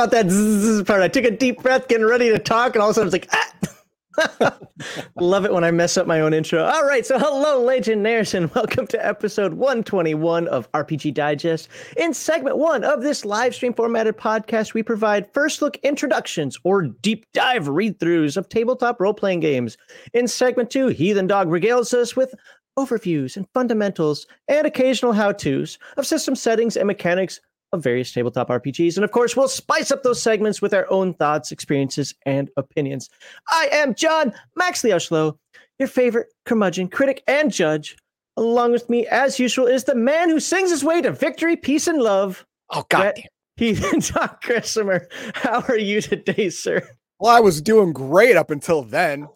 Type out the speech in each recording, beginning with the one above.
About that zzz part. I took a deep breath, getting ready to talk, and all of a sudden I was like, ah. Love it when I mess up my own intro. All right, so hello, Legionnaires, and welcome to episode 121 of RPG Digest. In segment one of this live stream formatted podcast, we provide first look introductions or deep dive read throughs of tabletop role playing games. In segment two, Heathen Dog regales us with overviews and fundamentals and occasional how to's of system settings and mechanics of various tabletop RPGs. And of course, we'll spice up those segments with our own thoughts, experiences, and opinions. I am John Max Liushlo, your favorite curmudgeon, critic, and judge. Along with me, as usual, is the man who sings his way to victory, peace, and love. Oh, God. He's Tom Christopher. How are you today, sir? Well, I was doing great up until then.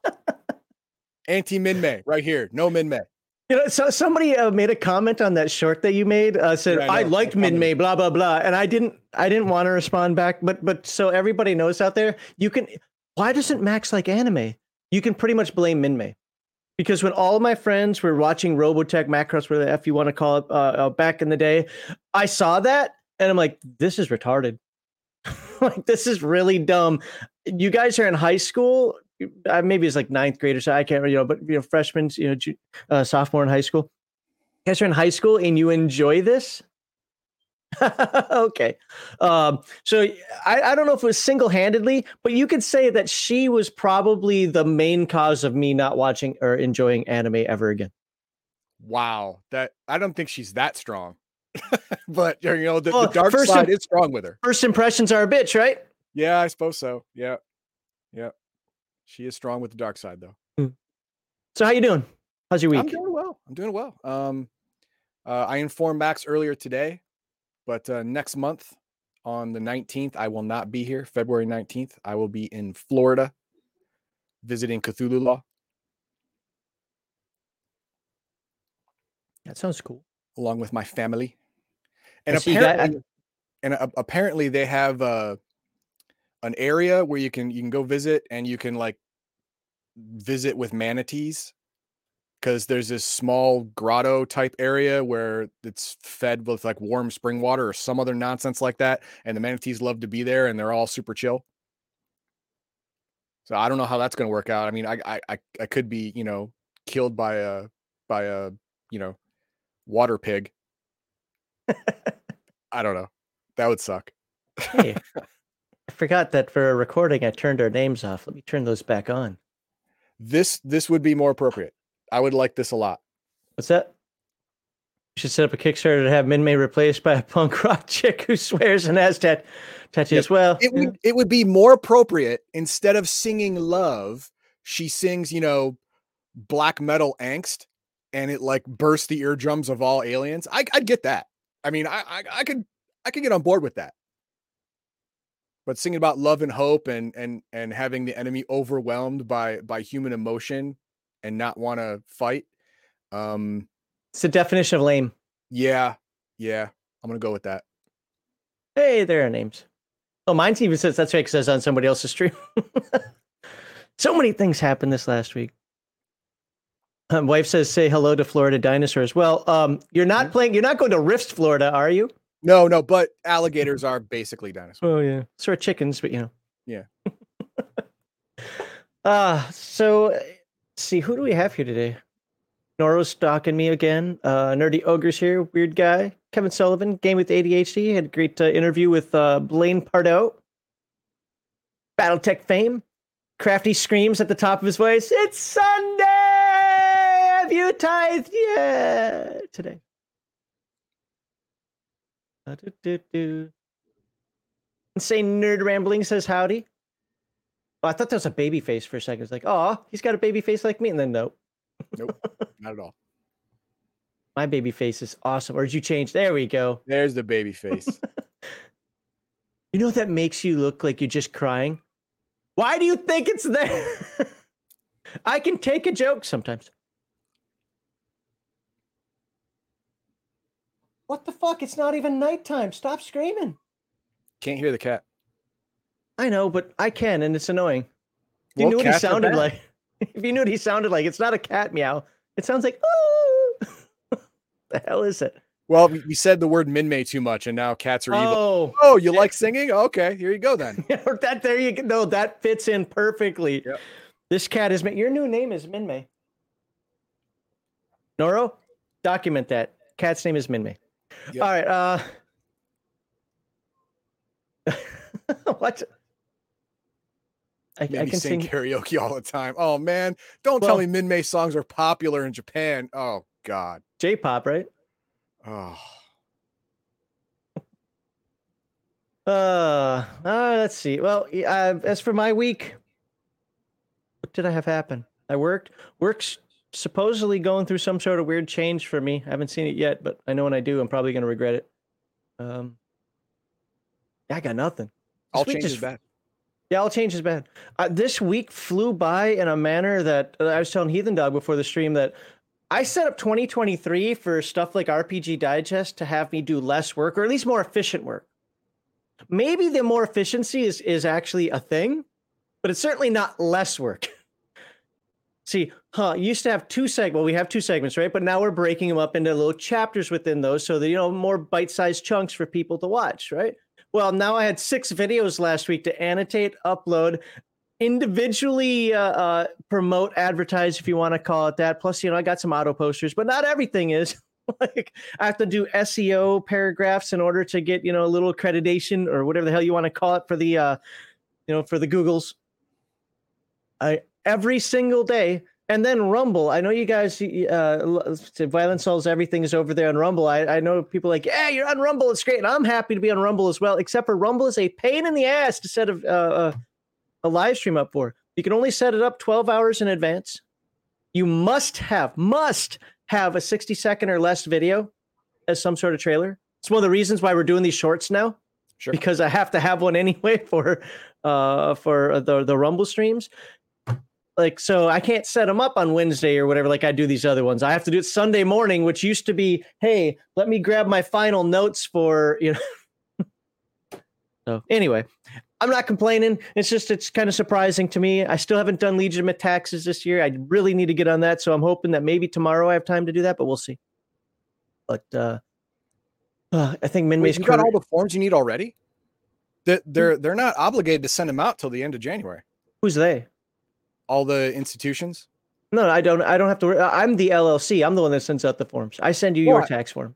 Anti Min May, right here. No Min May. You know, so somebody uh, made a comment on that short that you made. Uh, said Yeah, I I, liked Min. May, blah blah blah, and I didn't. I didn't want to respond back, but but so everybody knows out there, you can. Why doesn't Max like anime? You can pretty much blame Min May, because when all of my friends were watching Robotech, Macross, whatever the f you want to call it, uh, uh, back in the day, I saw that and I'm like, this is retarded. like this is really dumb. You guys are in high school. Uh, maybe it's like ninth grade or so. I can't, remember, you know, but you know, freshmen, you know, uh, sophomore in high school. You guys are in high school and you enjoy this. okay. Um, so I, I don't know if it was single handedly, but you could say that she was probably the main cause of me not watching or enjoying anime ever again. Wow. That I don't think she's that strong. but you know, the, Well, the dark first side im- is strong with her. First impressions are a bitch, right? Yeah, I suppose so. Yeah. Yeah. She is strong with the dark side though. So how you doing? How's your week? I'm doing well. I'm doing well. Um uh, I informed Max earlier today, but uh, next month on the 19th, I will not be here. February 19th, I will be in Florida visiting Cthulhu Law. That sounds cool. along with my family. And I apparently, and apparently they have uh, an area where you can you can go visit and you can like visit with manatees because there's this small grotto type area where it's fed with like warm spring water or some other nonsense like that, and the manatees love to be there and they're all super chill. So I don't know how that's going to work out. I mean, I, I I could be you know killed by a by a you know water pig. I don't know. That would suck. Hey, I forgot that for a recording I turned our names off. Let me turn those back on. This this would be more appropriate. I would like this a lot. What's that? We should set up a Kickstarter to have Min May replaced by a punk rock chick who swears and has tat- tattoos. Well, It would it would be more appropriate instead of singing love, she sings, you know, black metal angst and it like bursts the eardrums of all aliens. I I'd get that. I mean, I, I I could I could get on board with that. But singing about love and hope and and and having the enemy overwhelmed by by human emotion and not want to fight. Um it's the definition of lame. yeah, yeah. I'm gonna go with that. Hey, there are names. Oh, mine even says that's right because I was on somebody else's stream. so many things happened this last week. Um, wife says, "Say hello to Florida dinosaurs." Well, um, you're not Mhm. playing. You're not going to Rift, Florida, are you? No, no, but alligators are basically dinosaurs. Oh yeah, sort of chickens, but you know. Yeah. uh so uh, see who do we have here today? Noro's stalking me again. Uh, Nerdy Ogre's here, weird guy. Kevin Sullivan, Game with ADHD, had a great uh, interview with uh, Blaine Pardoe. BattleTech fame. Crafty screams at the top of his voice, It's Sunday! Have you tithed yet? Today. Uh, do, do, do. Insane Nerd Rambling says howdy. Oh, I thought that was a baby face for a second. It's like, oh, he's got a baby face like me. And then, nope. Nope, not at all. my baby face is awesome. Or did you change? There we go. There's the baby face. You know that makes you look like you're just crying? Why do you think it's there? I can take a joke sometimes. What the fuck? It's not even nighttime. Stop screaming. Can't hear the cat. I know, but I can, and it's annoying. If you Well, knew what he sounded like. If you knew what he sounded like, it's not a cat meow. It sounds like, oh, the hell is it? Well, we we said the word Minmay too much, and now cats are evil. Oh, Oh, you like singing? Okay, here you go then. that there you go. No, that fits in perfectly. Yep. This cat is Min. Your new name is Minmay. Noro, document that. Cat's name is Minmay. Yep. All right. Uh, what? I, I can sing sing. karaoke all the time. Oh man, don't tell me Min May songs are popular in Japan. Oh God. J-pop, right? Oh, Uh, uh let's see. Well, uh, as for my week, what did I have happen? I worked. Work's supposedly going through some sort of weird change for me. I haven't seen it yet, but I know when I do, I'm probably going to regret it. Um, I got nothing. This all change is bad. Yeah, all change is bad. Uh, this week flew by in a manner that uh, I was telling Heathen Dog before the stream that I set up 2023 for stuff like RPG Digest to have me do less work or at least more efficient work. Maybe the more efficiency is is actually a thing, but it's certainly not less work. See, huh? Used to have two seg. Well, we have two segments, right? But now we're breaking them up into little chapters within those, so that you know more bite-sized chunks for people to watch, right? Well, now I had six videos last week to annotate, upload, individually uh, uh, promote, advertise, if you want to call it that. Plus, you know, I got some auto posters, but not everything is. like I have to do SEO paragraphs in order to get you know a little accreditation or whatever the hell you want to call it for the uh, you know for the Googles. I every single day. And then Rumble, I know you guys, uh, Violent Souls, everything is over there on Rumble. I, I know people like, yeah, you're on Rumble. It's great. And I'm happy to be on Rumble as well, except for Rumble is a pain in the ass to set a, uh, a live stream up for. You can only set it up 12 hours in advance. You must have, must have a 60 second or less video as some sort of trailer. It's one of the reasons why we're doing these shorts now Sure. because I have to have one anyway for uh for the the Rumble streams. Like so I can't set them up on Wednesday or whatever like I do these other ones. I have to do it Sunday morning, which used to be, hey, let me grab my final notes for, you know. so, anyway, I'm not complaining. It's just it's kind of surprising to me. I still haven't done legitimate taxes this year. I really need to get on that, so I'm hoping that maybe tomorrow I have time to do that, but we'll see. But uh, uh I think Minmay's you got all the forms you need already? That they're they're not obligated to send them out till the end of January. who's they? All the institutions. No, I don't. I don't have to. I'm the LLC. I'm the one that sends out the forms. I send you your I- tax form.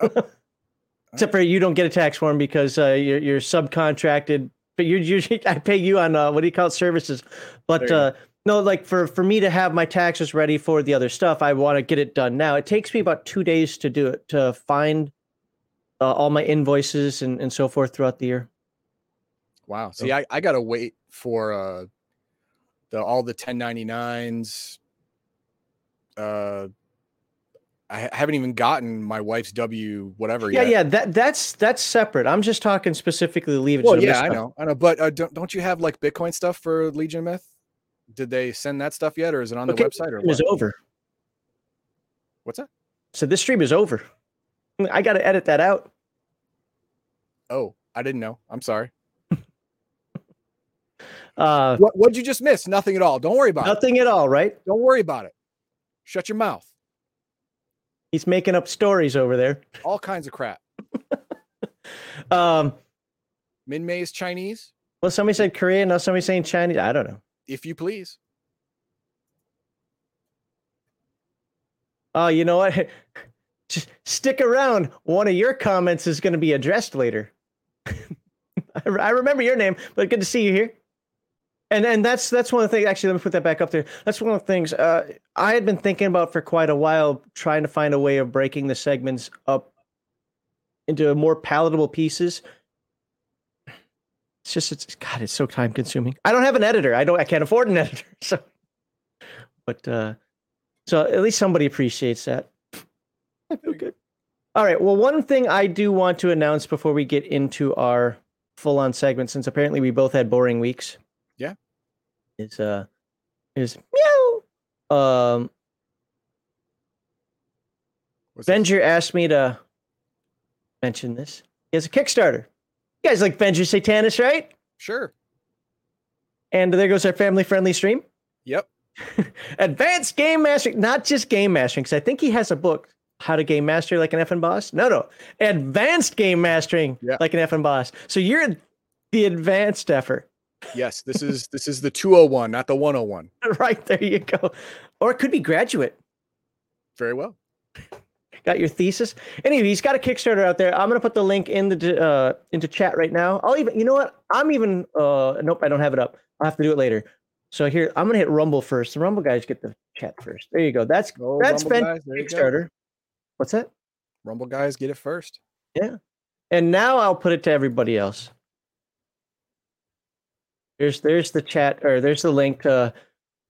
Except for you don't get a tax form because uh, you're you're subcontracted. But you usually I pay you on uh, what do you call it services. But uh, no, like for for me to have my taxes ready for the other stuff, I want to get it done now. It takes me about two days to do it to find uh, all my invoices and and so forth throughout the year. Wow. See, I, I gotta wait for uh the all the 1099s. Uh I haven't even gotten my wife's W whatever Yeah, yet. yeah. That that's that's separate. I'm just talking specifically leave it. Well, yeah, I know, I know, but uh, don't don't you have like Bitcoin stuff for Legion of Myth? Did they send that stuff yet, or is it on the website, or It was what? over. what's that? So this stream is over. I got to edit that out. Oh, I didn't know. I'm sorry. Uh, What what'd you just miss? Nothing at all. Don't worry about it. nothing at all, right? Don't worry about it. Shut your mouth. He's making up stories over there. All kinds of crap. Um, Min May is Chinese, well, somebody said Korean. Now somebody's saying Chinese. I don't know. if you please. Oh, you know what? Just stick around. One of your comments is going to be addressed later. I remember your name, but good to see you here. And and that's that's one of the things. Actually, let me put that back up there. That's one of the things uh, I had been thinking about for quite a while, trying to find a way of breaking the segments up into more palatable pieces. It's just it's God, it's so time consuming. I don't have an editor. I don't. I can't afford an editor. So, but uh, so at least somebody appreciates that. I feel good. All right. Well, one thing I do want to announce before we get into our full-on segment, since apparently we both had boring weeks. Is uh, is meow. Um, What's this? Asked me to mention this. He has a Kickstarter. You guys like Venger Satanis, right? Sure. And there goes our family-friendly stream. Yep. Advanced game mastering, not just game mastering, because I think he has a book. how to game master like an effing boss. No, no, advanced game mastering Yeah. like an effing boss. So you're the advanced effort. Yes, this is this is the 201, not the 101. right there you go. Or it could be graduate. Very well. Got your thesis. Anyway, he's got a Kickstarter out there. I'm gonna put the link in the uh, into chat right now. I'll even, you know what? I'm even. Uh, nope, I don't have it up. I'll have to do it later. So here, I'm gonna hit Rumble first. The Rumble guys get the chat first. There you go. That's Go that's Rumble been guys, there go. Kickstarter. What's that? Rumble guys get it first. Yeah. And now I'll put it to everybody else. There's there's the chat or there's the link to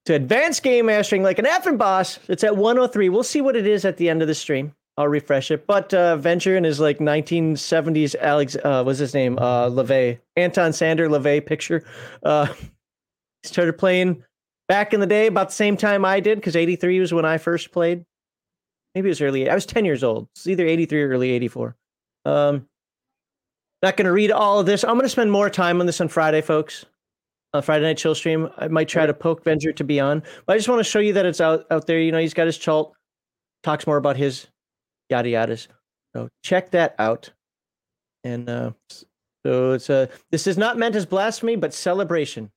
to advanced game mastering like an effing boss. It's at 103. We'll see what it is at the end of the stream. I'll refresh it. But uh Venger in his like 1970s Alex uh what's his name? Uh. Anton Szandor LaVey picture. Uh started playing back in the day about the same time I did because 83 was when I first played. Maybe it was early. I was 10 years old. It's either 83 or early 84. Um not going to read all of this. I'm going to spend more time on this on Friday, folks. On Friday night chill stream, I might try to poke Venger to be on, but I just want to show you that it's out out there. You know, he's got his Cha'alt, talks more about his yada yadas. So check that out. And uh, so it's a. This is not meant as blasphemy, but celebration.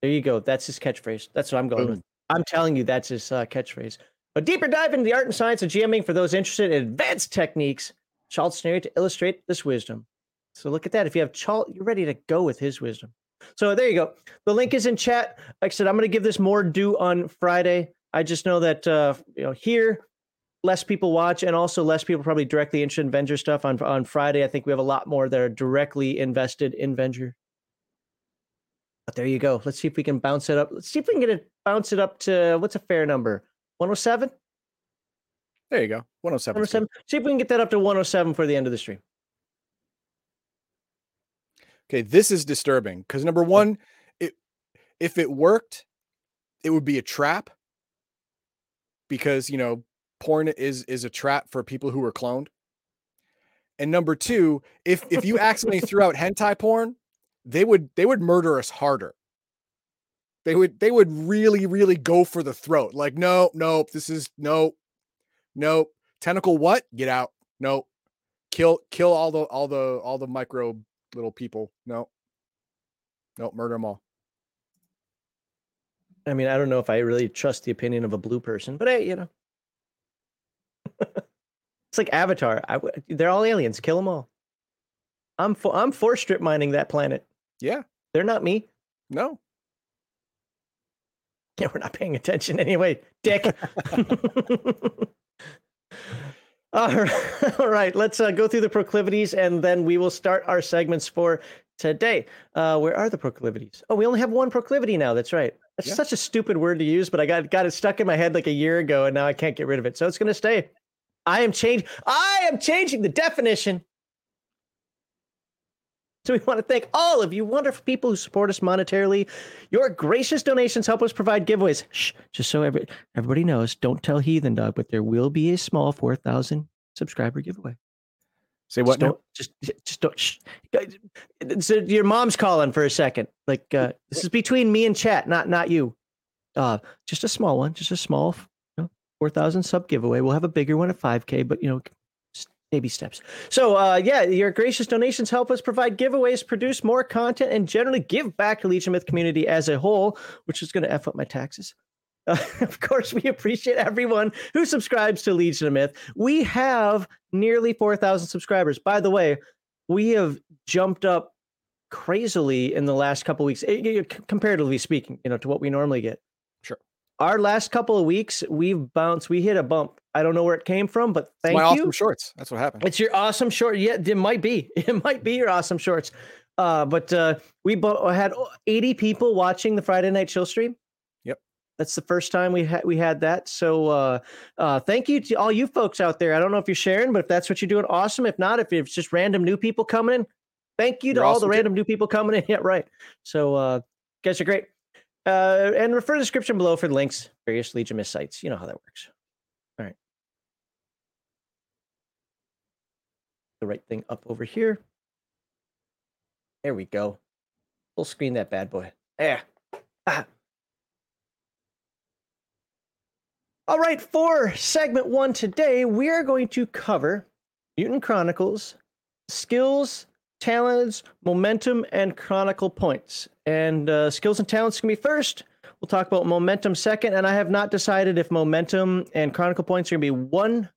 There you go. That's his catchphrase. That's what I'm going Boom. with. I'm telling you, that's his uh, catchphrase. A deeper dive into the art and science of GMing for those interested in advanced techniques. Cha'alt scenario to illustrate this wisdom. So look at that. If you have Cha'alt, you're ready to go with his wisdom. So there you go. The link is in chat. Like I said, I'm going to give this more due on Friday. I just know that uh, you know here less people watch, and also less people probably directly interested in Venger stuff on on Friday. I think we have a lot more that are directly invested in Venger. But there you go. Let's see if we can bounce it up. Let's see if we can get it bounce it up to what's a fair number? 107? There you go. 107. 's good. 107. See if we can get that up to 107 for the end of the stream. Okay, this is disturbing because number one, it if it worked, it would be a trap. Because you know, porn is is a trap for people who are cloned. And number two, if if you accidentally threw out hentai porn, they would they would murder us harder. They would they would really really go for the throat. Like no no this is no no tentacle what get out no kill kill all the all the all the micro little people. No. No, murder them all. I mean, I don't know if I really trust the opinion of a blue person, but hey, you know. it's like Avatar. I w they're all aliens. Kill them all. I'm for I'm for strip mining that planet. Yeah. They're not me. No. Yeah, we're not paying attention anyway, dick. all right, all right. Let's uh, go through the proclivities, and then we will start our segments for today. Uh, where are the proclivities? Oh, we only have one proclivity now. That's right. That's Yeah. such a stupid word to use, but I got got it stuck in my head like a year ago, and now I can't get rid of it. So it's going to stay. I am change. I am changing the definition. So we want to thank all of you wonderful people who support us monetarily. Your gracious donations help us provide giveaways. Shh, just so every, everybody knows, don't tell Heathen Dog, but there will be a small 4,000 subscriber giveaway. Say what Just don't, just, just don't. Shh. So your mom's calling for a second. Like uh, this is between me and chat, not not you. Uh, just a small one, just a small, you know, 4,000 sub giveaway. We'll have a bigger one at 5K, but you know, baby steps. So, uh, yeah, your gracious donations help us provide giveaways, produce more content, and generally give back to Legion Myth community as a whole, which is going to f up my taxes. Uh, of course, we appreciate everyone who subscribes to Legion of Myth. We have nearly 4,000 subscribers. By the way, we have jumped up crazily in the last couple weeks, eh, eh, comparatively speaking, you know, to what we normally get. Our last couple of weeks, we've bounced, we hit a bump. I don't know where it came from, but thank my you. awesome shorts. That's what happened. It's your awesome short. Yeah, it might be. It might be your awesome shorts. Uh, but uh, we bo- had 80 people watching the Friday night chill stream. Yep. That's the first time we had we had that. So uh, uh, thank you to all you folks out there. I don't know if you're sharing, but if that's what you're doing, awesome. If not, if it's just random new people coming in, thank you to You're all awesome the too. random new people coming in. Yeah, right. So uh, guys are great. Uh, and refer to the description below for links, various Legion Myth sites. You know how that works. All right. The right thing up over here. There we go. Full screen that bad boy. Yeah. Ah. All right, for segment one today, we are going to cover Mutant Chronicles, skills, talents, momentum, and chronicle points. And uh, skills and talents can be first. We'll talk about momentum second. And I have not decided if momentum and chronicle points are going to be one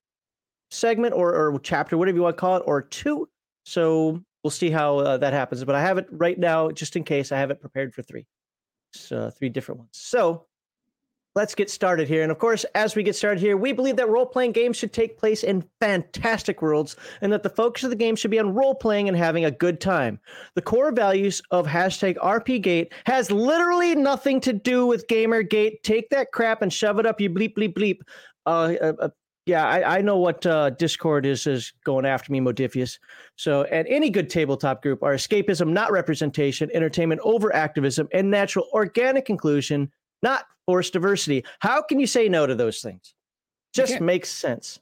segment or, or chapter, whatever you want to call it, or two. So we'll see how uh, that happens. But I have it right now, just in case I have it prepared for three. So, three different ones. So let's get started here. And of course, as we get started here, we believe that role playing games should take place in fantastic worlds and that the focus of the game should be on role playing and having a good time. The core values of hashtag RPGate has literally nothing to do with Gamergate. Take that crap and shove it up, you bleep, bleep, bleep. Uh, uh, uh yeah, I, I, know what uh, Discord is is going after me, Modifius. So, at any good tabletop group are escapism, not representation, entertainment over activism, and natural organic inclusion, not forced diversity. How can you say no to those things? Just makes sense.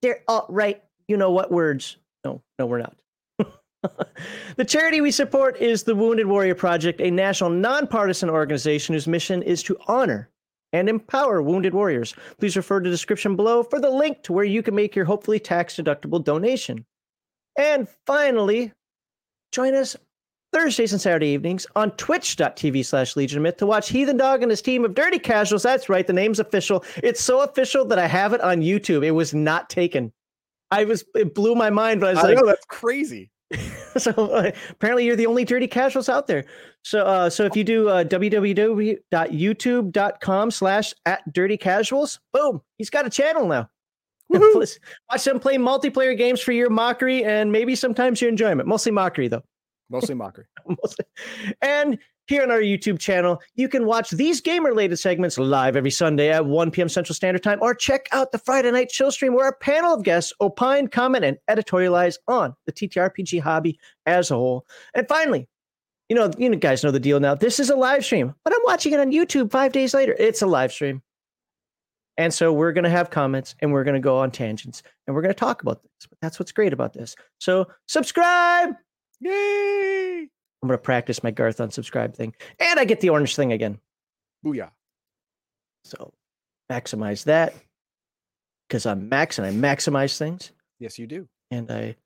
They're all right. You know what words? No, no, we're not. the charity we support is the Wounded Warrior Project, a national nonpartisan organization whose mission is to honor and empower wounded warriors. Please refer to the description below for the link to where you can make your hopefully tax deductible donation. And finally, join us Thursdays and Saturday evenings on twitch.tv slash Legion of Myth to watch Heathen Dog and his team of dirty casuals. That's right, the name's official. It's so official that I have it on YouTube. It was not taken. I was it blew my mind, but I was I like, know, that's crazy. so uh, apparently you're the only dirty casuals out there. So uh, so if you do uh, www.youtube.com slash at dirty casuals, boom, he's got a channel now. Watch them play multiplayer games for your mockery and maybe sometimes your enjoyment. Mostly mockery though. Mostly mockery. And here on our YouTube channel, you can watch these game related segments live every Sunday at 1 p.m. Central Standard Time, or check out the Friday night chill stream where a panel of guests opine, comment, and editorialize on the TTRPG hobby as a whole. And finally, you know, you guys know the deal now. This is a live stream, but I'm watching it on YouTube five days later. It's a live stream. And so we're going to have comments and we're going to go on tangents and we're going to talk about this. But that's what's great about this. So subscribe. Yay! I'm going to practice my Garth unsubscribe thing. And I get the orange thing again. Booyah. So maximize that because I'm Max and I maximize things. Yes, you do. And I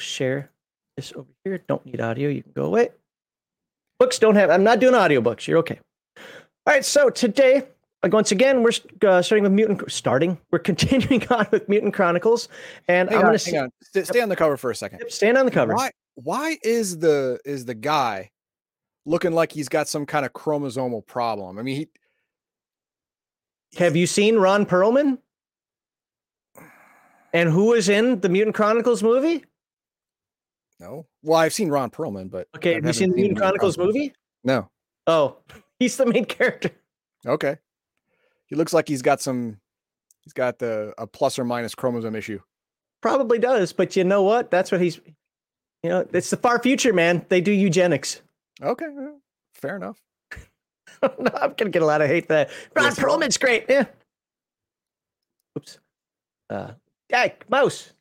share this over here. Don't need audio. You can go away. Books don't have, I'm not doing audiobooks. You're okay. All right. So today, once again, we're uh, starting with Mutant, starting, we're continuing on with Mutant Chronicles. And hang I'm going to stay, stay on the cover for a second. Yep, stand on the cover. Why, why is the is the guy looking like he's got some kind of chromosomal problem? I mean, he have you seen Ron Perlman? And who was in the Mutant Chronicles movie? No. Well, I've seen Ron Perlman, but okay. Have you seen the Mutant Chronicles, Chronicles movie? No. Oh, he's the main character. Okay. He looks like he's got some. He's got the a plus or minus chromosome issue. Probably does, but you know what? That's what he's you know, it's the far future, man. They do eugenics. Okay, fair enough. no, I'm gonna get a lot of hate for that. Ron yes, Perlman's great. Yeah. Oops. Uh, hey, mouse.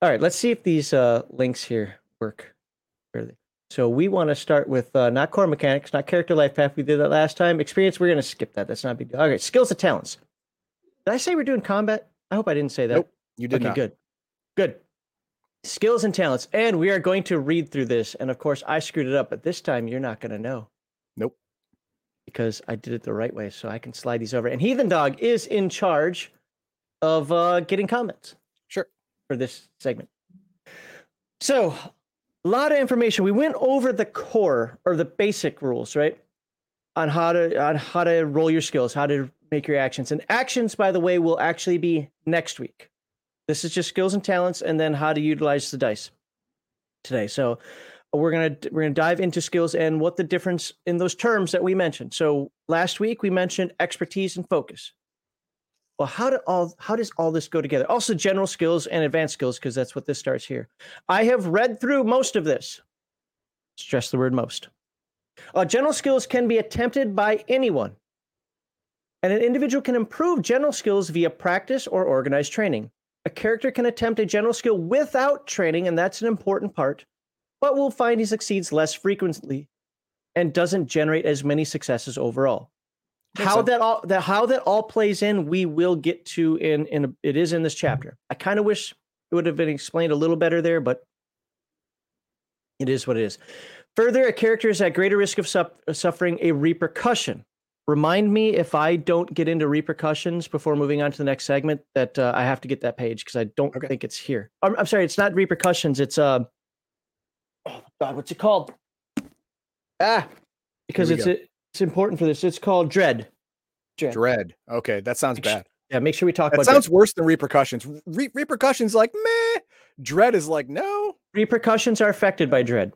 All right, let's see if these uh, links here work. So we want to start with uh, not core mechanics, not character life path. We did that last time. Experience. We're gonna skip that. That's not a big deal. All right, skills and talents. Did I say we're doing combat? I hope I didn't say that. Nope, you did okay, not. Good. Good skills and talents. And we are going to read through this. And of course, I screwed it up, but this time you're not going to know. Nope. Because I did it the right way. So I can slide these over. And Heathen Dog is in charge of uh, getting comments. Sure. For this segment. So, a lot of information. We went over the core or the basic rules, right? On how to on how to roll your skills, how to make your actions. And actions, by the way, will actually be next week. This is just skills and talents, and then how to utilize the dice today. So we're gonna we're gonna dive into skills and what the difference in those terms that we mentioned. So last week we mentioned expertise and focus. Well, how do all how does all this go together? Also, general skills and advanced skills, because that's what this starts here. I have read through most of this. Stress the word most. Uh, general skills can be attempted by anyone, and an individual can improve general skills via practice or organized training. A character can attempt a general skill without training, and that's an important part, but we'll find he succeeds less frequently and doesn't generate as many successes overall. how sense. that all that how that all plays in, we will get to in in a, it is in this chapter. I kind of wish it would have been explained a little better there, but it is what it is. Further, a character is at greater risk of su- suffering a repercussion. Remind me if I don't get into repercussions before moving on to the next segment that uh, I have to get that page because I don't okay. think it's here. I'm, I'm, sorry, it's not repercussions. It's uh, oh God, what's it called? Ah, because it's a, it's important for this. It's called dread. Dread. Dread. Okay, that sounds bad. Yeah, make sure we talk that about. Sounds dread. worse than repercussions. Re- repercussions like meh. Dread is like no. Repercussions are affected by dread.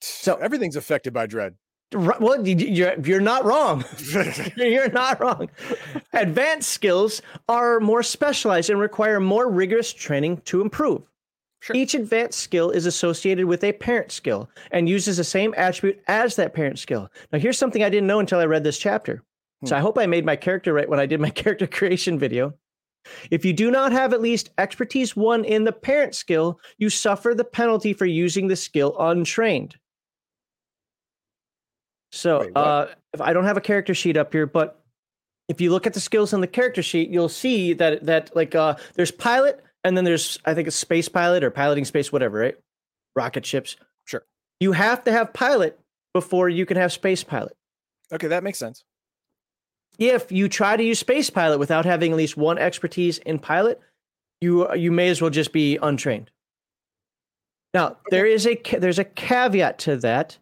So everything's affected by dread. Well, you're you're not wrong. you're not wrong. Advanced skills are more specialized and require more rigorous training to improve. Sure. Each advanced skill is associated with a parent skill and uses the same attribute as that parent skill. Now, here's something I didn't know until I read this chapter. Hmm. So I hope I made my character right when I did my character creation video. If you do not have at least expertise one in the parent skill, you suffer the penalty for using the skill untrained. So, Wait, uh, if I don't have a character sheet up here, but if you look at the skills on the character sheet, you'll see that that like uh, there's pilot, and then there's I think a space pilot or piloting space, whatever, right? Rocket ships. Sure. You have to have pilot before you can have space pilot. Okay, that makes sense. If you try to use space pilot without having at least one expertise in pilot, you you may as well just be untrained. Now, okay. there is a there's a caveat to that.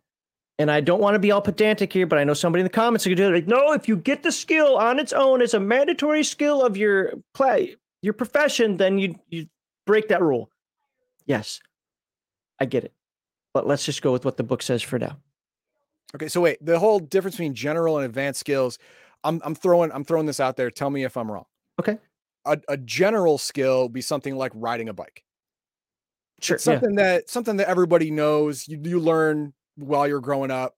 And I don't want to be all pedantic here, but I know somebody in the comments are going to do it. Like, no, if you get the skill on its own as a mandatory skill of your play, your profession, then you you break that rule. Yes, I get it, but let's just go with what the book says for now. Okay, so wait, the whole difference between general and advanced skills. I'm I'm throwing I'm throwing this out there. Tell me if I'm wrong. Okay. A, a general skill be something like riding a bike. Sure. It's something yeah. that something that everybody knows. You you learn while you're growing up.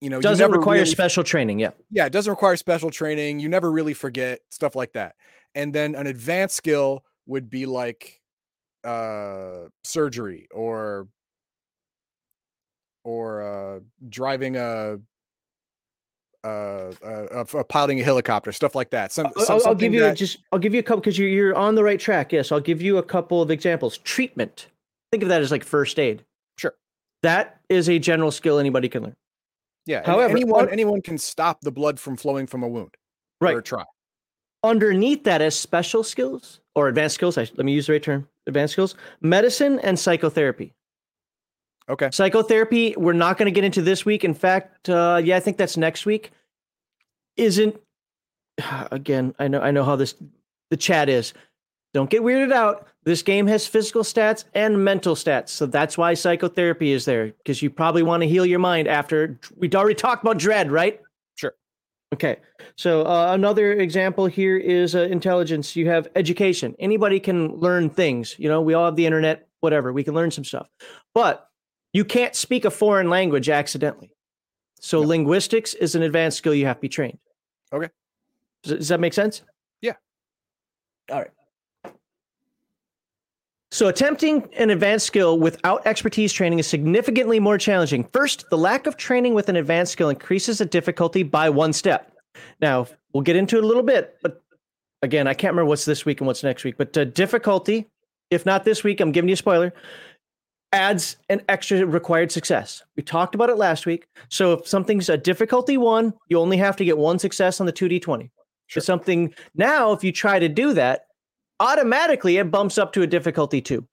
You know, doesn't you require really, special training. Yeah. Yeah, it doesn't require special training. You never really forget stuff like that and then an advanced skill would be like uh surgery or or uh driving a uh, uh, uh, piloting a helicopter, stuff like that. Some, some I'll, I'll, give you that... just I'll give you a couple because you're you're on the right track. Yes, I'll give you a couple of examples. Treatment. Think of that as like first aid. Sure. That is a general skill anybody can learn. Yeah. However, anyone anyone can stop the blood from flowing from a wound. Right. Or try underneath that as special skills or advanced skills. I, let me use the right term. Advanced skills, medicine and psychotherapy. Okay. Psychotherapy, we're not going to get into this week. In fact, uh, yeah, I think that's next week. Isn't again? I know, I know how this the chat is. Don't get weirded out. This game has physical stats and mental stats, so that's why psychotherapy is there because you probably want to heal your mind after we'd already talked about dread, right? Sure. Okay. So uh, another example here is uh, intelligence. You have education. Anybody can learn things. You know, we all have the internet, whatever. We can learn some stuff. But you can't speak a foreign language accidentally. So no. linguistics is an advanced skill you have to be trained. Okay. Does, does that make sense? Yeah. All right. So, attempting an advanced skill without expertise training is significantly more challenging. First, the lack of training with an advanced skill increases the difficulty by one step. Now, we'll get into it a little bit, but again, I can't remember what's this week and what's next week, but uh, difficulty, if not this week, I'm giving you a spoiler, adds an extra required success. We talked about it last week. So, if something's a difficulty one, you only have to get one success on the 2d20. Sure. If something now, if you try to do that, automatically it bumps up to a difficulty two.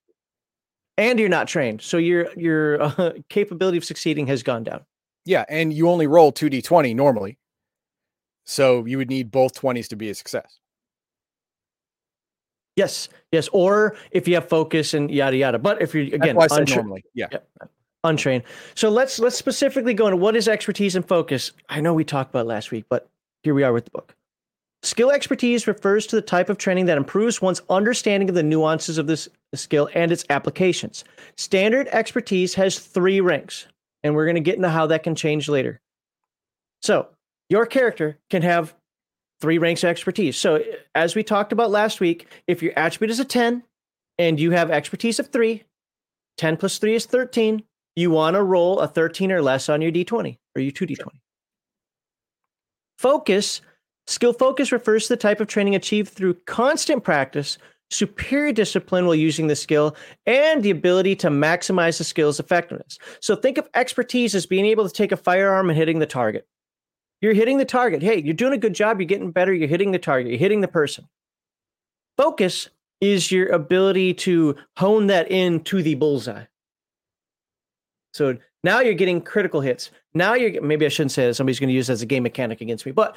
And you're not trained. So your your uh, capability of succeeding has gone down. Yeah, and you only roll 2d20 normally. So you would need both 20s to be a success. Yes, yes. Or if you have focus and yada yada. But if you're again untra- normally, yeah. yeah. untrained. So let's let's specifically go into what is expertise and focus. I know we talked about last week, but here we are with the book. Skill expertise refers to the type of training that improves one's understanding of the nuances of this skill and its applications. Standard expertise has three ranks, and we're going to get into how that can change later. So, your character can have three ranks of expertise. So, as we talked about last week, if your attribute is a 10 and you have expertise of three, 10 plus three is 13, you want to roll a 13 or less on your d20 or your 2d20. Focus, skill focus refers to the type of training achieved through constant practice, superior discipline while using the skill, and the ability to maximize the skill's effectiveness. So think of expertise as being able to take a firearm and hitting the target. You're hitting the target. Hey, you're doing a good job. You're getting better. You're hitting the target. You're hitting the person. Focus is your ability to hone that in to the bullseye. So now you're getting critical hits. Now you're maybe I shouldn't say that somebody's going to use as a game mechanic against me, but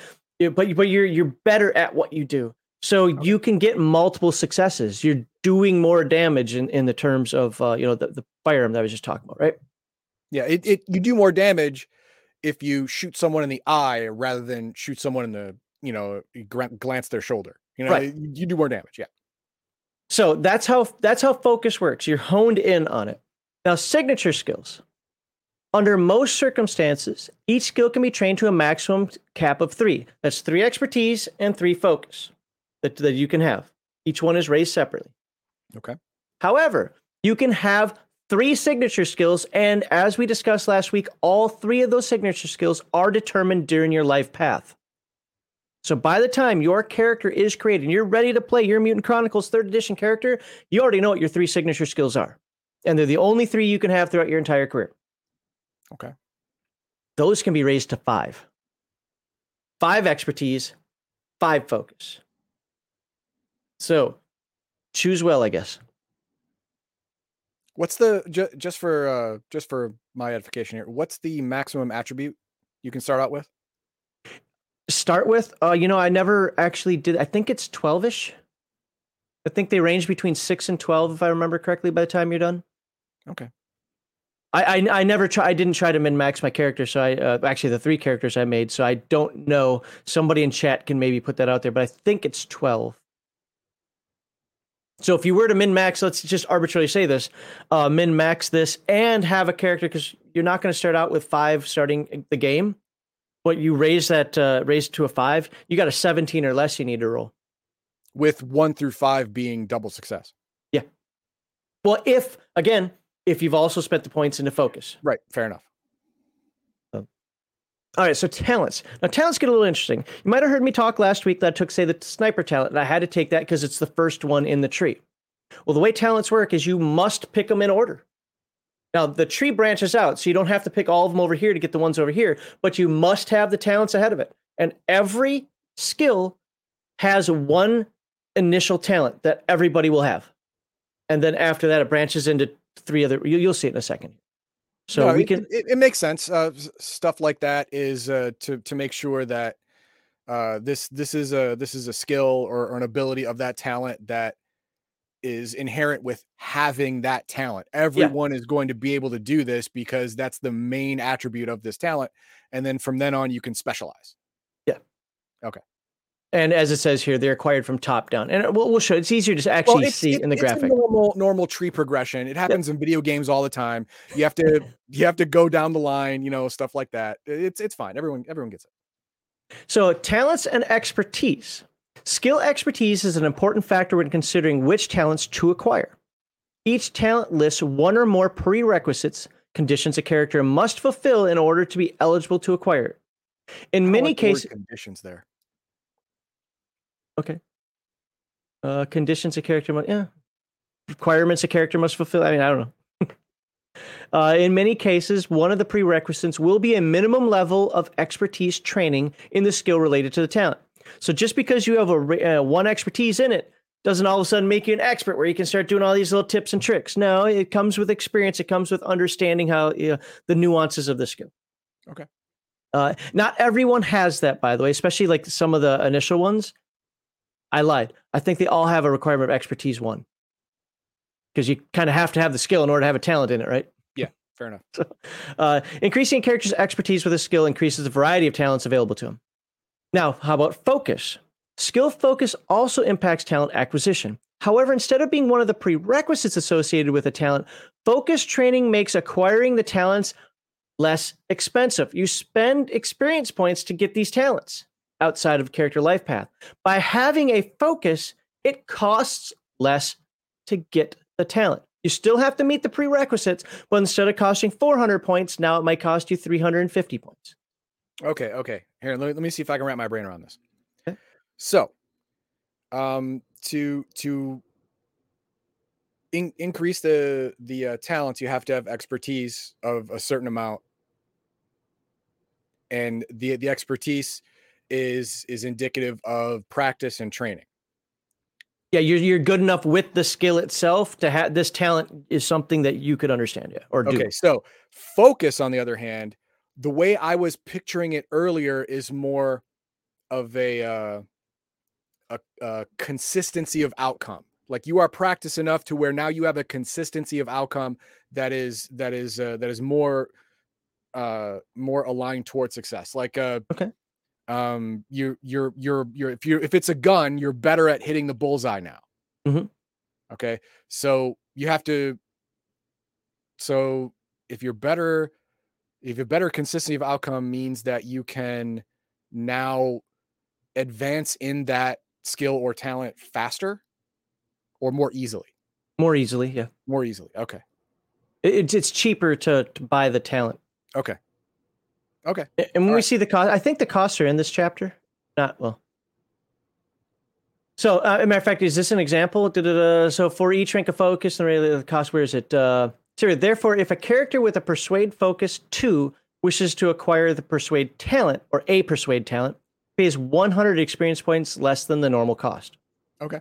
but but you're you're better at what you do. So okay. you can get multiple successes. You're doing more damage in, in the terms of uh, you know the, the firearm that I was just talking about, right? Yeah, it, it you do more damage if you shoot someone in the eye rather than shoot someone in the you know glance their shoulder. You know, right. you do more damage. Yeah. So that's how that's how focus works. You're honed in on it. Now, signature skills. Under most circumstances, each skill can be trained to a maximum cap of three. That's three expertise and three focus that, that you can have. Each one is raised separately. Okay. However, you can have three signature skills. And as we discussed last week, all three of those signature skills are determined during your life path. So by the time your character is created and you're ready to play your Mutant Chronicles third edition character, you already know what your three signature skills are. And they're the only three you can have throughout your entire career. Okay. Those can be raised to five. Five expertise, five focus. So choose well, I guess. What's the ju- just for uh just for my edification here? What's the maximum attribute you can start out with? start with, uh, you know, I never actually did. I think it's 12 ish. I think they range between six and 12, if I remember correctly, by the time you're done. Okay. I, I, I never try. I didn't try to min max my character. So I uh, actually the three characters I made. So I don't know. Somebody in chat can maybe put that out there, but I think it's 12. So if you were to min max, let's just arbitrarily say this, uh, min max this and have a character because you're not going to start out with five starting the game but you raise that uh, raise to a five, you got a 17 or less you need to roll. With one through five being double success. Yeah. Well, if again, if you've also spent the points into focus. Right. Fair enough. Um, all right, so talents. Now talents get a little interesting. You might have heard me talk last week that I took, say, the sniper talent, and I had to take that because it's the first one in the tree. Well, the way talents work is you must pick them in order. Now the tree branches out, so you don't have to pick all of them over here to get the ones over here, but you must have the talents ahead of it. And every skill has one initial talent that everybody will have. And then after that, it branches into three other. You, will see it in a second. So no, we can. It, it makes sense. Uh, stuff like that is uh, to to make sure that uh, this this is a this is a skill or, or an ability of that talent that is inherent with having that talent. Everyone yeah. is going to be able to do this because that's the main attribute of this talent. And then from then on, you can specialize. Yeah. Okay. And as it says here, they're acquired from top down. And uh, we'll, we'll show it's easier to actually well, see it, in the graphic. normal, normal tree progression. It happens yep. in video games all the time. You have to you have to go down the line, you know, stuff like that. It's it's fine. Everyone everyone gets it. So talents and expertise Skill expertise is an important factor when considering which talents to acquire. Each talent lists one or more prerequisites, conditions a character must fulfill in order to be eligible to acquire it. In many like cases, conditions there. Okay. Uh, conditions a character must, yeah. Requirements a character must fulfill. I mean, I don't know. uh, in many cases, one of the prerequisites will be a minimum level of expertise training in the skill related to the talent. So just because you have a uh, one expertise in it doesn't all of a sudden make you an expert where you can start doing all these little tips and tricks. No, it comes with experience. It comes with understanding how you know, the nuances of the skill. Okay. Uh, not everyone has that, by the way, especially like some of the initial ones. I lied. I think they all have a requirement of expertise one because you kind of have to have the skill in order to have a talent in it, right? Yeah, fair enough. So, uh, increasing a character's expertise with a skill increases the variety of talents available to him. Now, how about focus? Skill focus also impacts talent acquisition. However, instead of being one of the prerequisites associated with a talent, focus training makes acquiring the talents less expensive. You spend experience points to get these talents outside of character life path. By having a focus, it costs less to get the talent. You still have to meet the prerequisites, but instead of costing 400 points, now it might cost you 350 points. Okay, okay. Here, let me let me see if I can wrap my brain around this. Okay. So, um, to to in, increase the the uh, talents, you have to have expertise of a certain amount, and the the expertise is is indicative of practice and training. Yeah, you're you're good enough with the skill itself to have this talent is something that you could understand, yeah, or do. Okay, so focus, on the other hand, the way I was picturing it earlier is more of a uh, a, a consistency of outcome. Like you are practiced enough to where now you have a consistency of outcome that is that is uh, that is more uh more aligned towards success. Like uh Okay. Um you you're you're you're if you if it's a gun, you're better at hitting the bullseye now. Mhm. Okay. So you have to so if you're better if a better consistency of outcome means that you can now advance in that skill or talent faster or more easily More easily, yeah. more easily okay It's it's cheaper to, to buy the talent. okay okay And when we Alright. see the cost, I think the costs are in this chapter. Not well. So, uh, a matter of fact, is this an example? Da-da-da. So, for each rank of focus, and really the cost, where is it? Uh, so, therefore, if a character with a persuade focus two wishes to acquire the persuade talent or a persuade talent, pays 100 experience points less than the normal cost. Okay.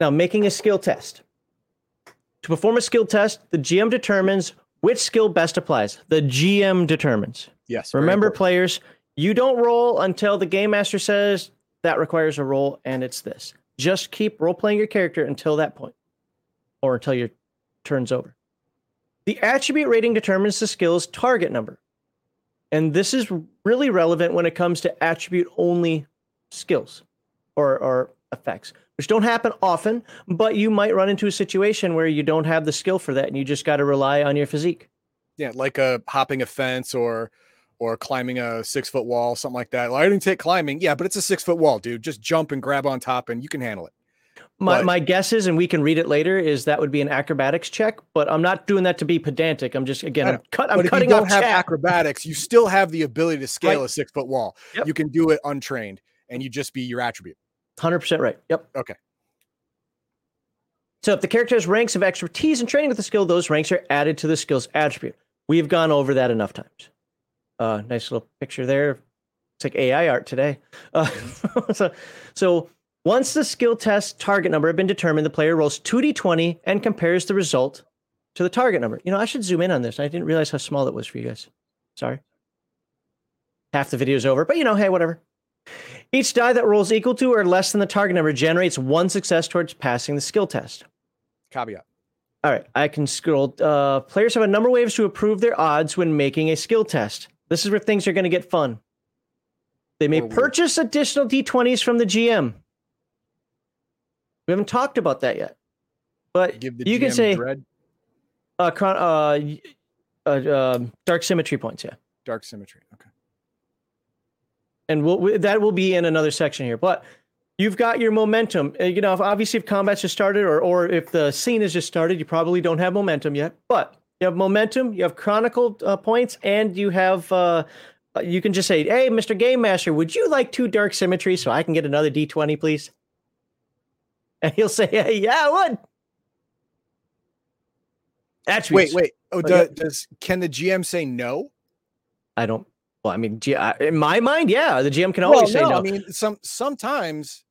Now, making a skill test. To perform a skill test, the GM determines which skill best applies. The GM determines. yes Remember, players, you don't roll until the game master says that requires a roll, and it's this. Just keep role playing your character until that point, or until your turn's over. The attribute rating determines the skill's target number. And this is really relevant when it comes to attribute only skills or, or effects, which don't happen often, but you might run into a situation where you don't have the skill for that and you just got to rely on your physique. yeah like a hopping a fence or or climbing a six foot wall something like that well, i didn't take climbing yeah but it's a six foot wall dude just jump and grab on top and you can handle it My, But- my guess is, and we can read it later, is that would be an acrobatics check. But I'm not doing that to be pedantic. I'm just again, I'm, cut, I'm but if you cutting don't off have chat. acrobatics you still have the ability to scale Right. a six foot wall Yep. you can do it untrained and you just be your attribute Hundred percent right. Yep. Okay. So if the character has ranks of expertise and training with the skill, those ranks are added to the skill's attribute. We've gone over that enough times. Uh, nice little picture there. It's like AI art today. Uh, so, so once the skill test target number have been determined, the player rolls two d20 and compares the result to the target number. You know, I should zoom in on this. I didn't realize how small it was for you guys. Sorry. Half the video's over, but you know, hey, whatever. Each die that rolls equal to or less than the target number generates one success towards passing the skill test. caveat All right, I can scroll. Uh, players have a number of ways to improve their odds when making a skill test. This is where things are going to get fun. They may purchase additional d20s from the GM. We haven't talked about that yet, but you can say uh, uh, uh, um, dark symmetry points. Yeah. dark symmetry okay and we'll, we, that will be in another section here. But you've got your momentum. Uh, You know, if obviously if combat's just started, or or if the scene has just started, you probably don't have momentum yet. But you have momentum, you have chronicle uh, points, and you have. Uh, uh, you can just say, "Hey, Mr. Game Master, would you like two dark symmetry so I can get another D20, please?" And he'll say, "Hey, yeah, I would." Attributes. wait wait oh Oh, do- yeah. does can the gm say no I don't. Well, I mean, in my mind, yeah, the GM can always say Well, no. I mean, some sometimes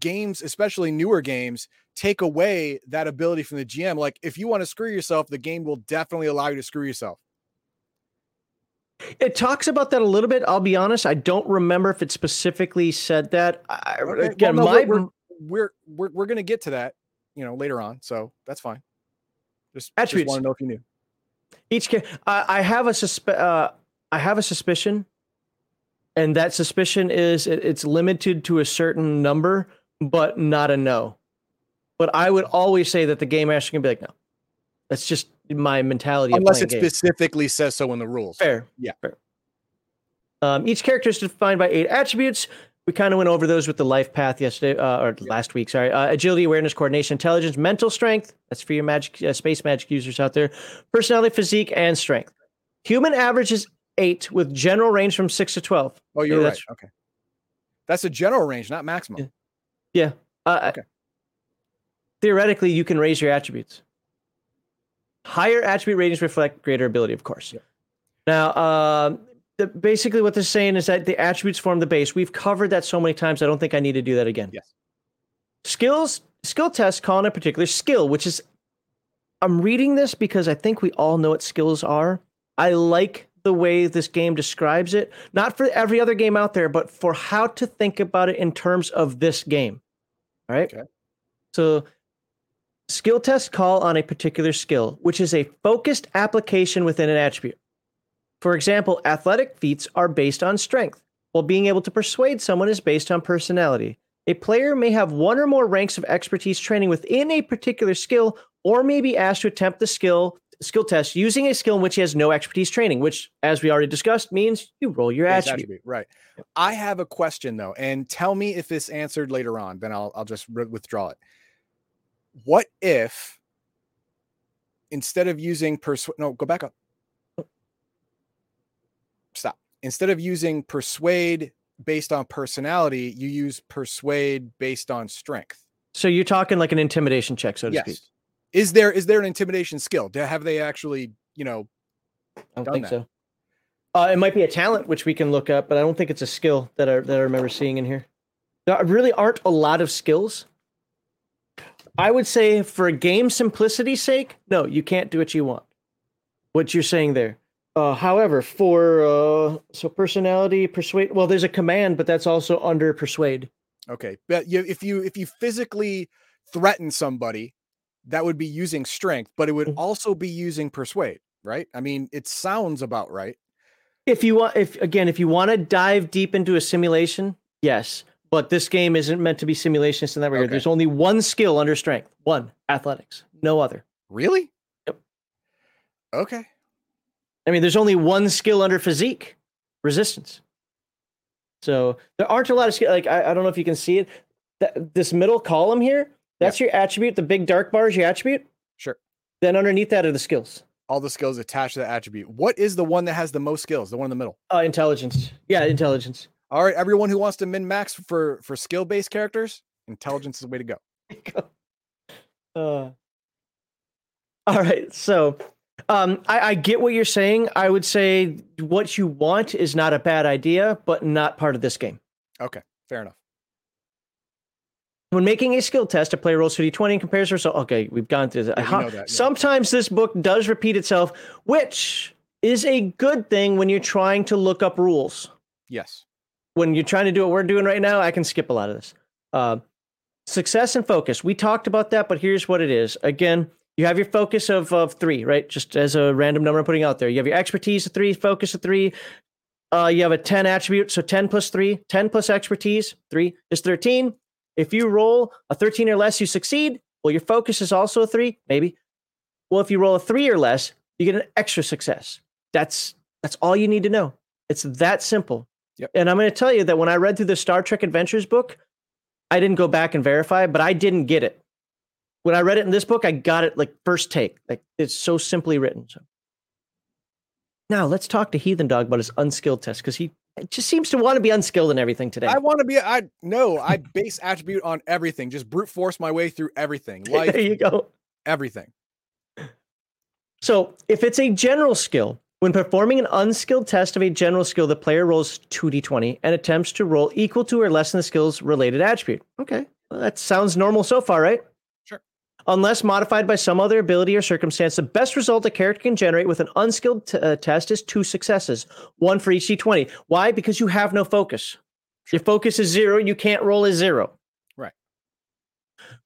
games, especially newer games, take away that ability from the GM. Like if you want to screw yourself, the game will definitely allow you to screw yourself. It talks about that a little bit. I'll be honest. I don't remember if it specifically said that. I, Okay, well, again, no, my we're, we're we're we're gonna get to that, you know, later on. So that's fine. Just, just want to know if you knew. each. I, I have a suspe- uh, I have a suspicion, and that suspicion is it, it's limited to a certain number, but not a no. But I would always say that the game master can be like, no. That's just my mentality. Unless it games. specifically says so in the rules. Fair. Yeah. Fair. Um, each character is defined by eight attributes. We kind of went over those with the life path yesterday uh, or last week. Sorry, uh, agility, awareness, coordination, intelligence, mental strength. That's for your magic, uh, space magic users out there. Personality, physique, and strength. Human average is eight with general range from six to twelve. Oh, you're Yeah, right. Okay. That's a general range, not maximum. Yeah. Uh, Okay. Theoretically, you can raise your attributes. Higher attribute ratings reflect greater ability, of course. Yep. Now, um, the, basically, what they're saying is that the attributes form the base. We've covered that so many times. I don't think I need to do that again. Yes. Skills skill tests call in a particular skill, which is I'm reading this because I think we all know what skills are. I like the way this game describes it, not for every other game out there, but for how to think about it in terms of this game. All right. Okay. So skill tests call on a particular skill, which is a focused application within an attribute. For example, athletic feats are based on strength, while being able to persuade someone is based on personality. A player may have one or more ranks of expertise training within a particular skill, or may be asked to attempt the skill skill test using a skill in which he has no expertise training, which, as we already discussed, means you roll your Base attribute. attribute, Right. I have a question though, and tell me if it's answered later on. Then I'll I'll just re- withdraw it. What if instead of using persuade? No, go back up. Stop. Instead of using persuade based on personality, you use persuade based on strength. So you're talking like an intimidation check, so to speak. Yes. Is there is there an intimidation skill? Do- Have they actually you know I don't think that. so. Uh, it might be a talent which we can look up, but I don't think it's a skill that I, that I remember seeing in here. There really aren't a lot of skills. I would say, for game simplicity's sake, no, you can't do what you want. What you're saying there. Uh, however, for uh, so personality, persuade. Well, there's a command, but that's also under persuade. Okay, but you, if you if you physically threaten somebody, that would be using strength, but it would Mhm. also be using persuade, right? I mean, it sounds about right. If you want, if again, if you want to dive deep into a simulation, yes. But this game isn't meant to be simulations in that regard. Okay. There's only one skill under strength, one athletics, no other. Really? Yep. Okay. I mean, there's only one skill under physique, resistance. So there aren't a lot of skill. Like I, I don't know if you can see it. That this middle column here, that's your attribute. The big dark bar is your attribute. Sure. Then underneath that are the skills. All the skills attached to that attribute. What is the one that has the most skills? The one in the middle. Uh, intelligence. Yeah, intelligence. All right, everyone who wants to min max for for skill based characters, intelligence is the way to go. Uh, all right. So um, I, I get what you're saying. I would say what you want is not a bad idea, but not part of this game. Okay, fair enough. When making a skill test, a player rolls 2d20 and compares. Okay, we've gone through that. Yeah, we How- know that, yeah. Sometimes this book does repeat itself, which is a good thing when you're trying to look up rules. Yes. When you're trying to do what we're doing right now, I can skip a lot of this. Uh, success and focus. We talked about that, but here's what it is. Again, you have your focus of, of three, right? Just as a random number I'm putting out there. You have your expertise of three, focus of three. Uh, you have a 10 attribute, so 10 plus three, 10 plus expertise, three is 13. If you roll a 13 or less, you succeed. Well, your focus is also a three, maybe. Well, if you roll a three or less, you get an extra success. That's that's all you need to know. It's that simple. Yep. And I'm going to tell you that when I read through the Star Trek Adventures book, I didn't go back and verify, but I didn't get it. When I read it in this book, I got it like first take. Like it's so simply written. So now let's talk to Heathen Dog about his unskilled test because he just seems to want to be unskilled in everything today. I want to be. I no. I base attribute on everything. Just brute force my way through everything. Life, there you go. everything. So, if it's a general skill, when performing an unskilled test of a general skill, the player rolls 2d20 and attempts to roll equal to or less than the skill's related attribute. Okay, well, that sounds normal so far, right? Unless modified by some other ability or circumstance, the best result a character can generate with an unskilled t- uh, test is two successes, one for each d20. Why? Because you have no focus. Your focus is zero, you can't roll a zero. Right.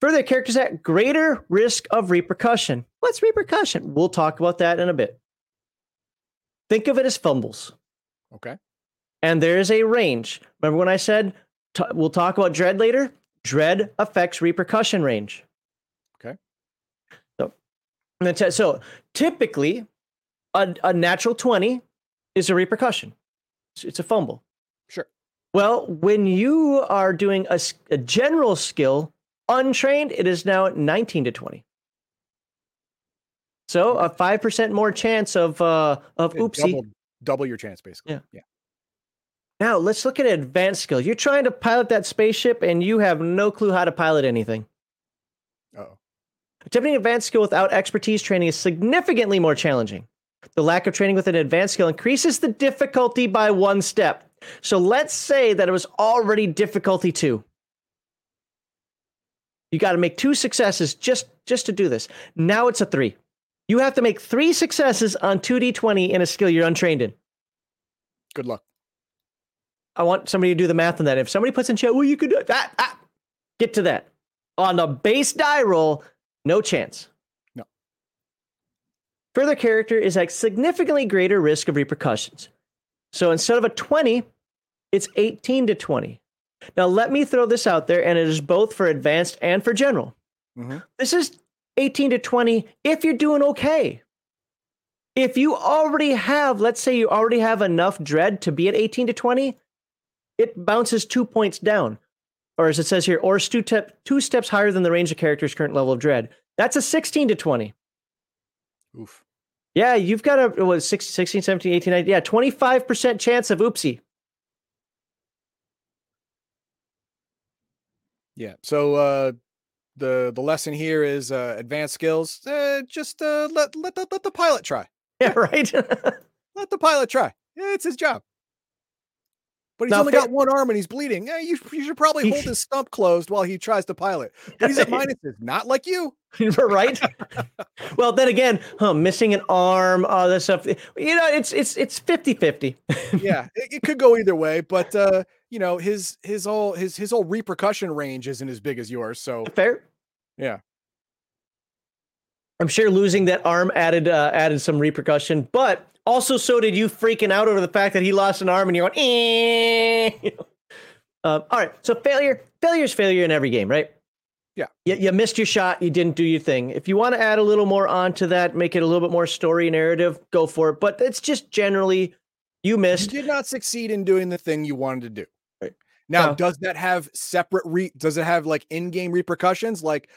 Further, characters at greater risk of repercussion. What's repercussion? We'll talk about that in a bit. Think of it as fumbles. Okay. And there is a range. Remember when I said t- we'll talk about dread later? Dread affects repercussion range. Okay. So, and then t- so typically, a, a natural 20 is a repercussion, It's- it's a fumble. Sure. Well, when you are doing a, a general skill, untrained, it is now 19 to 20. So a 5% more chance of, uh, of It oopsie. doubled, double your chance basically. Yeah. Yeah. Now let's look at advanced skill. You're trying to pilot that spaceship and you have no clue how to pilot anything. Oh. Attempting advanced skill without expertise training is significantly more challenging. The lack of training with an advanced skill increases the difficulty by one step. So let's say that it was already difficulty two. You got to make two successes just just to do this. Now it's a three. You have to make three successes on 2d20 in a skill you're untrained in. Good luck. I want somebody to do the math on that. If somebody puts in chat, well, you could do that. Ah, get to that. On the base die roll, no chance. No. Further character is at significantly greater risk of repercussions. So instead of a 20, it's 18 to 20. Now, let me throw this out there, and it is both for advanced and for general. Mhm. This is 18 to 20 if you're doing okay. If you already have, let's say you already have enough dread to be at 18 to 20, it bounces two points down. Or as it says here, or two, tep- two steps higher than the range of character's current level of dread. That's a 16 to 20. Oof. Yeah, you've got a what, 16, 16 17, 18, 19. Yeah, 25% chance of oopsie. Yeah. So uh the the lesson here is uh advanced skills. Uh, just uh let let the, let the pilot try. Yeah, right. Let the pilot try. Yeah, it's his job. But he's Now, only got one arm and he's bleeding. Yeah, you, you should probably He- hold his stump closed while he tries to pilot. But he's at minuses, not like you. right? well, then again, huh, missing an arm, all this stuff. You know, it's it's it's 50-50. Yeah, it, it could go either way, but uh, you know, his his whole his his whole repercussion range isn't as big as yours. So Fair. yeah, I'm sure losing that arm added uh, added some repercussion, but also so did you freaking out over the fact that he lost an arm and you're going, eh. Um, all right, so failure, failure is failure in every game, right? Yeah. You, you missed your shot. You didn't do your thing. If you want to add a little more onto that, make it a little bit more story narrative, go for it. But it's just generally you missed. you did not succeed in doing the thing you wanted to do. Right. Now, No. does that have separate re does it have like in-game repercussions? Like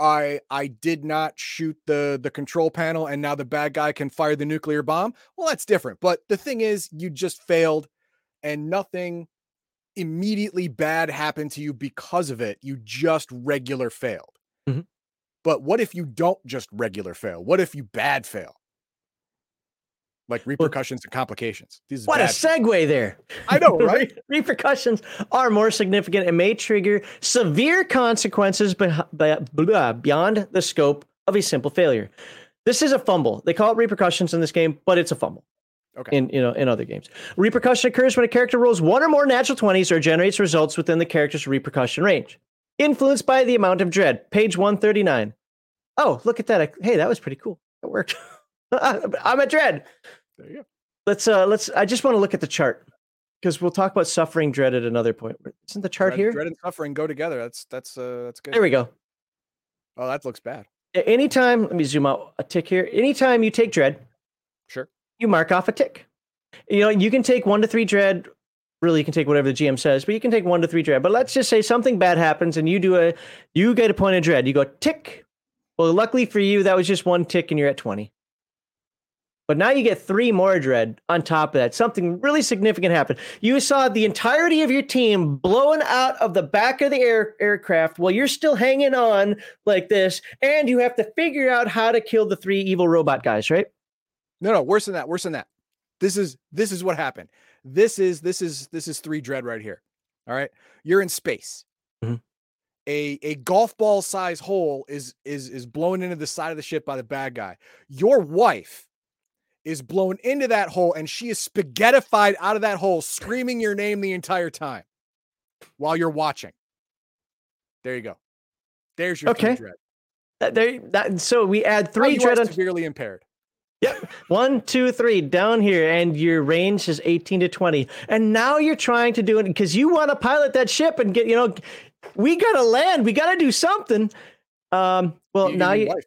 I I did not shoot the the control panel and now the bad guy can fire the nuclear bomb. Well, that's different. But the thing is you just failed and nothing immediately bad happened to you because of it. You just regular failed. Mhm. But what if you don't just regular fail? What if you bad fail? Like repercussions and complications. These is What a segue there. I know, right? Repercussions are more significant and may trigger severe consequences beh- be- blah, beyond the scope of a simple failure. This is a fumble. They call it repercussions in this game, but it's a fumble. Okay. In you know in other games, repercussion occurs when a character rolls one or more natural twenties or generates results within the character's repercussion range, influenced by the amount of dread. Page one thirty nine. Oh, look at that! Hey, that was pretty cool. It worked. I'm a dread There you go. let's uh let's i just want to look at the chart because we'll talk about suffering dread at another point isn't the chart dread, here dread and suffering go together. That's that's uh that's good. there we go oh, that looks bad. Anytime let me zoom out a tick here anytime you take dread Sure. you mark off a tick you know you can take one to three dread really you can take whatever the gm says but you can take one to three dread but let's just say something bad happens and you do a you get a point of dread you go tick well luckily for you that was just one tick and you're at 20 but now you get three more dread on top of that. Something really significant happened. You saw the entirety of your team blowing out of the back of the air, aircraft while you're still hanging on like this, and you have to figure out how to kill the three evil robot guys, right? No, no, worse than that. Worse than that. This is this is what happened. This is this is this is three dread right here. All right. You're in space. Mhm. A a golf ball size hole is is is blown into the side of the ship by the bad guy. Your wife is blown into that hole and she is spaghettified out of that hole, screaming your name the entire time while you're watching. There you go. There's your Okay. dread. That, there, that, so we add three dread on severely impaired. One, two, three, down here, and your range is 18 to 20. And now you're trying to do it because you want to pilot that ship and get, you know, we got to land, we got to do something. Um, well, You- now you, wife.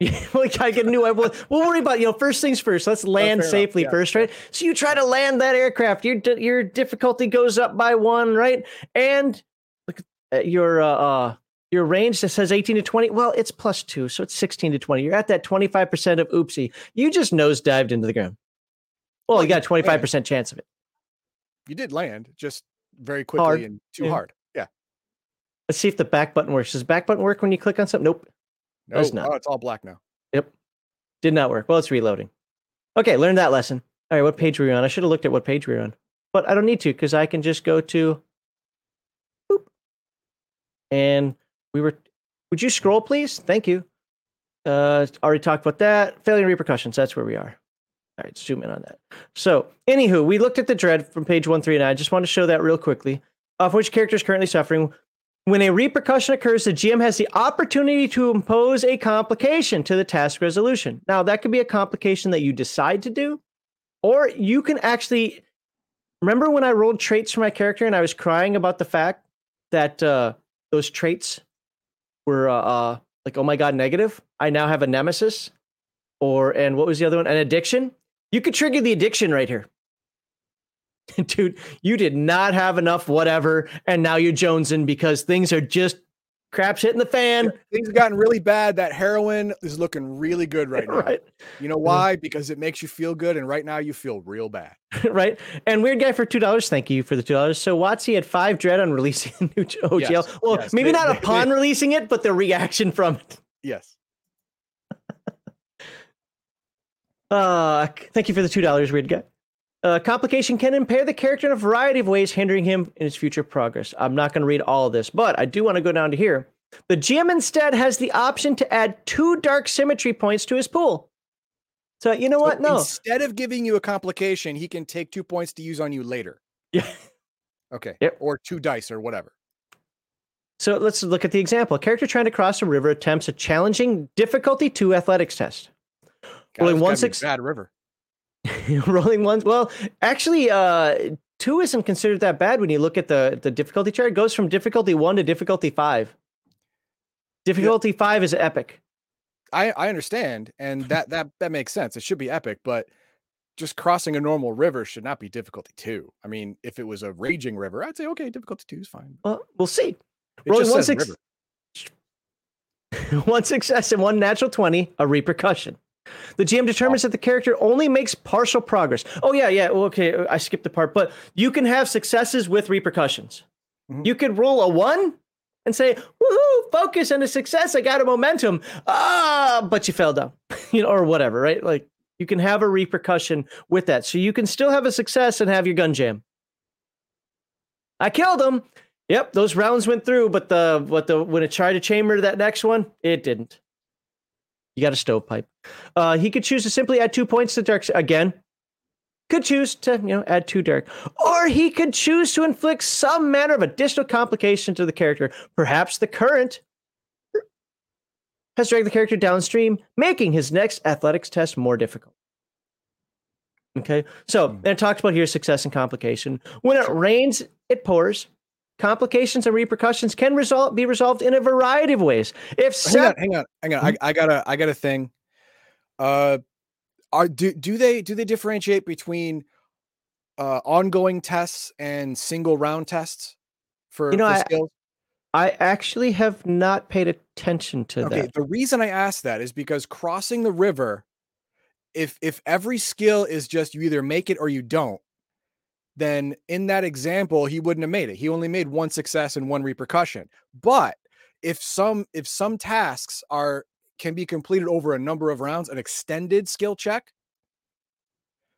we gotta get a new one. We'll, worry about you know first things first. Let's land enough. safely Yeah, first, right? So you try to land that aircraft. Your your difficulty goes up by one, right? And look at your uh, uh your range that says 18 to 20. Well, it's plus two, so it's 16 to 20. You're at that 25 percent of oopsie. You just nose dived into the ground. Well, Well, you got a twenty five can. percent chance of it. You did land just very quickly Hard. and too Yeah. hard. Yeah. Let's see if the back button works. Does back button work when you click on something? Nope. No, Does not. oh, it's all black now. Yep. Did not work. Well, it's reloading. Okay, learned that lesson. All right, what page were we on? I should have looked at what page we were on. But I don't need to because I can just go to boop. And we were would you scroll, please? Thank you. Uh already talked about that. Failure and repercussions. That's where we are. All right, zoom in on that. So, anywho, we looked at the dread from page one three, and I just want to show that real quickly. Of which character is currently suffering. When a repercussion occurs, the GM has the opportunity to impose a complication to the task resolution. Now, that could be a complication that you decide to do, or you can actually remember when I rolled traits for my character and I was crying about the fact that uh, those traits were uh, uh, like, oh my god, negative. I now have a nemesis, or and what was the other one? An addiction. You could trigger the addiction right here. Dude, you did not have enough whatever, and now you're jonesing because things are just crap's hitting the fan. Things have gotten really bad. That heroin is looking really good right now. right. You know why? Because it makes you feel good, and right now you feel real bad. right? And weird guy for two dollars. Thank you for the two dollars. So WotC had five dread on releasing a new OGL. Yes, well, yes, maybe they- not they- upon releasing it, but the reaction from it. Yes. Uh, thank you for the two dollars, weird guy. Uh, complication can impair the character in a variety of ways, hindering him in his future progress. I'm not going to read all of this, but I do want to go down to here. The GM instead has the option to add two dark symmetry points to his pool. So you know So what? No, Instead of giving you a complication, he can take two points to use on you later. yeah. Okay. Yep. Or two dice or whatever. So let's look at the example. A character trying to cross a river attempts a challenging difficulty two athletics test. God, Rolling one gotta be a six- Bad river. Rolling ones. Well, actually, uh, two isn't considered that bad when you look at the the difficulty chart. It goes from difficulty one to difficulty five. Difficulty five is epic. I I understand, and that that that makes sense. It should be epic, but just crossing a normal river should not be difficulty two. I mean, if it was a raging river, I'd say okay, difficulty two is fine. Well, we'll see. It Rolling one six- one success and one natural 20, a repercussion. The GM determines that the character only makes partial progress. Oh, yeah, yeah. well, Okay, I skipped the part, but you can have successes with repercussions. Mhm. You could roll a one and say, woohoo, focus and a success. I got a momentum. Ah, but you fell down, you know, or whatever, right? Like you can have a repercussion with that. So you can still have a success and have your gun jam. I killed him. Yep, those rounds went through, but the what the when it tried to chamber that next one, it didn't. You got a stovepipe. Uh, he could choose to simply add two points to dark again. Could choose to you know add two dark, or he could choose to inflict some manner of additional complication to the character. Perhaps the current has dragged the character downstream, making his next athletics test more difficult. Okay, so Hmm. and it talks about here success and complication. When it rains, it pours. Complications and repercussions can result be resolved in a variety of ways. If Hang on, hang on, hang on. I, I got a I got a thing. Uh are do do they do they differentiate between uh ongoing tests and single round tests for, You know, for I- skills? I actually have not paid attention to Okay, that. the reason I asked that is because crossing the river, if if every skill is just you either make it or you don't, then in that example he wouldn't have made it. He only made one success and one repercussion. But if some if some tasks are can be completed over a number of rounds, an extended skill check,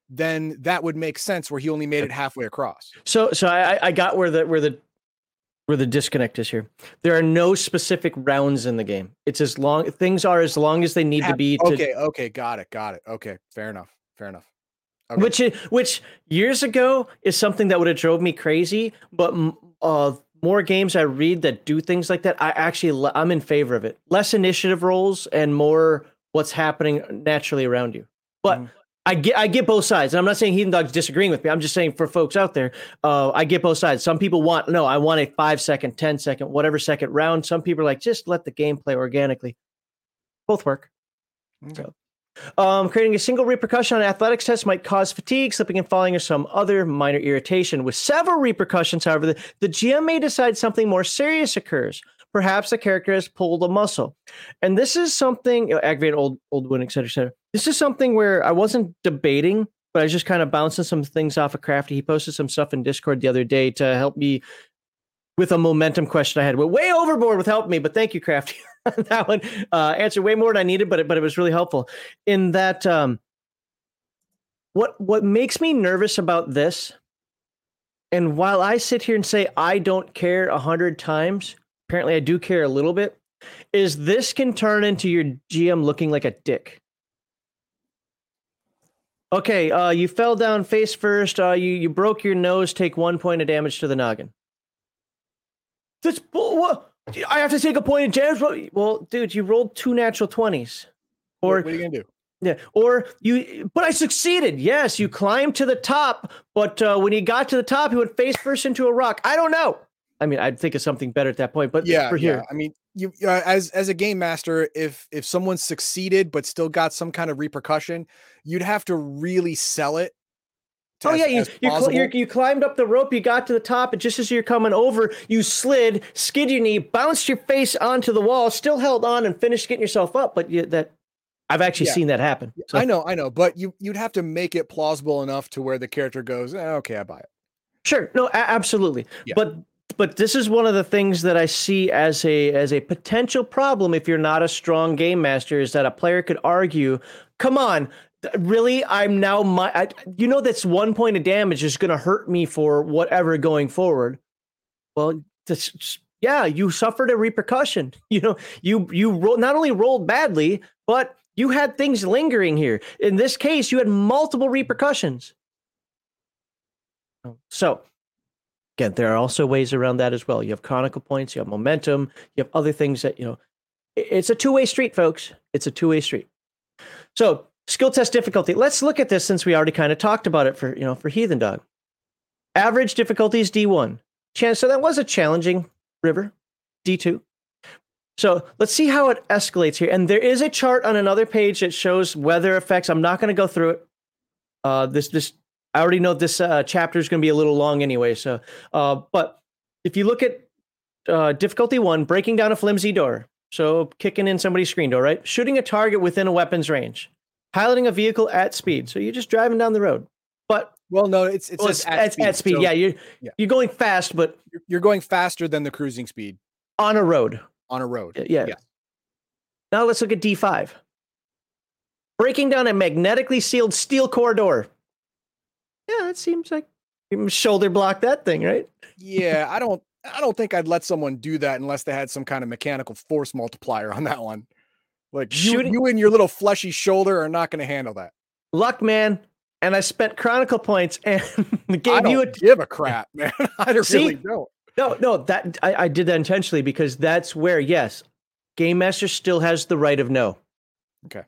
then that would make sense where he only made it halfway across. So so I I- got where the where the where the disconnect is here. There are no specific rounds in the game. It's as long things are as long as they need to be to Okay, okay, got it, got it. Okay, fair enough, fair enough. Okay. which which years ago is something that would have drove me crazy but uh more games i read that do things like that i actually i'm in favor of it less initiative rolls and more what's happening naturally around you but Mhm. I get I get both sides, and I'm not saying Heathen Dog's disagreeing with me. I'm just saying for folks out there, uh, I get both sides. Some people want no, I want a five second, ten second, whatever second round. Some people are like just let the game play organically. Both work. Okay. Um, creating a single repercussion on athletics test might cause fatigue, slipping and falling, or some other minor irritation. With several repercussions, however, the, the GM may decide something more serious occurs. Perhaps the character has pulled a muscle. And this is something, you know, aggravated old, old wound, et cetera, et cetera. This is something where I wasn't debating but I was just kind of bouncing some things off of Crafty. He posted some stuff in Discord the other day to help me with a momentum question I had. Went way overboard with helping me, but thank you, Crafty. that one uh, answered way more than I needed, but it, but it was really helpful. In that, um, what what makes me nervous about this, and while I sit here and say I don't care a hundred times, apparently I do care a little bit. Is this can turn into your GM looking like a dick? Okay, uh, you fell down face first. Uh, you you broke your nose. Take one point of damage to the noggin. That's what. I have to take a point of damage. Well, dude, you rolled two natural twenties. Or what, what are you gonna do? Yeah, or you, but I succeeded. Yes, you climbed to the top, but uh, when he got to the top, he went face first into a rock. I don't know. I mean, I'd think of something better at that point, but yeah, for here, yeah. I mean, you uh, as as a game master, if if someone succeeded but still got some kind of repercussion, you'd have to really sell it. Oh yeah, you you, cl- you climbed up the rope, you got to the top, and just as you're coming over, you slid, skid your knee, bounced your face onto the wall, still held on, and finished getting yourself up. But you, that I've actually yeah. seen that happen. So. I know, I know, but you you'd have to make it plausible enough to where the character goes, eh, okay, I buy it. Sure, no, a- absolutely, yeah. but but this is one of the things that I see as a as a potential problem if you're not a strong game master is that a player could argue, "Come on, really? I'm now my I, you know that's one point of damage is going to hurt me for whatever going forward." Well, this, yeah, you suffered a repercussion. You know, you you ro- not only rolled badly, but you had things lingering here. In this case, you had multiple repercussions. So, Again, there are also ways around that as well. You have chronicle points, you have momentum, you have other things that, you know, it's a two way street, folks. It's a two way street. So, skill test difficulty. Let's look at this since we already kind of talked about it for, you know, for Heathen Dog. Average difficulty is D1. Chance. So, that was a challenging river, D2. So let's see how it escalates here. And there is a chart on another page that shows weather effects. I'm not going to go through it. Uh, this this I already know this uh, chapter is going to be a little long anyway. So, uh, but if you look at uh, difficulty one, breaking down a flimsy door, so kicking in somebody's screen door, right? Shooting a target within a weapon's range, piloting a vehicle at speed, so you're just driving down the road. But well, no, it's it's, well, it's at, at, speed. At speed. So, yeah, you're yeah. you're going fast, but you're going faster than the cruising speed on a road. On a road. Yeah. yeah. Now let's look at D5. Breaking down a magnetically sealed steel corridor yeah, it seems like shoulder block that thing, right? yeah, I don't I don't think I'd let someone do that unless they had some kind of mechanical force multiplier on that one. Like you, you and your little fleshy shoulder are not going to handle that. Luck, man. And I spent chronicle points and gave I don't you a give a crap, man. I See? really don't. No, no, that I, I did that intentionally because that's where, yes, Game Master still has the right of no. Okay.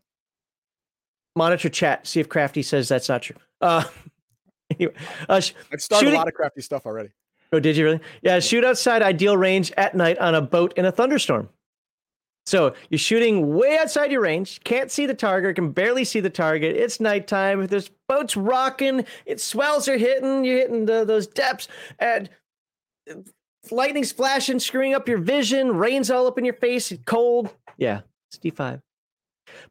Monitor chat. See if Crafty says that's not true. Uh, anyway, uh, sh- I've started shooting- a lot of crafty stuff already. Oh, did you really? Yeah, shoot outside ideal range at night on a boat in a thunderstorm. So you're shooting way outside your range, can't see the target, can barely see the target. It's nighttime. There's boats rocking, it swells are hitting, you're hitting the, those depths, and lightning's flashing, screwing up your vision, rain's all up in your face, cold. Yeah, it's D5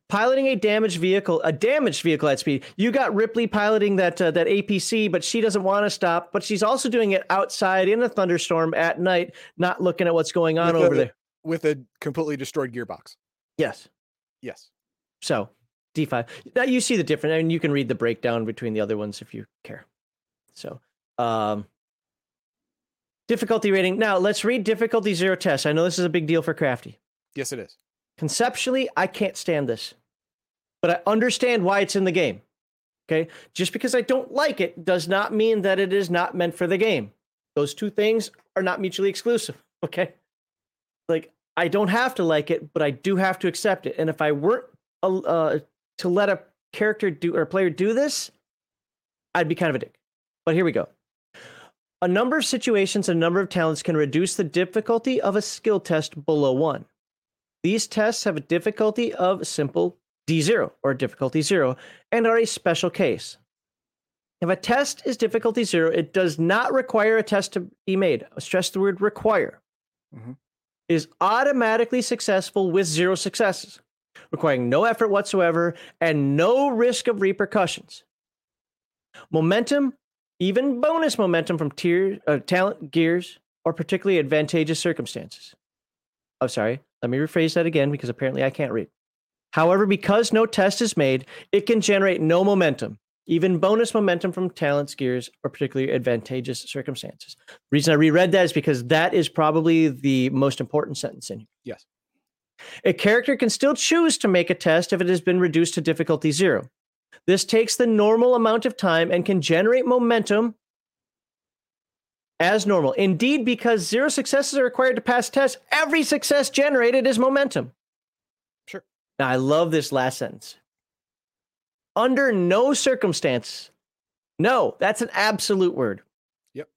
piloting a damaged vehicle, a damaged vehicle at speed. You got Ripley piloting that uh, that APC, but she doesn't want to stop. But she's also doing it outside in a thunderstorm at night, not looking at what's going on over there with a completely destroyed gearbox. Yes. Yes. So D5. Now you see the difference, and you can read the breakdown between the other ones if you care. So, um, difficulty rating. Now let's read difficulty zero test. I know this is a big deal for Crafty. Yes, it is. Conceptually, I can't stand this, but I understand why it's in the game. Okay. Just because I don't like it does not mean that it is not meant for the game. Those two things are not mutually exclusive. Okay. Like, I don't have to like it, but I do have to accept it. And if I weren't uh, to let a character do or a player do this, I'd be kind of a dick. But here we go. A number of situations, and a number of talents can reduce the difficulty of a skill test below one. These tests have a difficulty of simple D0 or difficulty 0 and are a special case. If a test is difficulty 0, it does not require a test to be made. I stress the word require. Mm-hmm. Is automatically successful with zero successes, requiring no effort whatsoever and no risk of repercussions. Momentum, even bonus momentum from tier uh, talent gears or particularly advantageous circumstances. Oh, sorry. Let me rephrase that again because apparently I can't read. However, because no test is made, it can generate no momentum, even bonus momentum from talents, gears, or particularly advantageous circumstances. The reason I reread that is because that is probably the most important sentence in here. Yes. A character can still choose to make a test if it has been reduced to difficulty zero. This takes the normal amount of time and can generate momentum as normal. Indeed, because zero successes are required to pass tests, every success generated is momentum. Sure. Now, I love this last sentence. Under no circumstance, no, that's an absolute word. Yep.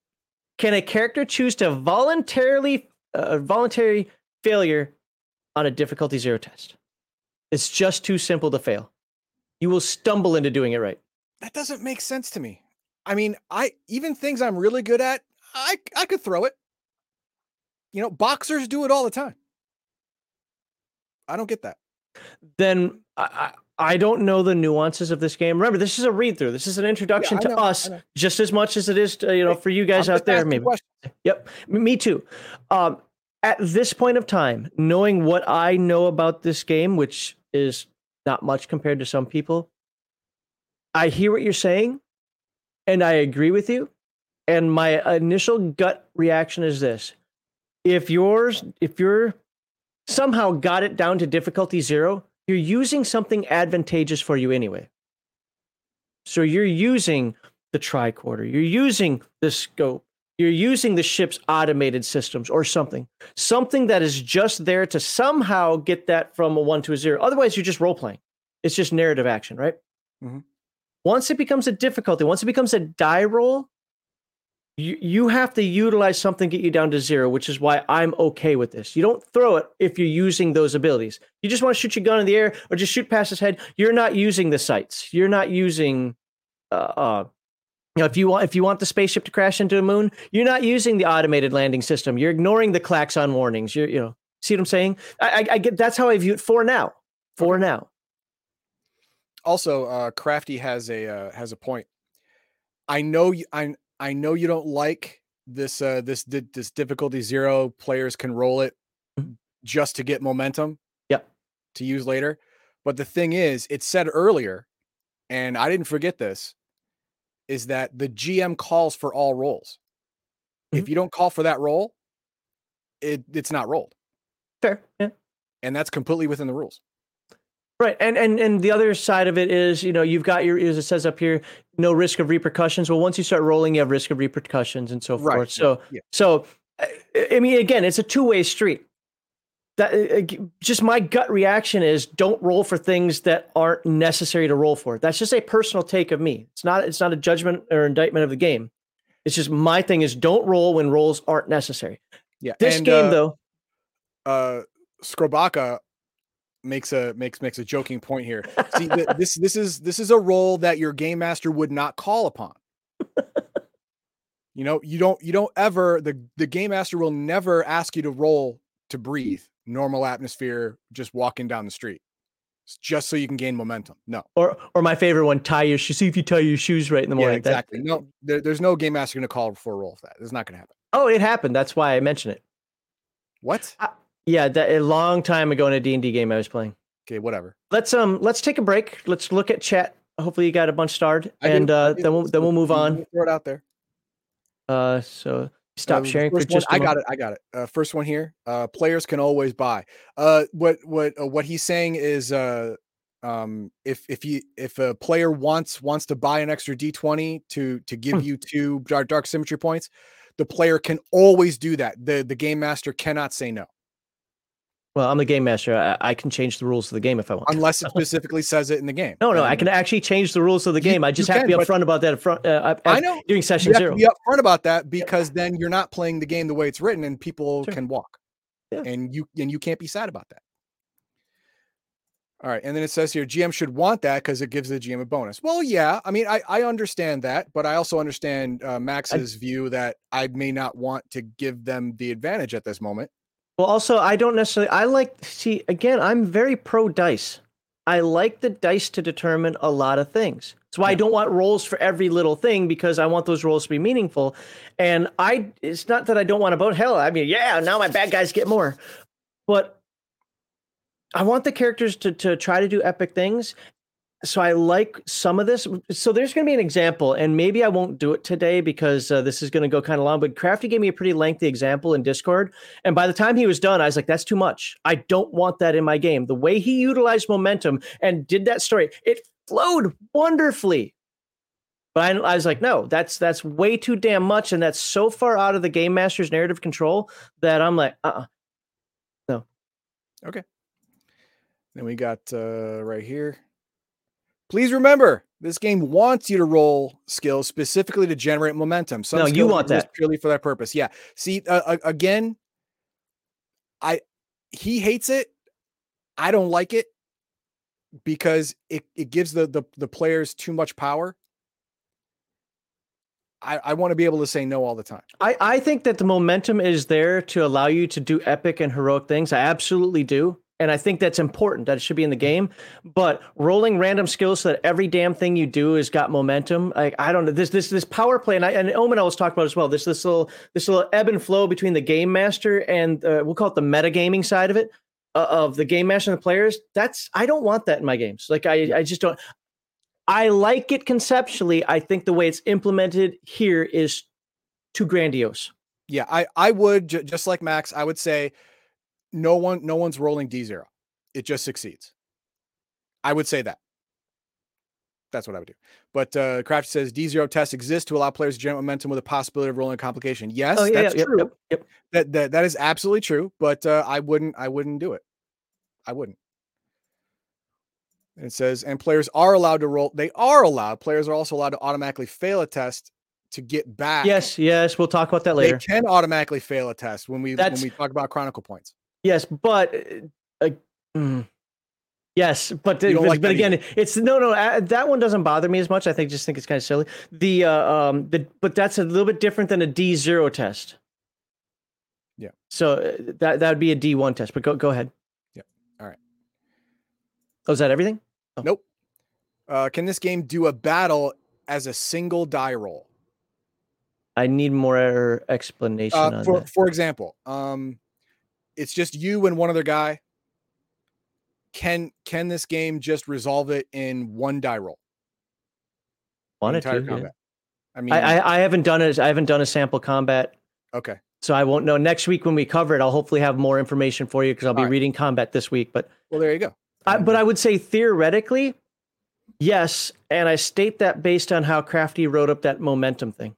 Can a character choose to voluntarily, uh, voluntary failure on a difficulty zero test? It's just too simple to fail. You will stumble into doing it right. That doesn't make sense to me. I mean, I even things I'm really good at, I I could throw it. You know, boxers do it all the time. I don't get that. Then I, I, don't know the nuances of this game. Remember, this is a read through. This is an introduction to know, I us just as much as it is, to, you know, for you guys I'm out there. Maybe. Yep, me too. Um, at this point of time, knowing what I know about this game, which is not much compared to some people, I hear what you're saying, and I agree with you. And my initial gut reaction is this: if yours, if you're somehow got it down to difficulty zero, you're using something advantageous for you anyway. So you're using the tricorder, you're using the scope, you're using the ship's automated systems or something, something that is just there to somehow get that from a one to a zero. Otherwise, you're just role playing. It's just narrative action, right? Mhm. Once it becomes a difficulty, once it becomes a die roll, you, you have to utilize something to get you down to zero, which is why I'm okay with this. You don't throw it if you're using those abilities. You just want to shoot your gun in the air or just shoot past his head. You're not using the sights. You're not using uh, uh you know, if you want if you want the spaceship to crash into a moon, you're not using the automated landing system. You're ignoring the klaxon warnings. You're you know, see what I'm saying? I, I, I get that's how I view it for now. For now. Also, uh, Crafty has a uh, has a point. I know you. I I know you don't like this. Uh, this this difficulty zero. Players can roll it Mhm. just to get momentum. Yep. To use later, but the thing is, it said earlier, and I didn't forget this, is that the GM calls for all rolls. If Mhm. you don't call for that roll, it it's not rolled, Fair. Yeah. and that's completely within the rules. Right, and and and the other side of it is, you know, you've got your as it says up here, no risk of repercussions. Well, once you start rolling, you have risk of repercussions and so Right, forth. So, yeah. so I mean, again, it's a two way street. That uh, uh, just my gut reaction is don't roll for things that aren't necessary to roll for. That's just a personal take of me. It's not it's not a judgment or indictment of the game. It's just my thing is don't roll when rolls aren't necessary. Yeah. This and, game uh, though, uh Skrobaka makes a makes makes a joking point here. See, th- this this is this is a role that your game master would not call upon. you know, you don't you don't ever the the game master will never ask you to roll to breathe normal atmosphere just walking down the street. It's just so you can gain momentum. No. or or my favorite one, tie your shoes. See if you tie your shoes right in the Yeah, morning. That- exactly. no, there, there's no game master going to call for a roll for that. It's not going to happen. oh, it happened. That's why I mentioned it. What? Yeah, that a long time ago in a D&D game I was playing. Okay, whatever. Let's um let's take a break. Let's look at chat. Hopefully you got a bunch starred I and uh do. then we'll then we'll move on. Throw it out there. Uh so stop Uh, sharing for one- just I got it. I got it. Uh, first one here. Uh, players can always buy. Uh, what what uh, what he's saying is uh, um, if if you if a player wants wants to buy an extra D twenty to to give Hmm. you two dark, dark symmetry points, the player can always do that. the The game master cannot say no Well, I'm the game master. I, I can change the rules of the game if I want. unless it specifically says it in the game. no, no, I can actually change the rules of the You- game. I just have to be upfront about that up front uh, I know during you session have zero. to be upfront about that because then you're not playing the game the way it's written, and people Sure. can walk. Yeah. And you and you can't be sad about that. All right, and then it says here GM should want that because it gives the GM a bonus. Well, yeah, I mean, I I understand that, but I also understand uh, Max's view that I may not want to give them the advantage at this moment. Well, also, I don't necessarily. I like see again. I'm very pro dice. I like the dice to determine a lot of things. That's why yeah. I don't want rolls for every little thing because I want those rolls to be meaningful. And I, it's not that I don't want to vote. Hell, I mean, yeah, now my bad guys get more, but I want the characters to to try to do epic things. So I like some of this. So there's going to be an example, and maybe I won't do it today because uh, this is going to go kind of long. But Crafty gave me a pretty lengthy example in Discord, and by the time he was done, I was like, "That's too much. I don't want that in my game." The way he utilized momentum and did that story, it flowed wonderfully. But I, I, was like, no, that's that's way too damn much, and that's so far out of the game master's narrative control that I'm like, uh, uh no. Okay. Then we got uh, right here. Please remember, this game wants you to roll skills specifically to generate momentum. Some no, you want that purely for that purpose. Yeah. See, uh, again, I he hates it. I don't like it because it, it gives the, the the players too much power. I, I want to be able to say no all the time. I, I think that the momentum is there to allow you to do epic and heroic things. I absolutely do. And I think that's important that it should be in the game. But rolling random skills so that every damn thing you do has got momentum. Like I don't know this this this power play, and I and Omen always talked about as well. This this little this little ebb and flow between the game master and uh, we'll call it the metagaming side of it uh, of the game master and the players. That's I don't want that in my games. Like I I just don't. I like it conceptually. I think the way it's implemented here is too grandiose. Yeah, I I would just like Max. I would say no one no one's rolling D zero. It just succeeds. I would say that. That's what I would do. But uh, Craft says D zero tests exist to allow players to generate momentum with a possibility of rolling a complication. Yes, oh, yeah, that's yep, true. Yep, yep. That, that that is absolutely true. But uh, I wouldn't I wouldn't do it. I wouldn't. And it says, and players are allowed to roll. They are allowed. Players are also allowed to automatically fail a test to get back. Yes, yes, we'll talk about that later. They can automatically fail a test when we That's, when we talk about chronicle points. Yes, but uh, mm, yes, but but, like but again, it's no, no. Uh, that one doesn't bother me as much. I think just think it's kind of silly. The uh, um the but that's a little bit different than a D zero test. Yeah. So uh, that that would be a D one test. But go go ahead. Yeah. All right. Oh, is that everything? Oh. Nope. Uh, can this game do a battle as a single die roll? I need more explanation uh, for, that. For example, um, it's just you and one other guy. Can can this game just resolve it in one die roll? Wanted to. Combat. Yeah. I mean, I, I, I haven't done it. I haven't done a sample combat. Okay. So I won't know next week when we cover it. I'll hopefully have more information for you because I'll be right. reading combat this week. But well, there you go. I, but I would say theoretically, yes, and I state that based on how Crafty wrote up that momentum thing.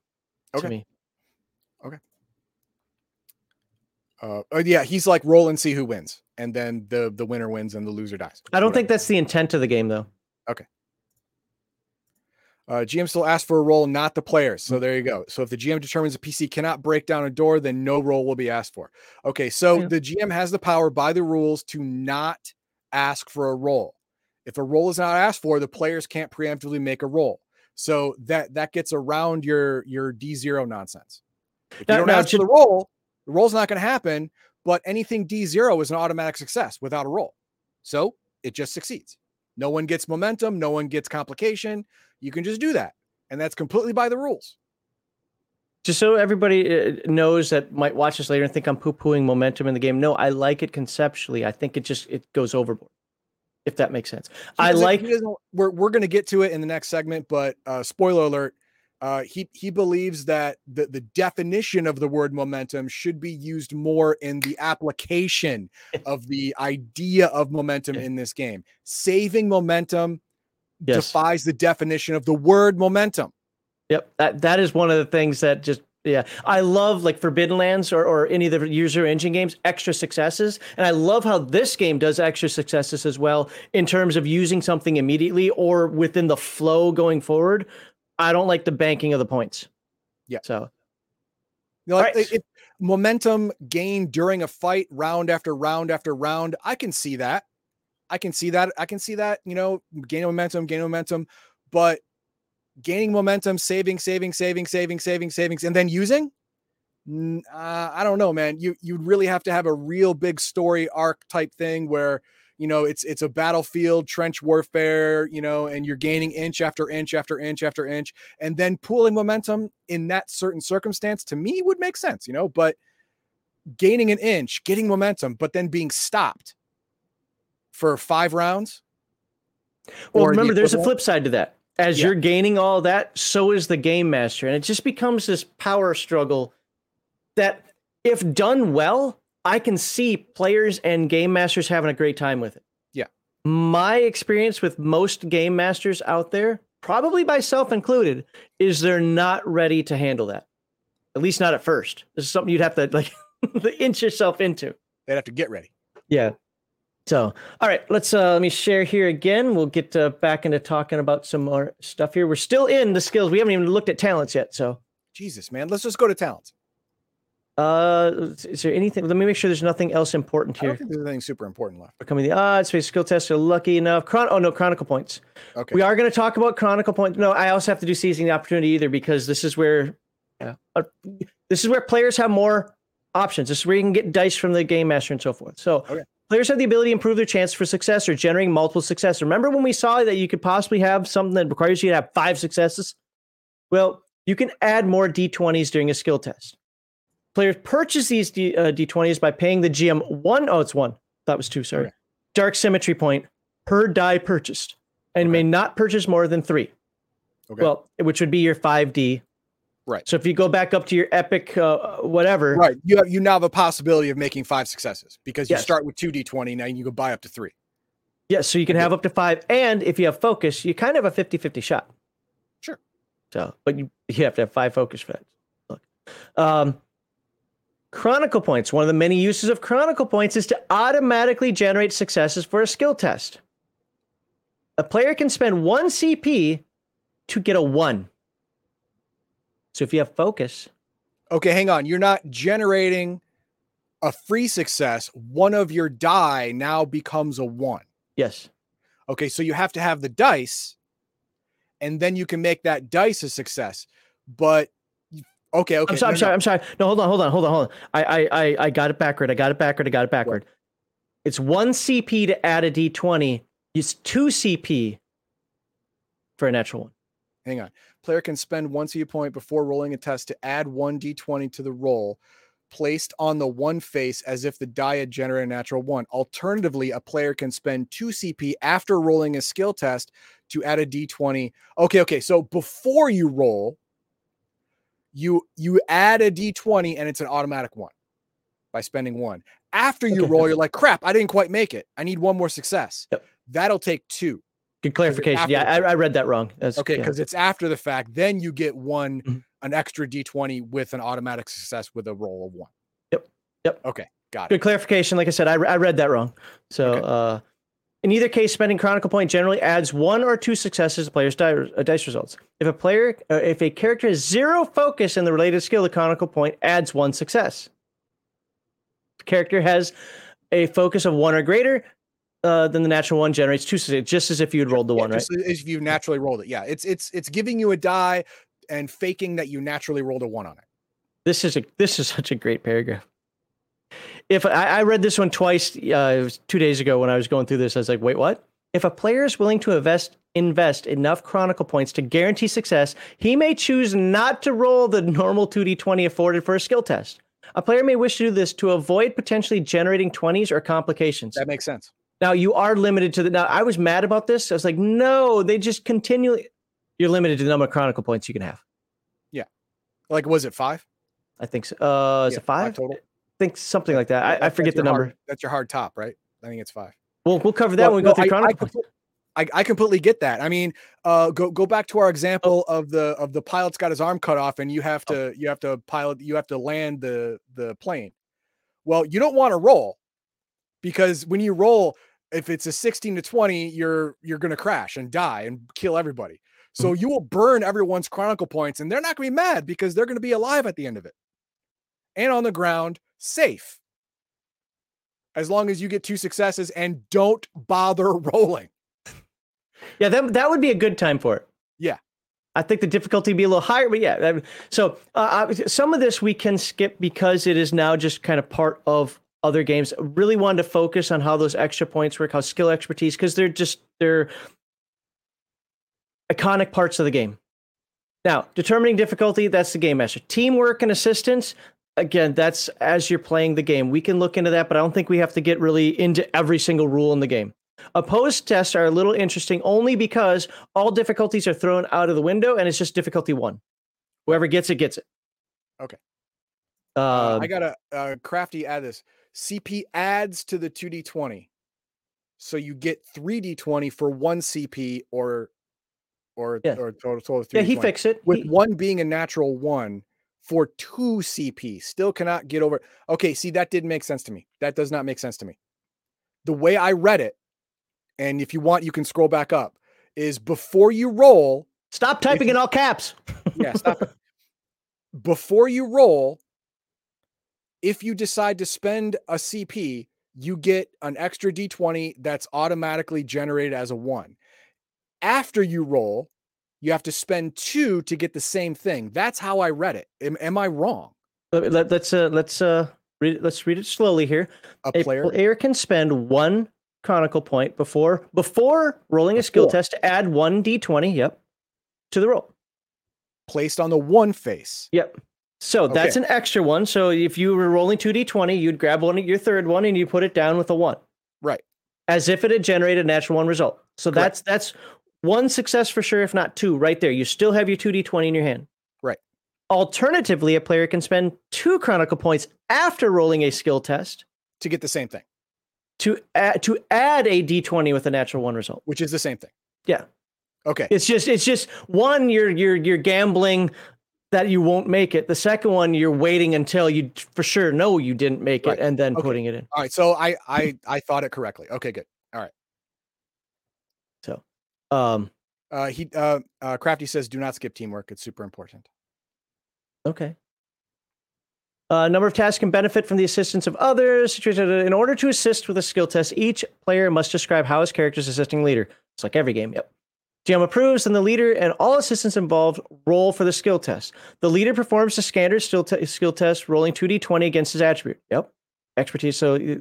Okay. To me. Uh, oh, yeah, he's like roll and see who wins, and then the the winner wins and the loser dies. I don't think that's the intent of the game, though. Okay. Uh, GM still asks for a roll, not the players. So mm. there you go. So if the GM determines a PC cannot break down a door, then no roll will be asked for. Okay, so yeah. the GM has the power by the rules to not ask for a roll. If a roll is not asked for, the players can't preemptively make a roll. So that that gets around your your D zero nonsense. If you don't ask for the roll, the roll's not going to happen, but anything D0 is an automatic success without a roll. So it just succeeds. No one gets momentum, no one gets complication. You can just do that. And that's completely by the rules. Just so everybody uh, knows that might watch this later and think I'm poo-pooing momentum in the game. No, I like it conceptually. I think it just it goes overboard. If that makes sense. I like we're we're going to get to it in the next segment, but uh spoiler alert, uh, he he believes that the, the definition of the word momentum should be used more in the application of the idea of momentum in this game. Saving momentum yes. defies the definition of the word momentum. Yep, that that is one of the things that just yeah, I love like Forbidden Lands or, or any of the Year Zero Engine games, extra successes. And I love how this game does extra successes as well in terms of using something immediately or within the flow going forward I don't like the banking of the points. Yeah. So, you know, like, right. it, momentum gained during a fight, round after round after round. I can see that. I can see that. I can see that. You know, gaining momentum, gaining momentum, but gaining momentum, saving, saving, saving, saving, saving, savings, and then using. Uh, I don't know, man. You you'd really have to have a real big story arc type thing where you know it's it's a battlefield trench warfare you know and you're gaining inch after inch after inch after inch and then pooling momentum in that certain circumstance to me would make sense you know but gaining an inch getting momentum but then being stopped for five rounds well or the remember there's a flip side to that as Yeah. you're gaining all that so is the game master and it just becomes this power struggle that if done well i can see players and game masters having a great time with it Yeah. my experience with most game masters out there probably myself included is they're not ready to handle that at least not at first this is something you'd have to like inch yourself into they'd have to get ready yeah. So, all right, let's uh, let me share here again. We'll get uh, back into talking about some more stuff here. We're still in the skills. We haven't even looked at talents yet. So, jesus man let's just go to talents uh, is there anything? Let me make sure there's nothing else important i don't here. think there's anything super important left We're coming the odds, space skill tests are lucky enough. Chron- oh no, chronicle points. okay We are going to talk about chronicle points. No, I also have to do seizing the opportunity either because this is where, yeah, uh, this is where players have more options. This is where you can get dice from the game master and so forth. So Okay. players have the ability to improve their chance for success or generating multiple success. Remember when we saw that you could possibly have something that requires you to have five successes? Well, you can add more d20s during a skill test. Players purchase these D, uh, d20s by paying the GM one. Oh, it's one. That was two. Sorry. Okay. Dark symmetry point per die purchased, and may not purchase more than three. okay Well, which would be your 5D. Right. So if you go back up to your epic, uh, whatever. right you have you now have a possibility of making five successes because you Yes. start with 2d20 now you can buy up to three Yeah. So you can Okay. have up to five. And if you have focus, you kind of have a 50 50 shot. Sure. So, but you, you have to have five focus for that. Look. Um, Chronicle points. One of the many uses of chronicle points is to automatically generate successes for a skill test. A player can spend one CP to get a one. So if you have focus, okay hang on you're not generating a free success one of your die now becomes a one yes. okay so you have to have the dice and then you can make that dice a success but okay okay I'm sorry. no, I'm sorry. no. I'm sorry. No, hold on. Hold on. Hold on. Hold on. I, I, I, I got it backward. I got it backward. I got it backward. It's one CP to add a D20. It's two CP for a natural one. hang on player can spend one CP point before rolling a test to add one d20 to the roll placed on the one face as if the die had generated a natural one. Alternatively, a player can spend two CP after rolling a skill test to add a d20. Okay, okay. So before you roll, you you add a d20 and it's an automatic one by spending one. After you Okay. roll, you're like, crap, I didn't quite make it. I need one more success. Yep. That'll take two. Good clarification. Yeah, I, I read that wrong. That's, Okay, yeah. because it's after the fact. Then you get one Mhm. an extra d20 with an automatic success with a roll of one. Yep, yep. Okay, got it. Good clarification. Like I said, I, I read that wrong. So, Okay. uh, in either case, spending Chronicle Point generally adds one or two successes to player's uh, dice results. If a player, uh, if a character has zero focus in the related skill, the Chronicle Point adds one success. If character has a focus of one or greater, uh, then the natural one generates two successes, just as if you had rolled the Yeah, one, right? just as if you naturally rolled it. Yeah, it's it's it's giving you a die and faking that you naturally rolled a one on it. This is a this is such a great paragraph. If I, I read this one twice, uh, it was two days ago when I was going through this, I was like, wait, what? If a player is willing to invest invest enough chronicle points to guarantee success, he may choose not to roll the normal 2d20 afforded for a skill test. A player may wish to do this to avoid potentially generating 20s or complications. That makes sense. Now you are limited to the. Now I was mad about this. I was like, no, they just continually. You're limited to the number of chronicle points you can have. Yeah, like, was it five? I think so. Uh, is Yeah, it five? total? Think something like that. I, I forget the your hard- number. that's your hard top, right? I think it's five. We'll we'll cover that Well, when we go through I- chronicle I, I, completely get that. I mean, uh, go go back to our example of the of the pilot's got his arm cut off, and you have to you have to pilot you have to land the the plane. Well, you don't want to roll because when you roll, if it's a sixteen to twenty, you're you're gonna crash and die and kill everybody. So you will burn everyone's chronicle points, and they're not gonna be mad because they're gonna be alive at the end of it and on the ground, safe. As long as you get two successes and don't bother rolling. Yeah, that that would be a good time for it. Yeah. I think the difficulty would be a little higher, but yeah. So uh, uh, some of this we can skip because it is now just kind of part of other games. Really wanted to focus on how those extra points work, how skill expertise, because they're just they're iconic parts of the game. Now, determining difficulty, that's the game master. Teamwork and assistance, again, that's as you're playing the game. We can look into that, but I don't think we have to get really into every single rule in the game. Opposed tests are a little interesting only because all difficulties are thrown out of the window and it's just difficulty one. Whoever gets it, gets it. Okay. Uh, Uh, I got a uh, crafty add this. CP adds to the 2d20. So you get 3d20 for one CP or or Yeah. or total, total yeah, he 3d20. fixed it. with He- one being a natural one for two CP. Still cannot get over. Okay, see that didn't make sense to me. That does not make sense to me. The way I read it, and if you want, you can scroll back up. Is before you roll, Stop typing you- in all caps. yeah, stop. Before you roll, if you decide to spend a CP, you get an extra d20 that's automatically generated as a one. After you roll, you have to spend two to get the same thing. That's how I read it. Am, am I wrong? Let, us uh, let's uh, read it, let's read it slowly here. A A player? player can spend one chronicle point before before rolling a skill test to add one d20. Yep, to the roll. placed on the one face. Yep. So that's an extra one. So if you were rolling two d20, you'd grab one your third one and you put it down with a one, Right. as if it had generated a natural one result. So that's that's one success for sure, if not two, right there. You still have your two d20 in your hand. Right. Alternatively, a player can spend two chronicle points after rolling a skill test To get the same thing, to add, to add a d20 with a natural one result. which is the same thing. Yeah. Okay. It's just it's just one you're you're you're gambling that you won't make it. The second one you're waiting until you for sure know you didn't make it Right. and then Okay. putting it in. All right. So I I I thought it correctly. Okay, good. Um Uh he uh, uh Crafty says do not skip teamwork. It's super important. okay. A number of tasks can benefit from the assistance of others. In order to assist with a skill test, each player must describe how his character is assisting leader. It's like every game. Yep. GM approves, and the leader and all assistants involved roll for the skill test. The leader performs the standard skill, te- skill test, rolling 2d20 against his attribute. Yep. Expertise. So uh,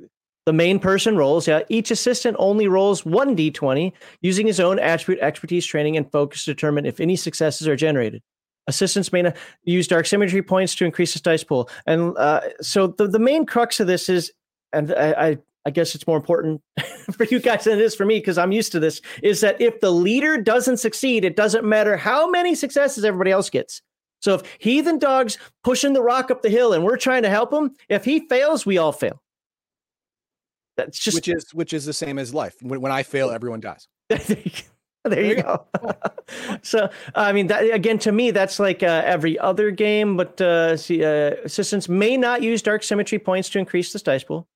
the main person rolls. Yeah. Each assistant only rolls 1d20 using his own attribute, expertise, training, and focus to determine if any successes are generated. Assistants may use dark symmetry points to increase his dice pool. And uh, so the, the main crux of this is, and I, I, I guess it's more important for you guys than it is for me because I'm used to this, is that if the leader doesn't succeed, it doesn't matter how many successes everybody else gets. So if Heathen Dog's pushing the rock up the hill and we're trying to help him, if he fails, we all fail. That's just which is which is the same as life. When, when I fail, everyone dies. there you go. so I mean, that again to me, that's like uh, every other game. But uh, see, uh, assistants may not use dark symmetry points to increase the dice pool.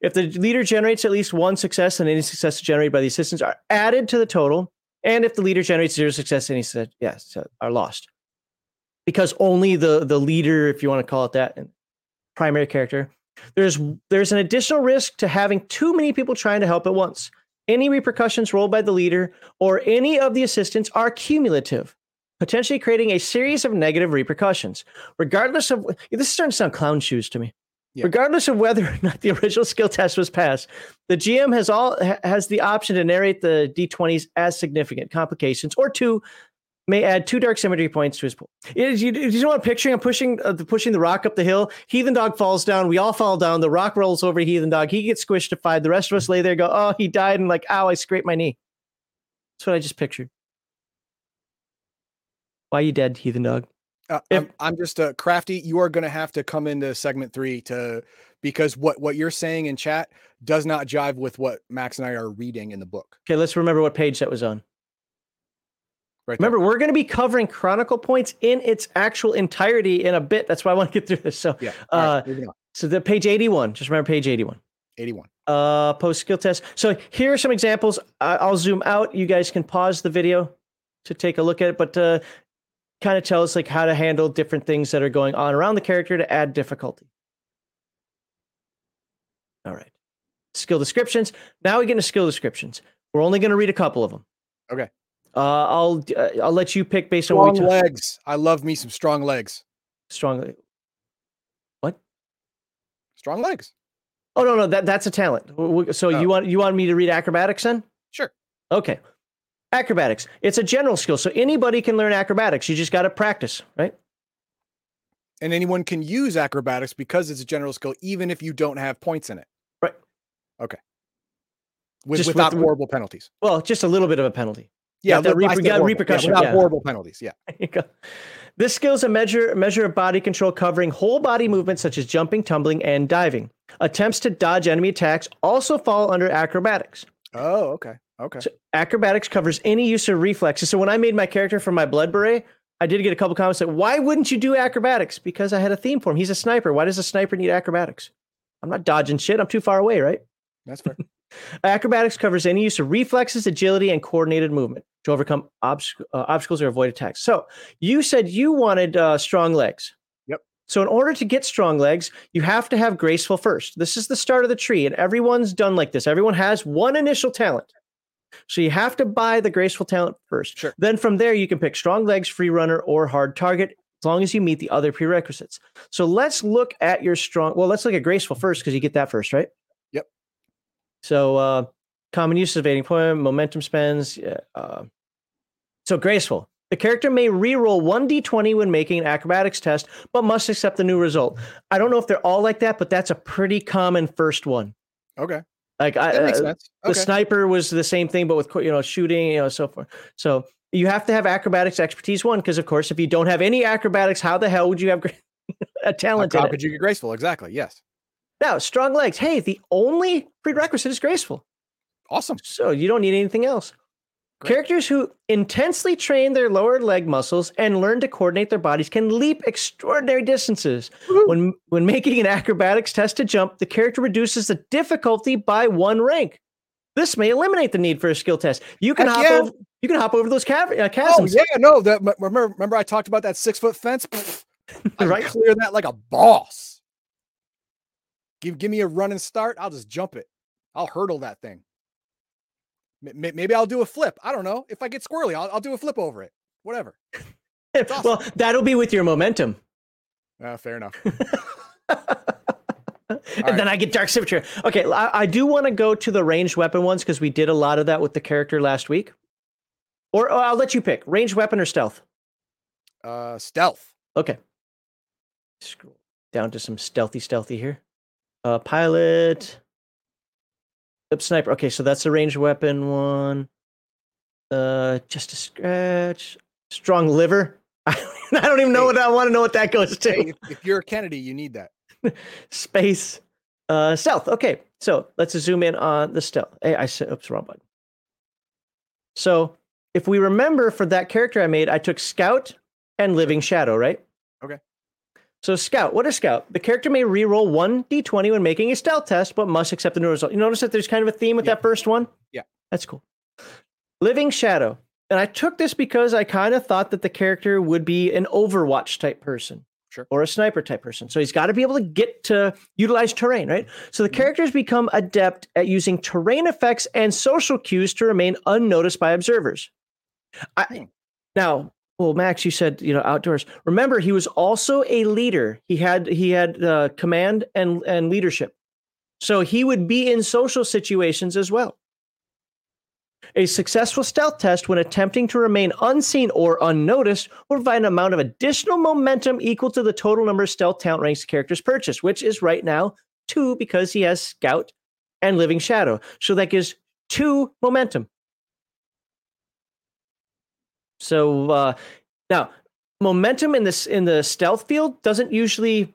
If the leader generates at least one success, then any success generated by the assistants are added to the total. And if the leader generates zero success, any success, yes, are lost. Because only the the leader, if you want to call it that, and primary character, there's there's an additional risk to having too many people trying to help at once. Any repercussions rolled by the leader or any of the assistants are cumulative, potentially creating a series of negative repercussions. Regardless of this is starting to sound clown shoes to me. Yeah. Regardless of whether or not the original skill test was passed, the GM has all has the option to narrate the d20s as significant complications, or two may add two dark symmetry points to his pool. Is, you, you know what I'm picturing? I'm pushing uh, the, pushing the rock up the hill. Heathen dog falls down. We all fall down. The rock rolls over Heathen dog. He gets squished to five. The rest of us lay there, go, oh, he died, and like, ow, I scraped my knee. That's what I just pictured. Why you dead, Heathen dog? Uh, If- I'm, I'm just uh, crafty. You are going to have to come into segment three to because what what you're saying in chat does not jive with what Max and I are reading in the book. Okay, let's remember what page that was on. Right. there. Remember, we're going to be covering Chronicle points in its actual entirety in a bit. That's why I want to get through this. So, Yeah. right, uh, so the page 81. Just remember page 81. 81. uh post skill test so here are some examples I- i'll zoom out you guys can pause the video to take a look at it but uh kind of tell us like how to handle different things that are going on around the character to add difficulty all right skill descriptions now we get into skill descriptions we're only going to read a couple of them Okay. Uh i'll uh, i'll let you pick based on what Strong we talk legs. I love me some strong legs. strongly What? Strong legs. Oh no, no, that that's a talent. So Oh. you want you want me to read acrobatics then? Sure. Okay. Acrobatics. It's a general skill, so anybody can learn acrobatics. You just got to practice, right? And anyone can use acrobatics because it's a general skill, even if you don't have points in it. Right. Okay. With, Just with without the- horrible penalties. Well, just a little bit of a penalty. Yeah, that I reper- yeah, horrible. repercussion, without yeah. horrible penalties. Yeah. There you go. This skill is a measure measure of body control covering whole body movements such as jumping, tumbling, and diving. Attempts to dodge enemy attacks also fall under acrobatics. Oh, okay. Okay. So acrobatics covers any use of reflexes. So when I made my character for my blood beret, I did get a couple comments that "Why wouldn't you do acrobatics?" Because I had a theme for him. He's a sniper. Why does a sniper need acrobatics? I'm not dodging shit. I'm too far away, right? That's fair. Acrobatics covers any use of reflexes, agility, and coordinated movement to overcome obst- uh, obstacles or avoid attacks. So you said you wanted uh, strong legs. Yep. So in order to get strong legs, you have to have graceful first. This is the start of the tree, and everyone's done like this. Everyone has one initial talent. So you have to buy the graceful talent first. Sure. Then from there, you can pick strong legs, free runner, or hard target, as long as you meet the other prerequisites. So let's look at your strong. Well, let's look at graceful first because you get that first, right? So uh, common uses of evading point, momentum spends. Uh, so graceful. The character may reroll one d20 when making an acrobatics test, but must accept the new result. I don't know if they're all like that, but that's a pretty common first one. Okay. Like I, makes uh, sense. the sniper was the same thing, but with you know shooting, you know, so forth. So you have to have acrobatics expertise one, because of course, if you don't have any acrobatics, how the hell would you have a talent how it? could you get graceful? Exactly. Yes. Now, strong legs. Hey, the only prerequisite is graceful, Awesome. so you don't need anything else. Great. Characters who intensely train their lower leg muscles and learn to coordinate their bodies can leap extraordinary distances. Woohoo. When when making an acrobatics test to jump, the character reduces the difficulty by one rank. This may eliminate the need for a skill test. You can Heck hop yeah. over. You can hop over those cav- uh, Oh chasms. yeah, no. That remember, remember I talked about that six foot fence. Pfft, I can Right. clear that like a boss. Give give me a running start. I'll just jump it. I'll hurdle that thing. Maybe I'll do a flip. I don't know. If I get squirrely, I'll, I'll do a flip over it. Whatever. awesome. well, that'll be with your momentum. Uh, fair enough. and right. then I get dark symmetry. Okay, I, I do want to go to the ranged weapon ones because we did a lot of that with the character last week. Or oh, I'll let you pick ranged weapon or stealth. Uh, stealth. Okay. Scroll down to some stealthy, stealthy here. Uh, pilot. Yep, sniper. Okay, so that's the ranged weapon one. Uh, just a scratch. Strong liver. I don't even know Hey. what I want to know what that goes to. Hey, if, if you're a Kennedy, you need that. Space. Uh, stealth. Okay, so let's zoom in on the stealth. Hey, I said, oops, wrong button. So if we remember for that character I made, I took Scout and Living Shadow, right? So Scout, what is Scout? The character may reroll one d20 when making a stealth test, but must accept the new result. You notice that there's kind of a theme with Yeah. that first one? Yeah. That's cool. Living Shadow. And I took this because I kind of thought that the character would be an Overwatch type person. Sure. Or a sniper type person. So he's got to be able to get to utilize terrain, right? So the Mhm. characters become adept at using terrain effects and social cues to remain unnoticed by observers. I, Hmm. now, well, Max, you said you know outdoors. Remember, he was also a leader. He had he had uh, command and and leadership, so he would be in social situations as well. A successful stealth test when attempting to remain unseen or unnoticed will provide an amount of additional momentum equal to the total number of stealth talent ranks characters purchased, which is right now two because he has Scout and Living Shadow. So that gives two momentum. So uh, now, momentum in this in the stealth field doesn't usually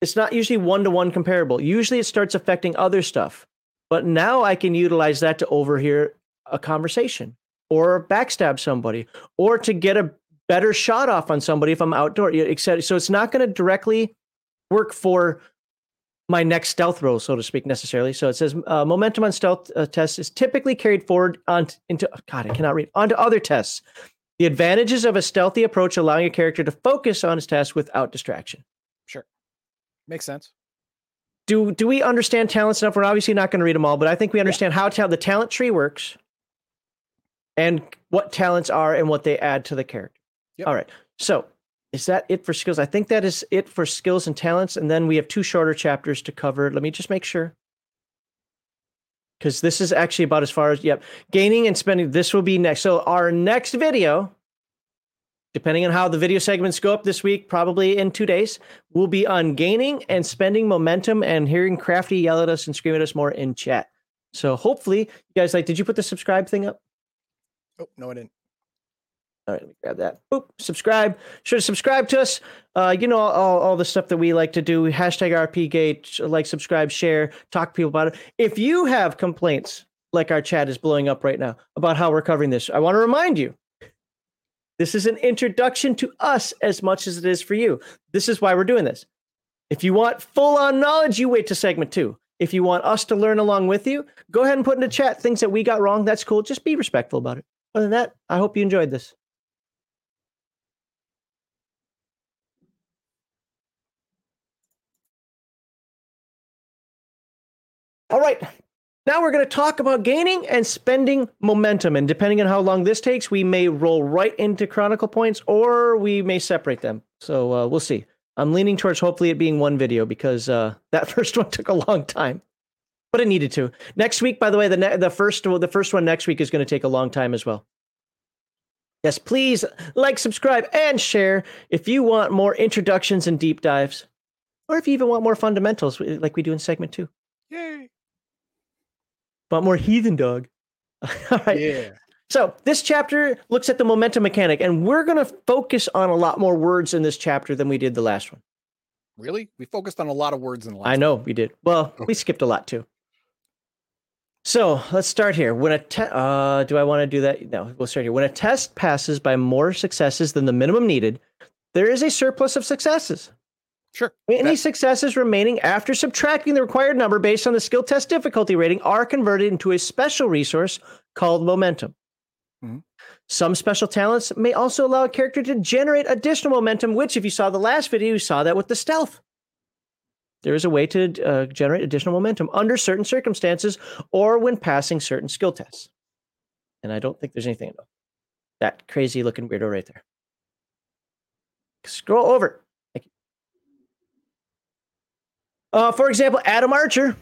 it's not usually one to one comparable. Usually, it starts affecting other stuff. But now I can utilize that to overhear a conversation or backstab somebody or to get a better shot off on somebody if I'm outdoor, etc. So it's not going to directly work for my next stealth roll, so to speak, necessarily. So it says uh, momentum on stealth uh, tests is typically carried forward on into God, I cannot read onto other tests. The advantages of a stealthy approach allowing a character to focus on his task without distraction. Sure. Makes sense. Do do we understand talents enough? We're obviously not going to read them all, but I think we understand how ta- the talent tree works, and what talents are and what they add to the character. Yep. All right. So is that it for skills? I think that is it for skills and talents, and then we have two shorter chapters to cover. Let me just make sure. Because this is actually about as far as yep gaining and spending this will be next. So our next video depending on how the video segments go up this week probably in two days will be on gaining and spending momentum and hearing crafty yell at us and scream at us more in chat. So hopefully you guys like did you put the subscribe thing up? Oh no, I didn't. All right, let me grab that. Boop, subscribe. Sure to subscribe to us. Uh, you know all, all the stuff that we like to do. Hashtag RPGate, like, subscribe, share, talk to people about it. If you have complaints, like our chat is blowing up right now, about how we're covering this, I want to remind you. This is an introduction to us as much as it is for you. This is why we're doing this. If you want full on knowledge, you wait to segment two. If you want us to learn along with you, go ahead and put in the chat things that we got wrong. That's cool. Just be respectful about it. Other than that, I hope you enjoyed this. All right. Now we're going to talk about gaining and spending momentum. And depending on how long this takes, we may roll right into Chronicle points or we may separate them. So uh, we'll see. I'm leaning towards hopefully it being one video because uh, that first one took a long time, but it needed to. Next week, by the way, the ne- the first the first one next week is going to take a long time as well. Yes, please like, subscribe, and share if you want more introductions and deep dives, or if you even want more fundamentals like we do in segment two. Yay! Want more heathen dog? All right. Yeah. So this chapter looks at the momentum mechanic, and we're going to focus on a lot more words in this chapter than we did the last one. Really? We focused on a lot of words in the last. I know we did. Well, we skipped a lot too. So let's start here. When a te- uh, do I want to do that? No, we'll start here. When a test passes by more successes than the minimum needed, there is a surplus of successes. Sure. Any That- successes remaining after subtracting the required number based on the skill test difficulty rating are converted into a special resource called momentum. Mhm. Some special talents may also allow a character to generate additional momentum, which, if you saw the last video, you saw that with the stealth. There is a way to uh, generate additional momentum under certain circumstances or when passing certain skill tests. And I don't think there's anything about that crazy looking weirdo right there. Scroll over. Thank you. Uh, for example, Adam Archer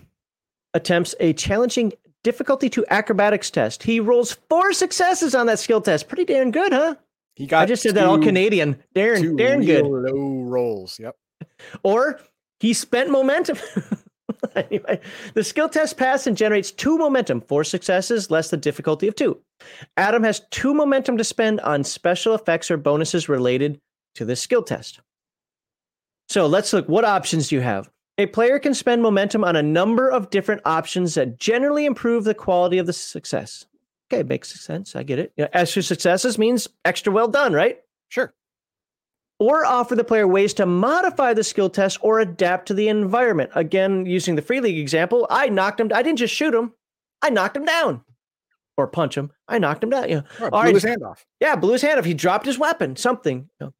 attempts a challenging difficulty to acrobatics test. He rolls four successes on that skill test. Pretty darn good, huh? He got. I just said that all Canadian. Darn, two darn good. Low rolls. Yep. Or he spent momentum. anyway, the skill test pass and generates two momentum, four successes, less the difficulty of two. Adam has two momentum to spend on special effects or bonuses related to the skill test. So let's look. What options do you have? A player can spend momentum on a number of different options that generally improve the quality of the success. Okay, makes sense. I get it. You know, extra successes means extra well done, right? Sure. or offer the player ways to modify the skill test or adapt to the environment. Again, using the free league example, I knocked him. I didn't just shoot him; I knocked him down, or punch him. I knocked him down. You know, right, blew right. his hand off. yeah, blew his hand off. He dropped his weapon. Something. you know.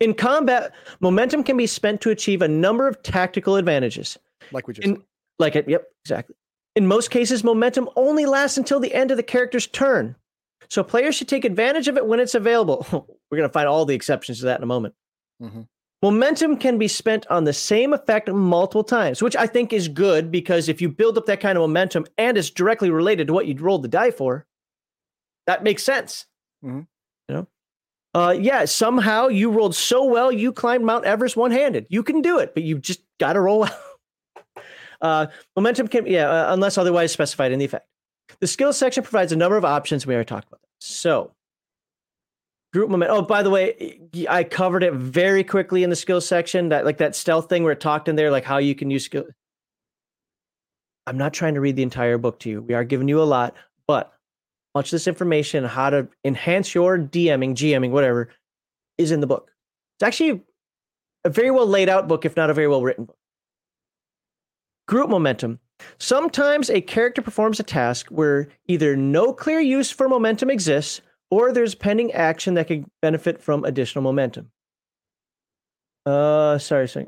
In combat, momentum can be spent to achieve a number of tactical advantages. Like we just. In, like it, yep, exactly. In most cases, momentum only lasts until the end of the character's turn. So players should take advantage of it when it's available. We're going to find all the exceptions to that in a moment. Mhm. Momentum can be spent on the same effect multiple times, which I think is good because if you build up that kind of momentum and it's directly related to what you rolled the die for, that makes sense. Mhm. Uh, yeah, somehow you rolled so well, you climbed Mount Everest one handed. You can do it, but you just got to roll out. Uh, momentum can, yeah, uh, unless otherwise specified in the effect. The skills section provides a number of options. We already talked about that. So, group momentum. Oh, by the way, I covered it very quickly in the skills section. That like that stealth thing where it talked in there, like how you can use skill. I'm not trying to read the entire book to you. We are giving you a lot, but much of this information, how to enhance your DMing, GMing, whatever, is in the book. It's actually a very well laid out book, if not a very well written book. Group momentum. Sometimes a character performs a task where either no clear use for momentum exists or there's pending action that could benefit from additional momentum. Uh, sorry, sorry.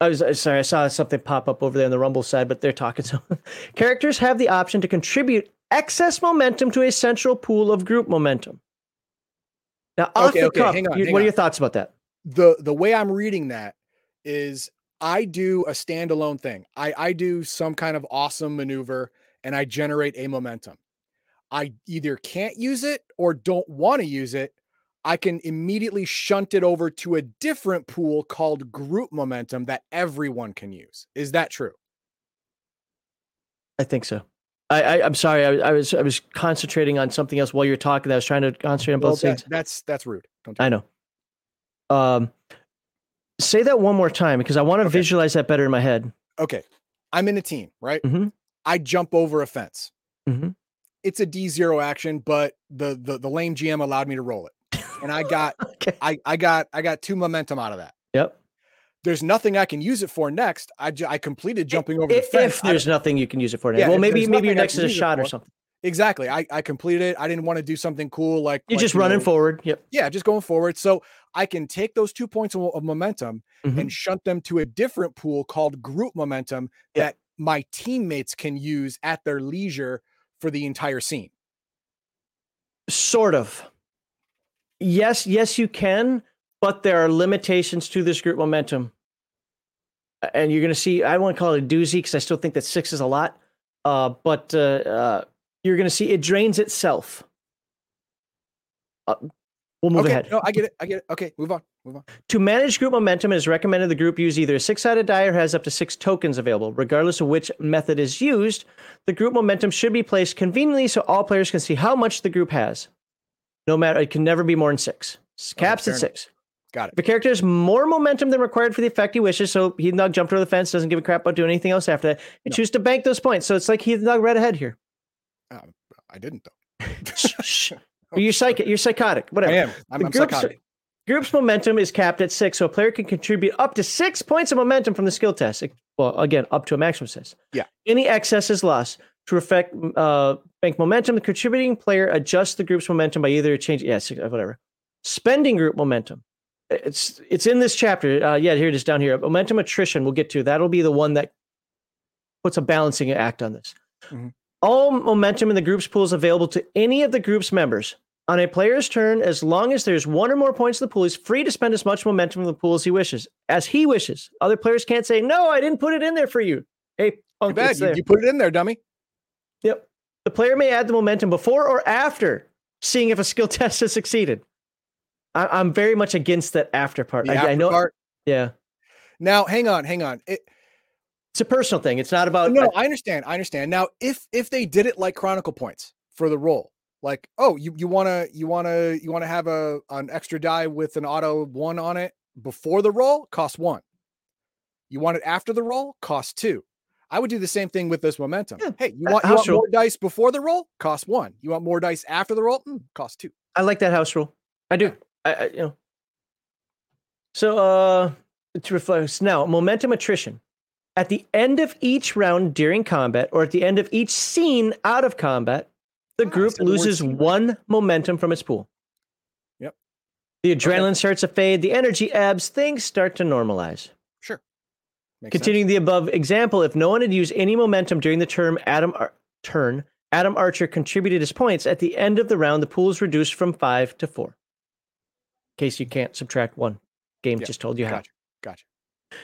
I was uh, sorry. I saw something pop up over there on the Rumble side, but they're talking. So, characters have the option to contribute excess momentum to a central pool of group momentum. Now, off Okay, the okay, cuff, on, you- what are your thoughts about that? the the way I'm reading that is I do a standalone thing. I, I do some kind of awesome maneuver and I generate a momentum. I either can't use it or don't want to use it. I can immediately shunt it over to a different pool called group momentum that everyone can use. Is that true? I think so. I, I am sorry. I, I, was I was concentrating on something else while you're talking. I was trying to concentrate on both well, things. That, that's that's rude. I know. Um, say that one more time because I want to okay. visualize that better in my head. Okay, I'm in a team, right? Mm-hmm. I jump over a fence. Mm-hmm. It's a D zero action, but the, the the lame GM allowed me to roll it, and I got okay. I I got I got two momentum out of that. Yep there's nothing I can use it for next. I, I completed jumping over the fence. If there's nothing you can use it for next. Yeah, well, maybe maybe your next is a shot or something. Exactly. I, I completed it. I didn't want to do something cool like you're like, just you running know, forward. Yep. Yeah, just going forward. So I can take those two points of, of momentum mm-hmm. and shunt them to a different pool called group momentum yep. that my teammates can use at their leisure for the entire scene. Sort of. Yes, yes, you can, but there are limitations to this group momentum. And you're going to see, I won't call it a doozy because I still think that six is a lot. Uh, but uh, uh, you're going to see it drains itself. Uh, we'll move okay, ahead. No, I get it. I get it. Okay, move on. Move on. To manage group momentum, it is recommended the group use either a six sided die or has up to six tokens available. Regardless of which method is used, the group momentum should be placed conveniently so all players can see how much the group has. No matter, it can never be more than six. Caps okay, at six. Got it. The character has more momentum than required for the effect he wishes, so Heathen Dog jumped over the fence, doesn't give a crap about doing anything else after that. He no. chooses to bank those points. So it's like Heathen Dog read ahead here. Um, I didn't though. you're psychic. You're psychotic. Whatever. I am. I'm, I'm group's, psychotic. Group's momentum is capped at six, so a player can contribute up to six points of momentum from the skill test. Well, again, up to a maximum test. Yeah. Any excess is lost. To affect uh, bank momentum, the contributing player adjusts the group's momentum by either changing, yeah, whatever. Spending group momentum it's it's in this chapter. Uh, yeah, here it is down here. Momentum attrition. We'll get to that'll be the one that puts a balancing act on this. Mm-hmm. All momentum in the group's pool is available to any of the group's members on a player's turn. As long as there's one or more points in the pool, he's free to spend as much momentum in the pool as he wishes, as he wishes. Other players can't say, "No, I didn't put it in there for you." Hey, punk, bad. You, you put it in there, dummy. Yep. The player may add the momentum before or after seeing if a skill test has succeeded. I, am very much against that after part. I, after I know. Part? Yeah. Now, hang on, hang on. It, it's a personal thing. It's not about. No, I, I understand. I understand. Now, if if they did it like Chronicle points for the roll, like oh, you you wanna you wanna you wanna have a an extra die with an auto one on it before the roll, cost one. You want it after the roll, cost two. I would do the same thing with this momentum. Yeah. Hey, you want, you want more dice before the roll? Cost one. You want more dice after the roll? Mm, cost two. I like that house rule. I do. I, I, you know. So uh, to reflect now, momentum attrition. At the end of each round during combat, or at the end of each scene out of combat, the oh, group loses one momentum from its pool. Yep. The adrenaline okay. starts to fade, the energy ebbs, things start to normalize. Makes Continuing sense. the above example, if no one had used any momentum during the term Adam Ar- turn, Adam Archer contributed his points. At the end of the round, the pool is reduced from five to four In case you can't subtract one. Game yep. just told you how. Gotcha. Gotcha.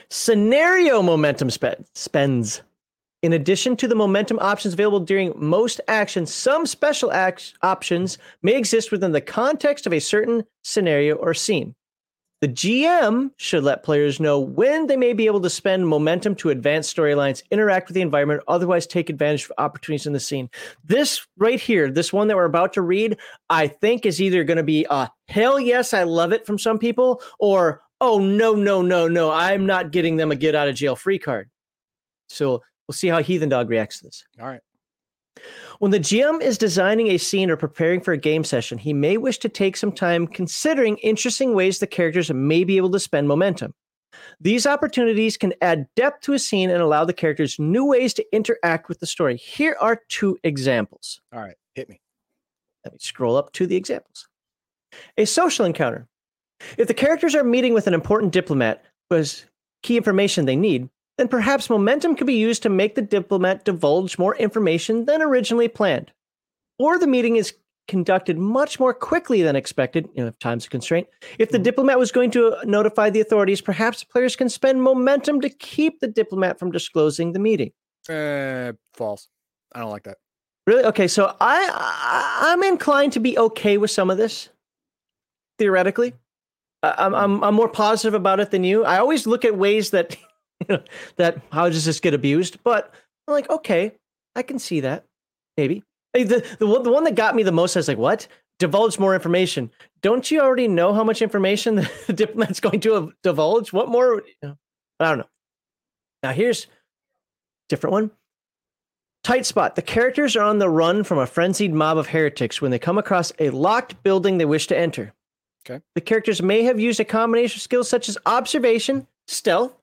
Scenario momentum spe- spends. In addition to the momentum options available during most actions, some special act- options may exist within the context of a certain scenario or scene. The GM should let players know when they may be able to spend momentum to advance storylines, interact with the environment, otherwise take advantage of opportunities in the scene. This right here, this one that we're about to read, I think is either going to be a hell yes, I love it from some people, or oh no, no, no, no, I'm not getting them a get out of jail free card. So we'll see how Heathen Dog reacts to this. All right. When the GM is designing a scene or preparing for a game session, he may wish to take some time considering interesting ways the characters may be able to spend momentum. These opportunities can add depth to a scene and allow the characters new ways to interact with the story. Here are two examples. All right, hit me. Let me scroll up to the examples. A social encounter. If the characters are meeting with an important diplomat who has key information they need, then perhaps momentum could be used to make the diplomat divulge more information than originally planned. Or the meeting is conducted much more quickly than expected, you know, if time's a constraint. If the Mhm. diplomat was going to notify the authorities, perhaps players can spend momentum to keep the diplomat from disclosing the meeting. Uh, false. I don't like that. Really? Okay, so I, I I'm inclined to be okay with some of this. Theoretically, I- I'm I'm I'm more positive about it than you. I always look at ways that that how does this get abused, but I'm like, okay, I can see that maybe. The the one, the one that got me the most I was like, what? Divulge more information. Don't you already know how much information the, diplomat's going to divulge? What more? I don't know. Now here's different one. Tight spot. The characters are on the run from a frenzied mob of heretics when they come across a locked building they wish to enter. Okay. The characters may have used a combination of skills such as observation, stealth,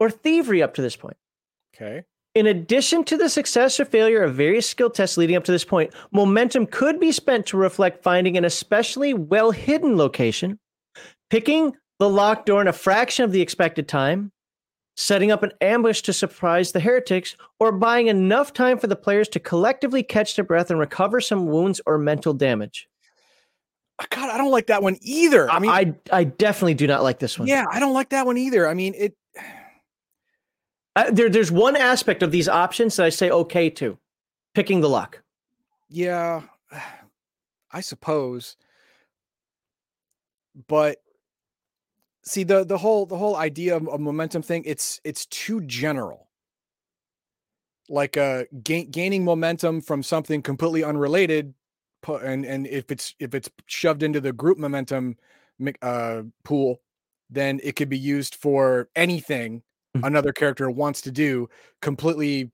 or thievery up to this point. Okay. In addition to the success or failure of various skill tests leading up to this point, momentum could be spent to reflect finding an especially well hidden location, picking the locked door in a fraction of the expected time, setting up an ambush to surprise the heretics, or buying enough time for the players to collectively catch their breath and recover some wounds or mental damage. Uh, God, I don't like that one either. I I mean, I, I definitely do not like this one. yeah, I don't like that one either. I mean, it. Uh, there, there's one aspect of these options that I say okay to picking the lock. Yeah, I suppose. But see the the whole the whole idea of a momentum thing it's it's too general. Like uh gain, gaining momentum from something completely unrelated and and if it's if it's shoved into the group momentum uh pool then it could be used for anything. Another character wants to do completely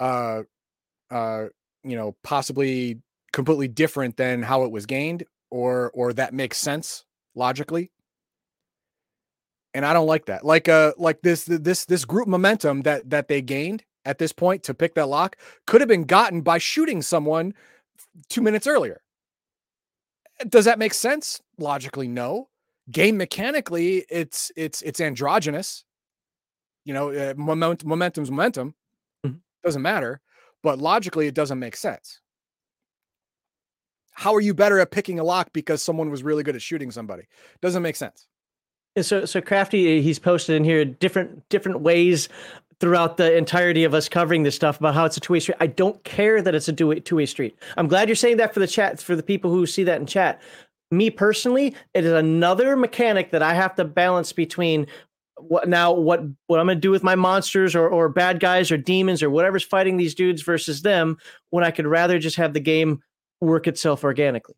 uh uh you know possibly completely different than how it was gained or or that makes sense logically? And i don't like that. Like uh like this this this group momentum that that they gained at this point to pick that lock could have been gotten by shooting someone 2 minutes earlier. Does that make sense? Logically no. Game mechanically it's it's it's androgynous you know uh, moment, momentum's momentum Mhm. doesn't matter but logically it doesn't make sense how are you better at picking a lock because someone was really good at shooting somebody doesn't make sense So, so crafty, he's posted in here different different ways throughout the entirety of us covering this stuff about how it's a two way street. I don't care that it's a two way street. I'm glad you're saying that for the chat for the people who see that in chat. Me personally, it is another mechanic that I have to balance between what now what what I'm gonna do with my monsters or or bad guys or demons or whatever's fighting these dudes versus them when I could rather just have the game work itself organically.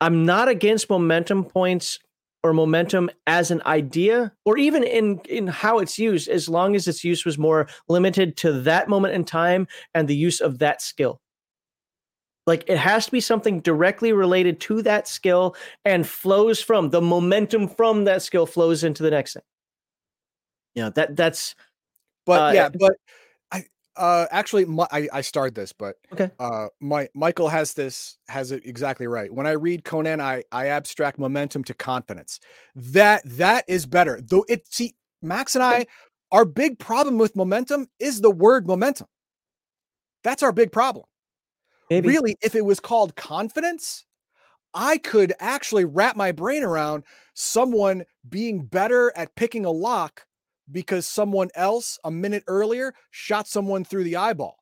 I'm not against momentum points or momentum as an idea or even in in how it's used as long as its use was more limited to that moment in time and the use of that skill like it has to be something directly related to that skill and flows from the momentum from that skill flows into the next thing yeah that that's but Uh, yeah but i uh actually my, i i started this but Okay. uh my michael has this has it exactly right. When i read conan i i abstract momentum to confidence. That that is better. Though it see max and i our big problem with momentum is the word momentum. That's our big problem. Maybe. Really if it was called confidence i could actually wrap my brain around someone being better at picking a lock because someone else a minute earlier shot someone through the eyeball.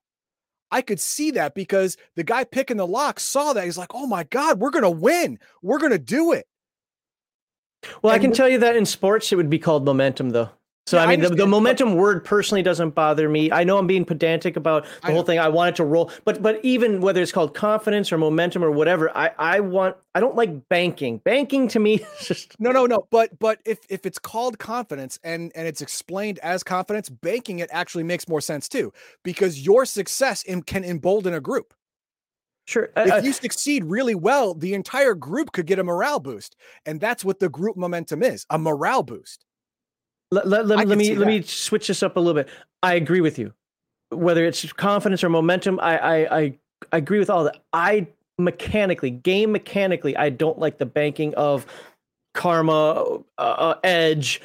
I could see that because the guy picking the lock saw that. He's like oh my god we're gonna win. We're gonna do it. Well i can tell you that in sports it would be called momentum though so Yeah, I I mean, the, the understand, but- momentum word personally doesn't bother me. I know I'm being pedantic about the I whole know. thing. I want it to roll, but but even whether it's called confidence or momentum or whatever, I I want I don't like banking. Banking to me is just no no no but but if if it's called confidence and and it's explained as confidence banking it actually makes more sense too because your success in, can embolden a group sure. uh, if uh, you succeed really well, the entire group could get a morale boost. And that's what the group momentum is a morale boost. Let, let, let, let me let me switch this up a little bit. I agree with you. Whether it's confidence or momentum, I I I, I agree with all that. I mechanically, game mechanically, I don't like the banking of karma, uh, uh, edge,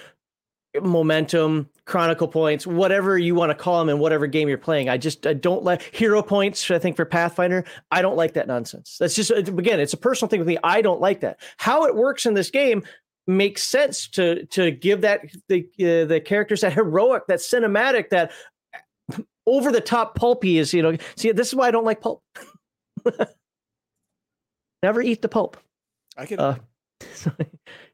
momentum, chronicle points, whatever you want to call them in whatever game you're playing. I just I don't like hero points. I think for Pathfinder, I don't like that nonsense. That's just again, it's a personal thing with me. I don't like that. How it works in this game makes sense to to give that the uh, the characters that heroic, that cinematic, that over the top pulpy is you know. See, this is why I don't like pulp. Never eat the pulp. I can. Uh,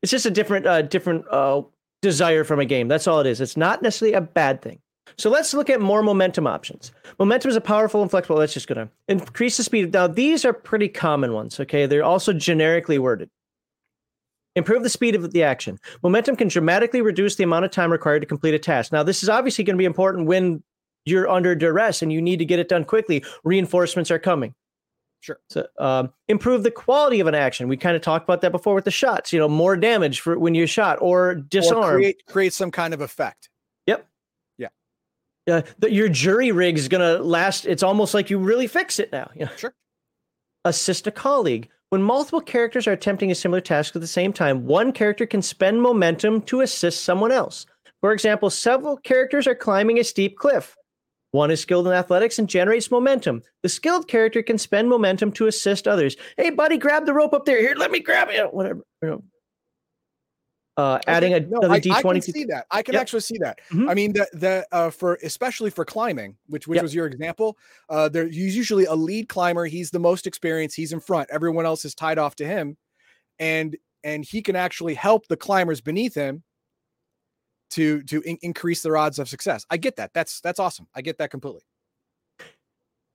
it's just a different uh, different uh, desire from a game. That's all it is. It's not necessarily a bad thing. So let's look at more momentum options. Momentum is a powerful and flexible. That's just going to increase the speed. Now, these are pretty common ones. Okay. They're also generically worded. Improve the speed of the action. Momentum can dramatically reduce the amount of time required to complete a task. Now, this is obviously going to be important when you're under duress and you need to get it done quickly. Reinforcements are coming. Sure. So um, improve the quality of an action. We kind of talked about that before with the shots. You know, more damage for when you're shot or disarm. Or create, create some kind of effect. Yep. Yeah. Uh, the, your jury rig is gonna last. It's almost like you really fix it now. Yeah. Sure. Assist a colleague. When multiple characters are attempting a similar task at the same time, one character can spend momentum to assist someone else. For example, several characters are climbing a steep cliff. One is skilled in athletics and generates momentum. The skilled character can spend momentum to assist others. Hey, buddy, grab the rope up there. Here, let me grab it. Whatever. You. Uh, adding okay, another no, D20. I, I can see that. I can yep. actually see that. Mm-hmm. I mean, the the uh, for especially for climbing, which which yep. was your example. Uh, there's usually a lead climber. He's the most experienced. He's in front. Everyone else is tied off to him, and and he can actually help the climbers beneath him to to in- increase their odds of success. I get that. That's that's awesome. I get that completely.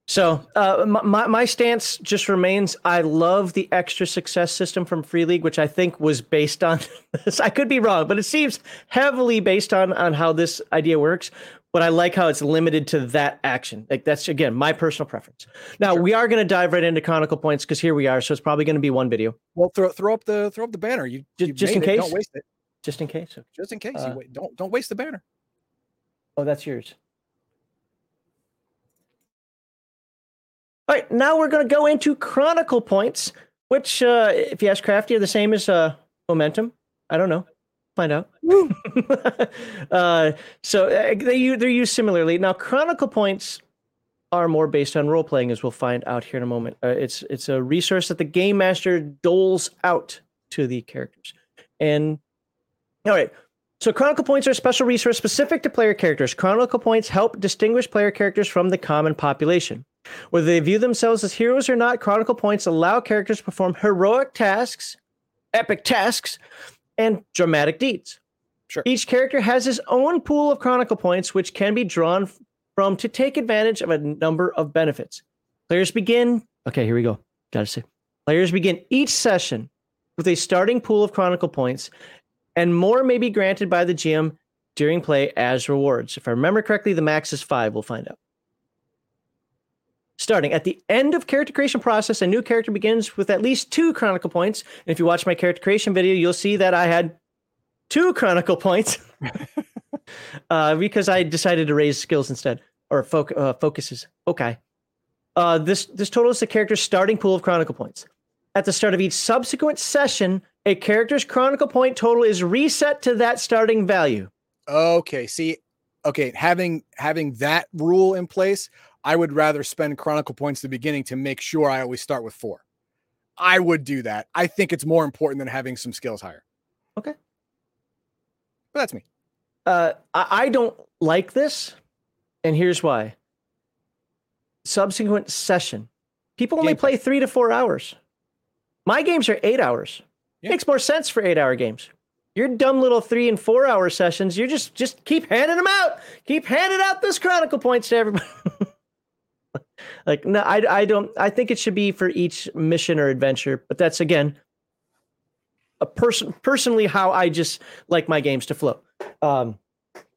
So uh, my my stance just remains. I love the extra success system from Free League, which I think was based on this. I could be wrong, but it seems heavily based on on how this idea works. But I like how it's limited to that action. Like that's again my personal preference. Now sure. we are going to dive right into chronicle points because here we are. So it's probably going to be one video. Well, throw throw up the throw up the banner. You, you just in it. case. Don't waste it just in case. Just in case. Uh, wait, don't don't waste the banner. Oh, that's yours. All right, now we're going to go into chronicle points, which, uh, if you ask Crafty, are the same as uh, momentum. I don't know. Find out. uh, so uh, they they're used similarly. Now, chronicle points are more based on role playing, as we'll find out here in a moment. Uh, it's it's a resource that the game master doles out to the characters, and all right. So Chronicle points are a special resource specific to player characters. Chronicle points help distinguish player characters from the common population. Whether they view themselves as heroes or not, Chronicle points allow characters to perform heroic tasks, epic tasks, and dramatic deeds. Sure. Each character has his own pool of Chronicle points, which can be drawn from to take advantage of a number of benefits. Players begin. Okay, here we go. Gotta say. Players begin each session with a starting pool of Chronicle points and more may be granted by the GM during play as rewards. If I remember correctly, the max is five. We'll find out. Starting at the end of character creation process, a new character begins with at least two chronicle points. And if you watch my character creation video, you'll see that I had two chronicle points uh, because I decided to raise skills instead or fo- uh, focuses. Okay. Uh, this this totals the character's starting pool of chronicle points. At the start of each subsequent session, a character's chronicle point total is reset to that starting value. Okay, see, okay, having having that rule in place, I would rather spend chronicle points at the beginning to make sure I always start with four. I would do that. I think it's more important than having some skills higher. Okay, but that's me. Uh, I, don't like this, and here's why. Subsequent session, people only play three to four hours. My games are eight hours. Yeah. Makes more sense for eight hour games. Your dumb little three and four hour sessions, you're just just keep handing them out. Keep handing out those chronicle points to everybody. like no, I I don't. I think it should be for each mission or adventure. But that's again a person personally how I just like my games to flow. Um,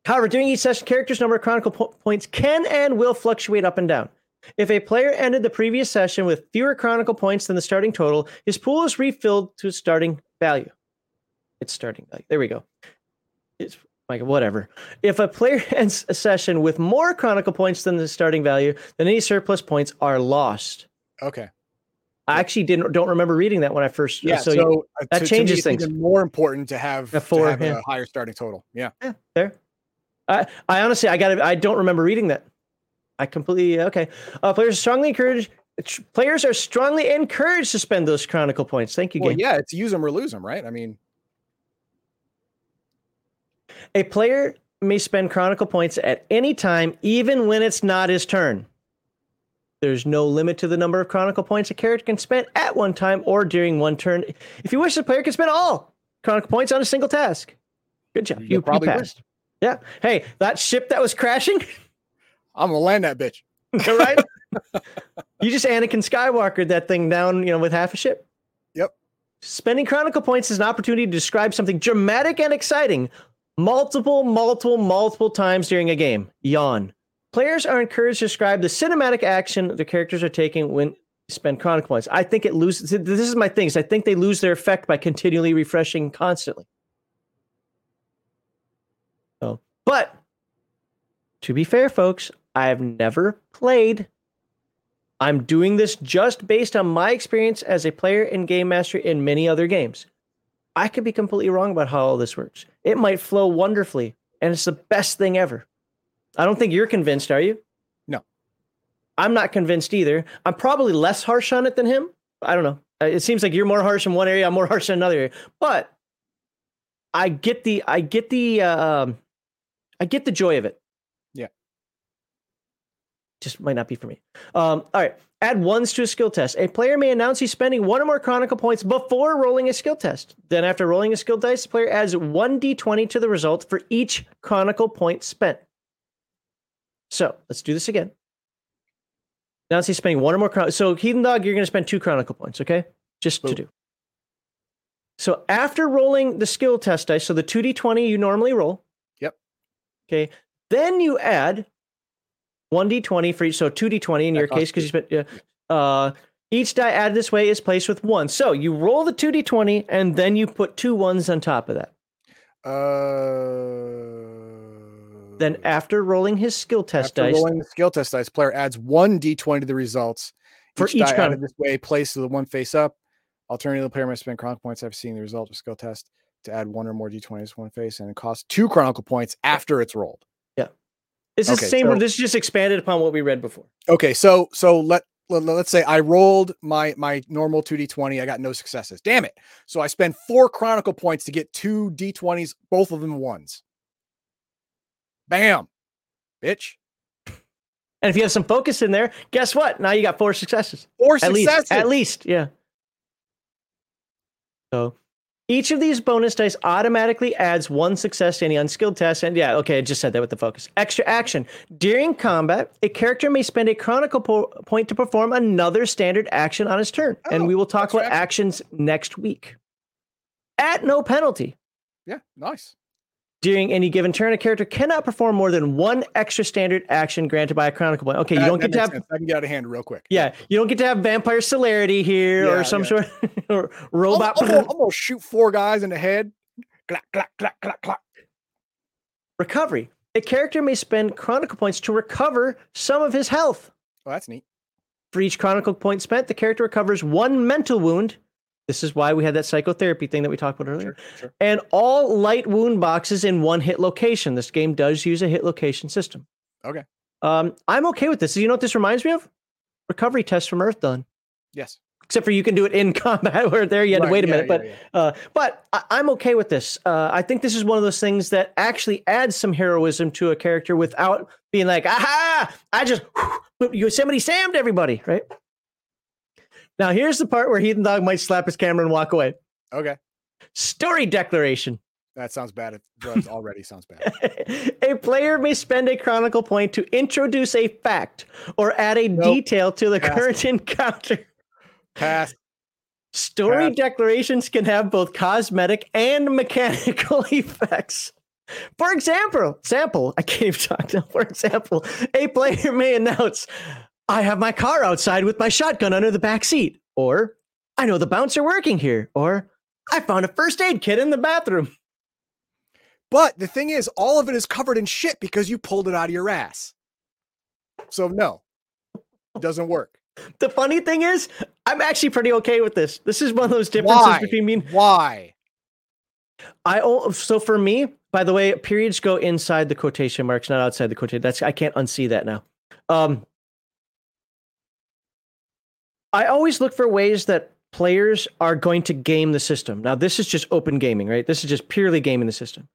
however, during each session, characters' number of chronicle po- points can and will fluctuate up and down. If a player ended the previous session with fewer chronicle points than the starting total, his pool is refilled to its starting value. Its starting value. There we go. It's like whatever. If a player ends a session with more chronicle points than the starting value, then any surplus points are lost. Okay. I actually didn't don't remember reading that when I first. Yeah, so, so, uh, that to- to me, changes things. More important to have, A to have yeah. a higher starting total. Yeah. yeah, there. I I honestly I got I don't remember reading that. I completely okay. Uh, players strongly encouraged. tr- Players are strongly encouraged to spend those chronicle points. Thank you, Well, game. yeah, it's use them or lose them, right? I mean, A player may spend chronicle points at any time, even when it's not his turn. There's no limit to the number of chronicle points a character can spend at one time or during one turn. If you wish, the player can spend all chronicle points on a single task. Good job. You, you probably passed. Yeah. Hey, that ship that was crashing, I'm gonna land that bitch. right? you just Anakin Skywalker that thing down, you know, with half a ship. Yep. Spending chronicle points is an opportunity to describe something dramatic and exciting multiple, multiple, multiple times during a game. Yawn. Players are encouraged to describe the cinematic action the characters are taking when spend chronicle points. I think it loses. This is my thing. I think they lose their effect by continually refreshing constantly. So, but to be fair, folks, I have never played. I'm doing this just based on my experience as a player and game master in many other games. I could be completely wrong about how all this works. It might flow wonderfully, and it's the best thing ever. I don't think you're convinced, are you? No. I'm not convinced either. I'm probably less harsh on it than him. I don't know. Uh, It seems like you're more harsh in one area, I'm more harsh in another area. But I get the I get the uh, um I get the joy of it. Just might not be for me. Um, all right. Add ones to a skill test. A player may announce he's spending one or more chronicle points before rolling a skill test. Then, after rolling a skill dice, the player adds one d20 to the result for each chronicle point spent. So let's do this again. Announce he's spending one or more. Chron- so, Heathen Dog, you're going to spend two chronicle points, okay? Just to do. So, after rolling the skill test dice, so the 2d20 you normally roll. Yep. Okay. Then you add 1d20 for each. So 2d20 in your case, because you spent. Yeah. Uh, each die added this way is placed with one. So you roll the 2d20 and then you put two ones on top of that. Uh, Then after rolling his skill test after dice, rolling the skill test dice, player adds one d20 to the results For each, die added this way placed to the one face up. Alternatively, the player must spend chronicle points after seeing the result of skill test to add one or more d20s to one face, and it costs two chronicle points after it's rolled. It's the okay, same. so- this is just expanded upon what we read before. Okay, so so let, let let's say I rolled my my normal 2d20, I got no successes. Damn it. So I spend 4 chronicle points to get two d20s, both of them ones. Bam. Bitch. And if you have some focus in there, guess what? Now you got four successes. Four At successes. least, at least, yeah. So each of these bonus dice automatically adds one success to any unskilled test. And yeah, okay, I just said that with the focus. Extra action. During combat, a character may spend a chronicle po- point to perform another standard action on his turn. and Oh, we will talk about actions next week. At no penalty. Yeah, nice. During any given turn, a character cannot perform more than one extra standard action granted by a chronicle point. Okay, you don't get to have sense. I can get out of hand real quick. yeah, you don't get to have vampire celerity here Yeah, or some yeah. sort of or I'm, robot I'm I'm gonna shoot four guys in the head. Clack, clack, clack, clack, clack. recovery. A character may spend chronicle points to recover some of his health. Oh, that's neat. For each chronicle point spent, the character recovers one mental wound. This is why we had that psychotherapy thing that we talked about earlier. Sure, sure. And all light wound boxes in one hit location. This game does use a hit location system. Okay. Um, I'm okay with this. You know what this reminds me of? Recovery test from Earthdawn. Yes. Except for you can do it in combat, where there you had to wait a yeah, minute. yeah, but yeah. Uh, but I, I'm okay with this. Uh, I think this is one of those things that actually adds some heroism to a character without being like, aha, I just Yosemite Sammed everybody, right? Now, here's the part where Heathen Dog might slap his camera and walk away. Okay. Story declaration. That sounds bad. It already sounds bad. a player may spend a chronicle point to introduce a fact or add a Nope. detail to the Pass. current encounter. Pass. Story Pass. declarations can have both cosmetic and mechanical effects. For example, sample, I can't even talk now. For example, a player may announce, I have my car outside with my shotgun under the back seat. Or, I know the bouncer working here. Or, I found a first aid kit in the bathroom. But the thing is, all of it is covered in shit because you pulled it out of your ass. So no, it doesn't work. the funny thing is, I'm actually pretty okay with this. This is one of those differences Why? between me. and Why? I so for me, by the way, periods go inside the quotation marks, not outside the quotation. That's I can't unsee that now. Um, I always look for ways that players are going to game the system. Now, this is just open gaming, right? This is just purely gaming the system.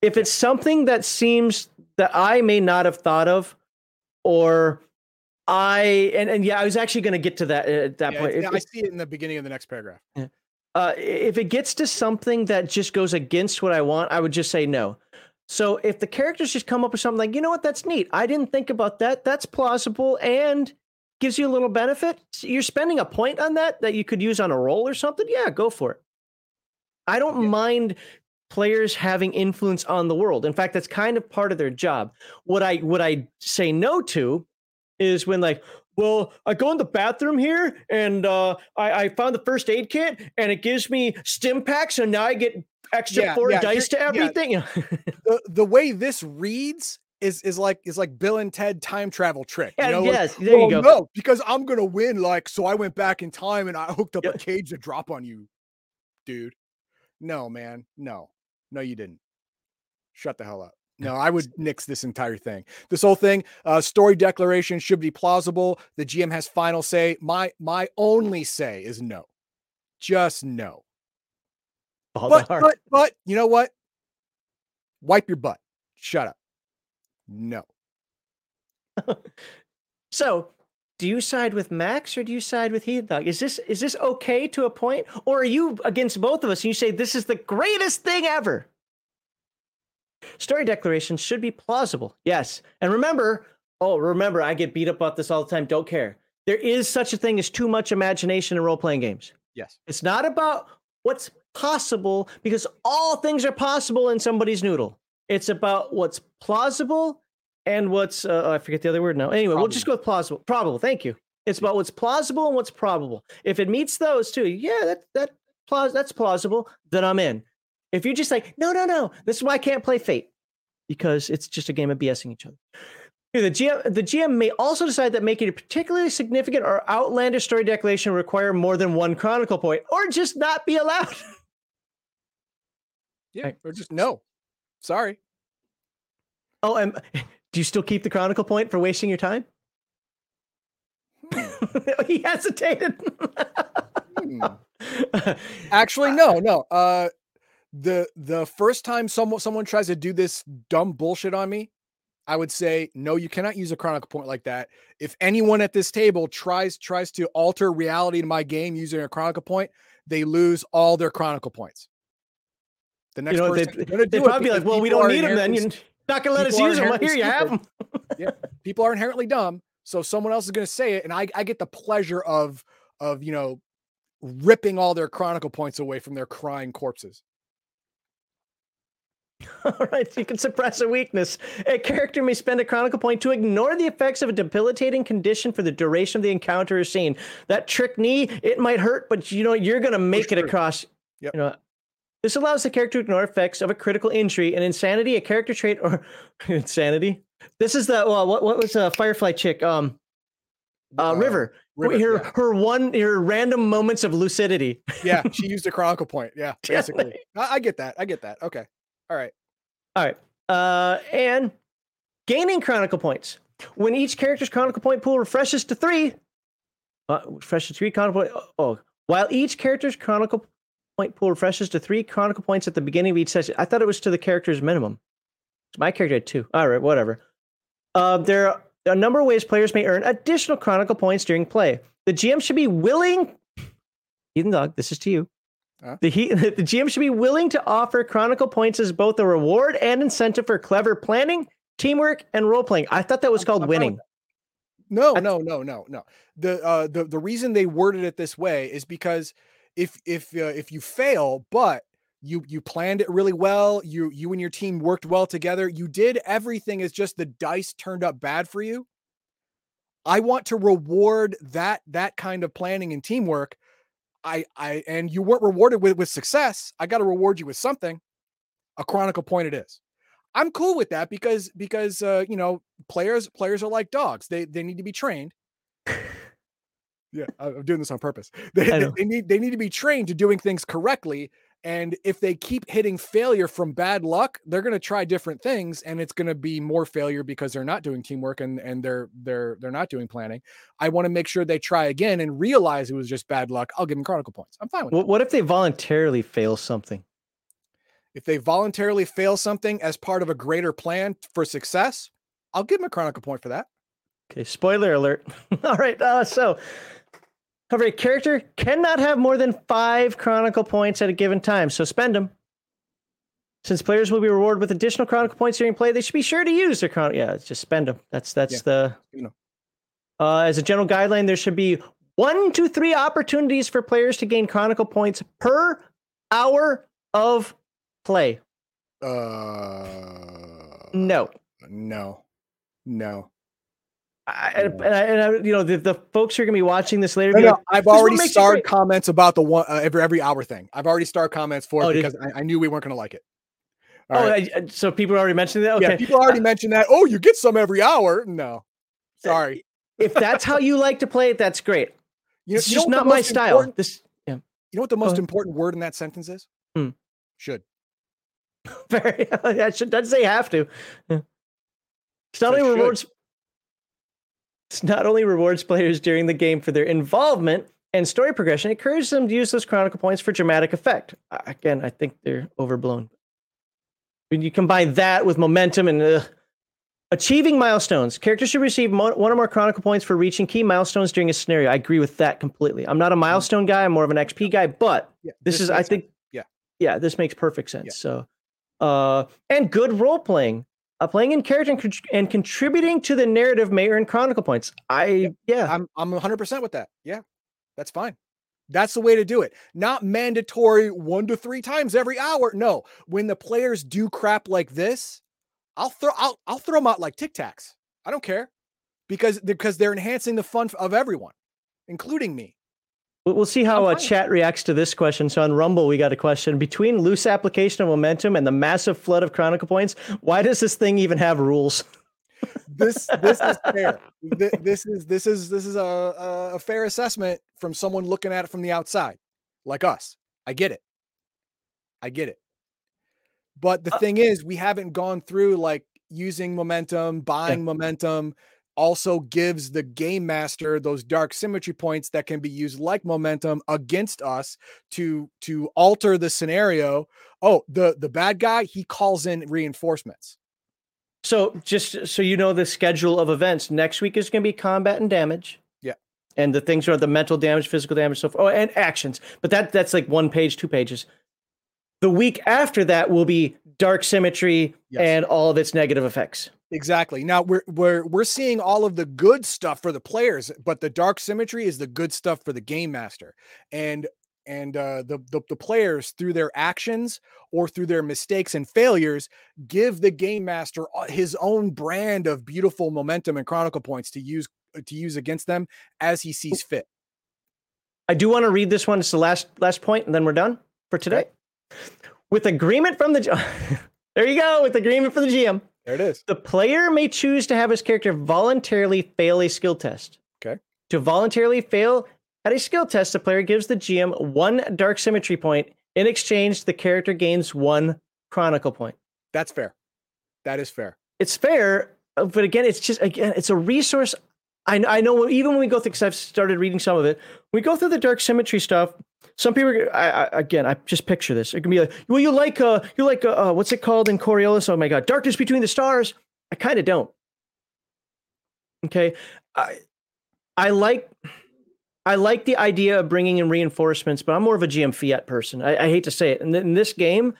If it's something that seems that I may not have thought of, or I and, and yeah, I was actually going to get to that at that Yeah, point. If- I see it in the beginning of the next paragraph. uh, if it gets to something that just goes against what I want, I would just say no. So if the characters just come up with something like, you know what, that's neat. I didn't think about that. That's plausible and gives you a little benefit. You're spending a point on that that you could use on a roll or something. Yeah, go for it. I don't Yeah. mind players having influence on the world. In fact, that's kind of part of their job. What I what I say no to is when like, well, I go in the bathroom here and uh, I, I found the first aid kit and it gives me stim packs, so now I get extra Yeah, four yeah, dice to here- yeah. everything. The the way this reads is is like is like Bill and Ted time travel trick. You know, like, yes, there you "Oh, go. No, because I'm gonna win. Like, so I went back in time and I hooked up Yeah. a cage to drop on you, dude. No, man. No, no, you didn't. Shut the hell up. No, I would nix this entire thing. This whole thing, uh, story declaration should be plausible. The GM has final say. My my only say is no. Just no. All But but but you know what? Wipe your butt. Shut up. No. So, do you side with Max or do you side with Heath Dog? Is this is this okay to a point, or are you against both of us and you say this is the greatest thing ever? Story declarations should be plausible. Yes, and remember, oh, remember, I get beat up about this all the time. Don't care. There is such a thing as too much imagination in role playing games. Yes. It's not about what's possible because all things are possible in somebody's noodle. It's about what's plausible and what's uh, I forget the other word now. Anyway, we'll just go with plausible. Probable. Thank you. It's about what's plausible and what's probable. If it meets those two, yeah, that that plaus that's plausible. Then I'm in. If you're just like, no, no, no, this is why I can't play Fate because it's just a game of BSing each other. The GM, the GM may also decide that making a particularly significant or outlandish story declaration require more than one chronicle point, or just not be allowed. Yeah. Right. Or just no. Sorry. Oh, and do you still keep the chronicle point for wasting your time? he hesitated. Hmm. Actually, no, no. Uh the the first time someone someone tries to do this dumb bullshit on me, I would say, no, you cannot use a chronicle point like that. If anyone at this table tries tries to alter reality in my game using a chronicle point, they lose all their chronicle points. The next you know, person is gonna they'd probably be like, "Well, we don't need them then. You're not gonna let us use them. Well, here you have them." people are inherently dumb so someone else is going to say it and I, I get the pleasure of of you know ripping all their chronicle points away from their crying corpses All right, so you can suppress a weakness. A character may spend a chronicle point to ignore the effects of a debilitating condition for the duration of the encounter or scene. That trick knee, it might hurt, but you know you're gonna make it through. across. Yep. You know, this allows the character to ignore effects of a critical injury, an insanity, a character trait, or insanity. This is the well, what what was a Firefly chick? Um, uh, Uh, River. River, her yeah. her one her random moments of lucidity. yeah she used a chronicle point yeah Yeah, basically I, I get that i get that okay all right All right. Uh, and gaining chronicle points. When each character's chronicle point pool refreshes to three, uh, refreshes to three chronicle point. Oh, while each character's chronicle point pool refreshes to three chronicle points at the beginning of each session. I thought it was to the character's minimum. My character had two. All right, whatever. Uh, there are a number of ways players may earn additional chronicle points during play. The GM should be willing. Heathen Dog, this is to you. Huh? The, he, the GM should be willing to offer Chronicle points as both a reward and incentive for clever planning, teamwork, and role playing. I thought that was I'm- called I'm winning. no no no no no the uh the, the reason they worded it this way is because if if uh, if you fail but you you planned it really well you you and your team worked well together you did everything as just the dice turned up bad for you i want to reward that that kind of planning and teamwork. I i and you weren't rewarded with with success i got to reward you with something. A chronicle point it is. I'm cool with that because because uh you know players players are like dogs they they need to be trained Yeah, I'm doing this on purpose. They, they, they, need they need to be trained to doing things correctly. And if they keep hitting failure from bad luck, they're going to try different things, and it's going to be more failure because they're not doing teamwork and and they're they're they're not doing planning. I want to make sure they try again and realize it was just bad luck. I'll give them chronicle points. I'm fine with. What, what if they voluntarily fail something? If they voluntarily fail something as part of a greater plan for success, I'll give them a chronicle point for that. Okay, spoiler alert. All right, uh, so However, a character cannot have more than five Chronicle points at a given time, so spend them. Since players will be rewarded with additional Chronicle points during play, they should be sure to use their Chronicle. Yeah, just spend them. That's that's yeah. the. You know. Uh, as a general guideline, there should be one to three opportunities for players to gain Chronicle points per hour of play. Uh. No. No. No. I, and, I, and I, you know, the, the folks who are going to be watching this later, no, like, I've already started comments about the one uh, every every hour thing. I've already started comments for it oh, because I, I, knew we weren't going to like it. All oh, right. so people already mentioned that. Okay. Yeah, people already uh, mentioned that. Oh, you get some every hour. No, sorry. if that's how you like to play it, that's great. You know, it's you just not my style. This, yeah. You know what the most important word in that sentence is? Hmm. Should. Very. That should doesn't say have to. Yeah. It's not only rewards not only rewards players during the game for their involvement and story progression, it encourages them to use those chronicle points for dramatic effect. Again, I think they're overblown. When you combine that with momentum and uh, achieving milestones, characters should receive mo- one or more chronicle points for reaching key milestones during a scenario. I agree with that completely. I'm not a milestone guy. I'm more of an XP guy, but yeah, this, this is, I think, sense. yeah, yeah, this makes perfect sense. Yeah. So, uh, and good role playing uh, playing in character and, con- and, contributing to the narrative may earn chronicle points. I yeah, yeah. I'm I'm 100 percent with that. Yeah, that's fine. That's the way to do it. Not mandatory one to three times every hour. No, when the players do crap like this, I'll throw I'll I'll throw them out like Tic Tacs. I don't care because because they're enhancing the fun of everyone, including me. We'll see how uh, chat reacts to this question. So on Rumble, we got a question between loose application of momentum and the massive flood of chronicle points. Why does this thing even have rules? this this is fair. This is this is this is a, a fair assessment from someone looking at it from the outside, like us. I get it. I get it. But the uh, thing is, we haven't gone through like using momentum, buying yeah. momentum, also gives the game master those dark symmetry points that can be used like momentum against us to to alter the scenario. Oh the the bad guy he calls in reinforcements. So just so you know the schedule of events next week is going to be combat and damage. Yeah. And the things are the mental damage physical damage so oh and actions. But that that's like one page two pages. The week after that will be dark symmetry yes. and all of its negative effects Exactly. Now we're we're we're seeing all of the good stuff for the players, but the dark symmetry is the good stuff for the game master. And and uh, the, the the players through their actions or through their mistakes and failures give the game master uh, his own brand of beautiful momentum and chronicle points to use uh, to use against them as he sees fit. I do want to read this one. It's the last last point, and then we're done for today. With agreement from the there you go with agreement from the GM. There it is. The player may choose to have his character voluntarily fail a skill test. Okay. To voluntarily fail at a skill test, the player gives the GM one dark symmetry point. In exchange, the character gains one chronicle point. That's fair. That is fair. It's fair, but again, it's just again, it's a resource. I, I know even when we go through, because I've started reading some of it, we go through the dark symmetry stuff some people, I, I, again, I just picture this. It can be like, well, you like, uh, you like, uh, uh what's it called in Coriolis? Oh my God, Darkness Between the Stars. I kind of don't. Okay, I, I like, I like the idea of bringing in reinforcements, but I'm more of a GM Fiat person. I, I hate to say it. And in this game,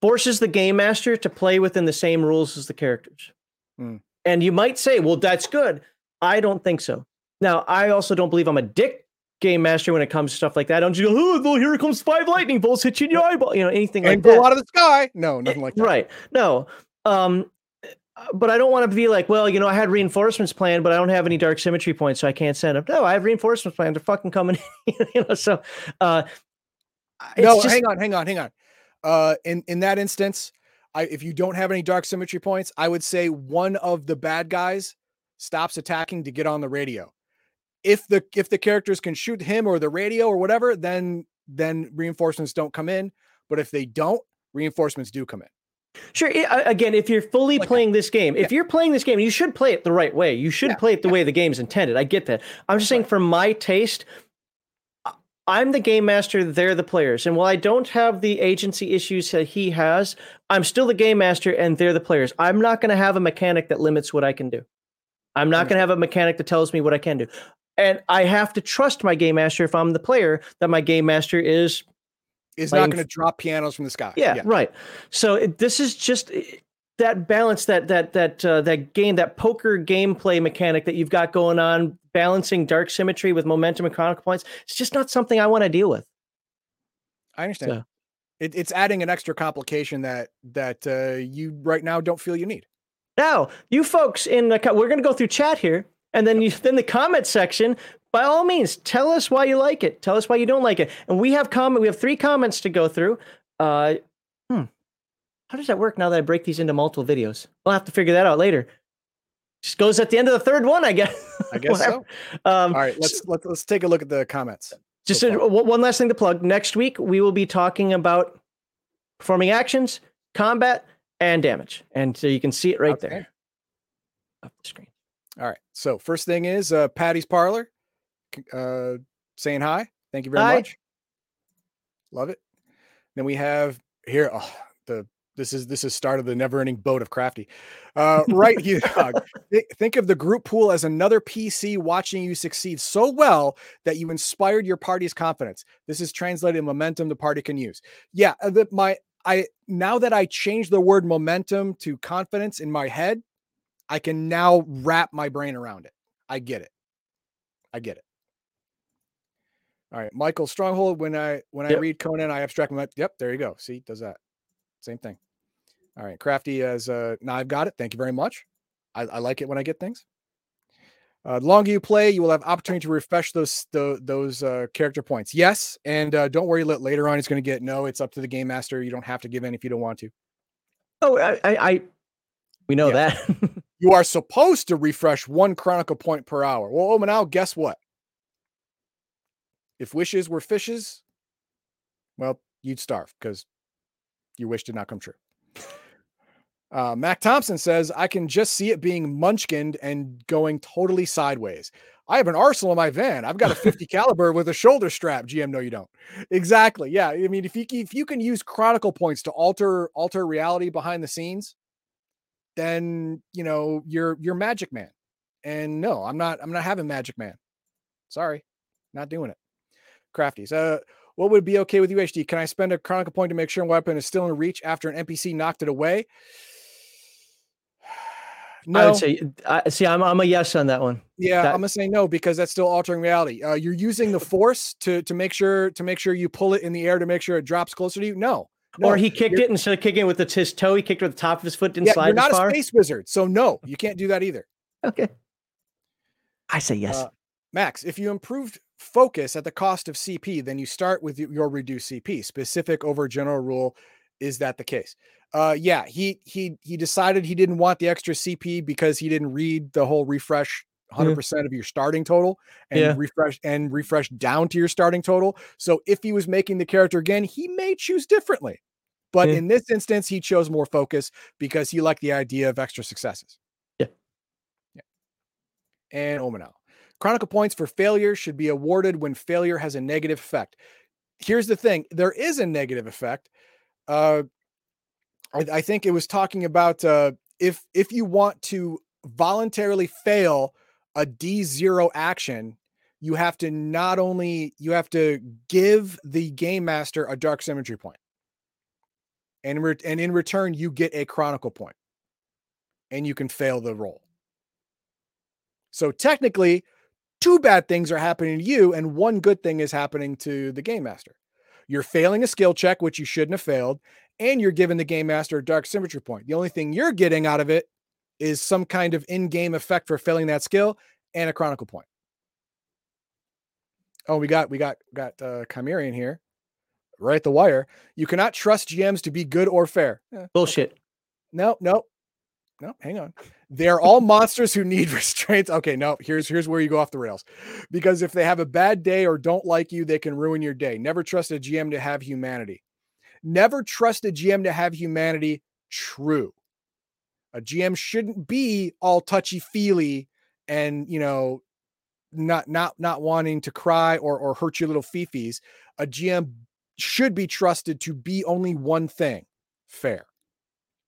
forces the game master to play within the same rules as the characters. Mm. And you might say, well, that's good. I don't think so. Now, I also don't believe I'm a dick game master when it comes to stuff like that. Don't you go, oh, here comes five lightning bolts hit you in your eyeball, you know, anything and like go that. out of the sky. No, nothing like that. Right. No. Um, but I don't want to be like, well, you know, I had reinforcements planned, but I don't have any dark symmetry points, so I can't send them. No, I have reinforcements planned. They're fucking coming. you know, so uh, no, just... hang on, hang on, hang on. Uh, in in that instance, I if you don't have any dark symmetry points, I would say one of the bad guys stops attacking to get on the radio if the if the characters can shoot him or the radio or whatever, then then reinforcements don't come in. But if they don't, reinforcements do come in. Sure. Again, if you're fully like playing that. this game, if yeah. you're playing this game, you should play it the right way. You should yeah. play it the yeah. way the game's intended. I get that. I'm just saying, for my taste, I'm the game master. They're the players. And while I don't have the agency issues that he has, I'm still the game master, and they're the players. I'm not going to have a mechanic that limits what I can do. I'm not going to have a mechanic that tells me what I can do. And I have to trust my game master if I'm the player that my game master is is not going to drop pianos from the sky. Yeah, yeah. right. So it, this is just eh, that balance, that that that uh, that game, that poker gameplay mechanic that you've got going on, balancing dark symmetry with momentum and chronicle points. It's just not something I want to deal with. I understand. So. It, it's adding an extra complication that that uh, you right now don't feel you need. Now, you folks in the we're going to go through chat here, and then you then the comment section by all means, tell us why you like it. Tell us why you don't like it. And we have comment. We have three comments to go through. Uh, hmm. How does that work now that I break these into multiple videos? We'll have to figure that out later. Just goes at the end of the third one, I guess. I guess so. Um, all right, let's let's let's take a look at the comments. Just so a, one last thing to plug. Next week we will be talking about performing actions, combat, and damage, and so you can see it right okay. there, up the screen. All right. So first thing is uh, Patty's Parlor uh, saying hi. Thank you very hi. much. Love it. Then we have here oh, the this is this is start of the never-ending boat of crafty. Uh, right here, think of the group pool as another PC watching you succeed so well that you inspired your party's confidence. This is translated momentum the party can use. Yeah, uh, the, my I now that I changed the word momentum to confidence in my head, I can now wrap my brain around it. I get it. I get it. All right, Michael Stronghold. When I when yep. I read Conan, I abstract my. Yep, there you go. See, does that same thing. All right, Crafty as uh, now I've got it. Thank you very much. I, I like it when I get things. Uh, the longer you play, you will have opportunity to refresh those the, those uh, character points. Yes, and uh, don't worry. Later on, it's going to get no. It's up to the game master. You don't have to give in if you don't want to. Oh, I, I we know yeah. that. you are supposed to refresh one chronicle point per hour. Well, oh, now guess what? If wishes were fishes, well, you'd starve because your wish did not come true. Uh, Mac Thompson says, I can just see it being munchkined and going totally sideways. I have an arsenal in my van. I've got a 50 caliber with a shoulder strap. GM, no, you don't. Exactly. Yeah. I mean, if you if you can use chronicle points to alter alter reality behind the scenes, then you know you're you're Magic Man. And no, I'm not. I'm not having Magic Man. Sorry, not doing it. Crafties. Uh, what would be okay with UHD? Can I spend a chronicle point to make sure a weapon is still in reach after an NPC knocked it away? No. I would say, I, see, I'm, I'm a yes on that one. Yeah, that, I'm gonna say no because that's still altering reality. Uh, you're using the force to to make sure to make sure you pull it in the air to make sure it drops closer to you. No, no or he kicked it instead of kicking it with his toe, he kicked it with the top of his foot. Didn't yeah, slide. You're not a space wizard, so no, you can't do that either. Okay, I say yes. Uh, Max, if you improved focus at the cost of CP, then you start with your reduced CP. Specific over general rule, is that the case? Uh, yeah, he he he decided he didn't want the extra CP because he didn't read the whole refresh 100% mm. of your starting total and yeah. refresh and refresh down to your starting total. So if he was making the character again, he may choose differently. But yeah. in this instance, he chose more focus because he liked the idea of extra successes. Yeah. Yeah. And Omanal. Chronicle points for failure should be awarded when failure has a negative effect. Here's the thing there is a negative effect. Uh, I, I think it was talking about uh, if if you want to voluntarily fail a D0 action, you have to not only you have to give the game master a dark symmetry point. And, re- and in return, you get a chronicle point and you can fail the roll. So technically, two bad things are happening to you, and one good thing is happening to the game master. You're failing a skill check, which you shouldn't have failed, and you're giving the game master a dark symmetry point. The only thing you're getting out of it is some kind of in-game effect for failing that skill and a chronicle point. Oh, we got we got got uh Chimerian here. Right at the wire. You cannot trust GMs to be good or fair. Eh, Bullshit. No, no. no, hang on. They're all monsters who need restraints. Okay, no, here's here's where you go off the rails. Because if they have a bad day or don't like you, they can ruin your day. Never trust a GM to have humanity. Never trust a GM to have humanity. True. A GM shouldn't be all touchy-feely and you know not not not wanting to cry or or hurt your little fifis. A GM should be trusted to be only one thing: fair.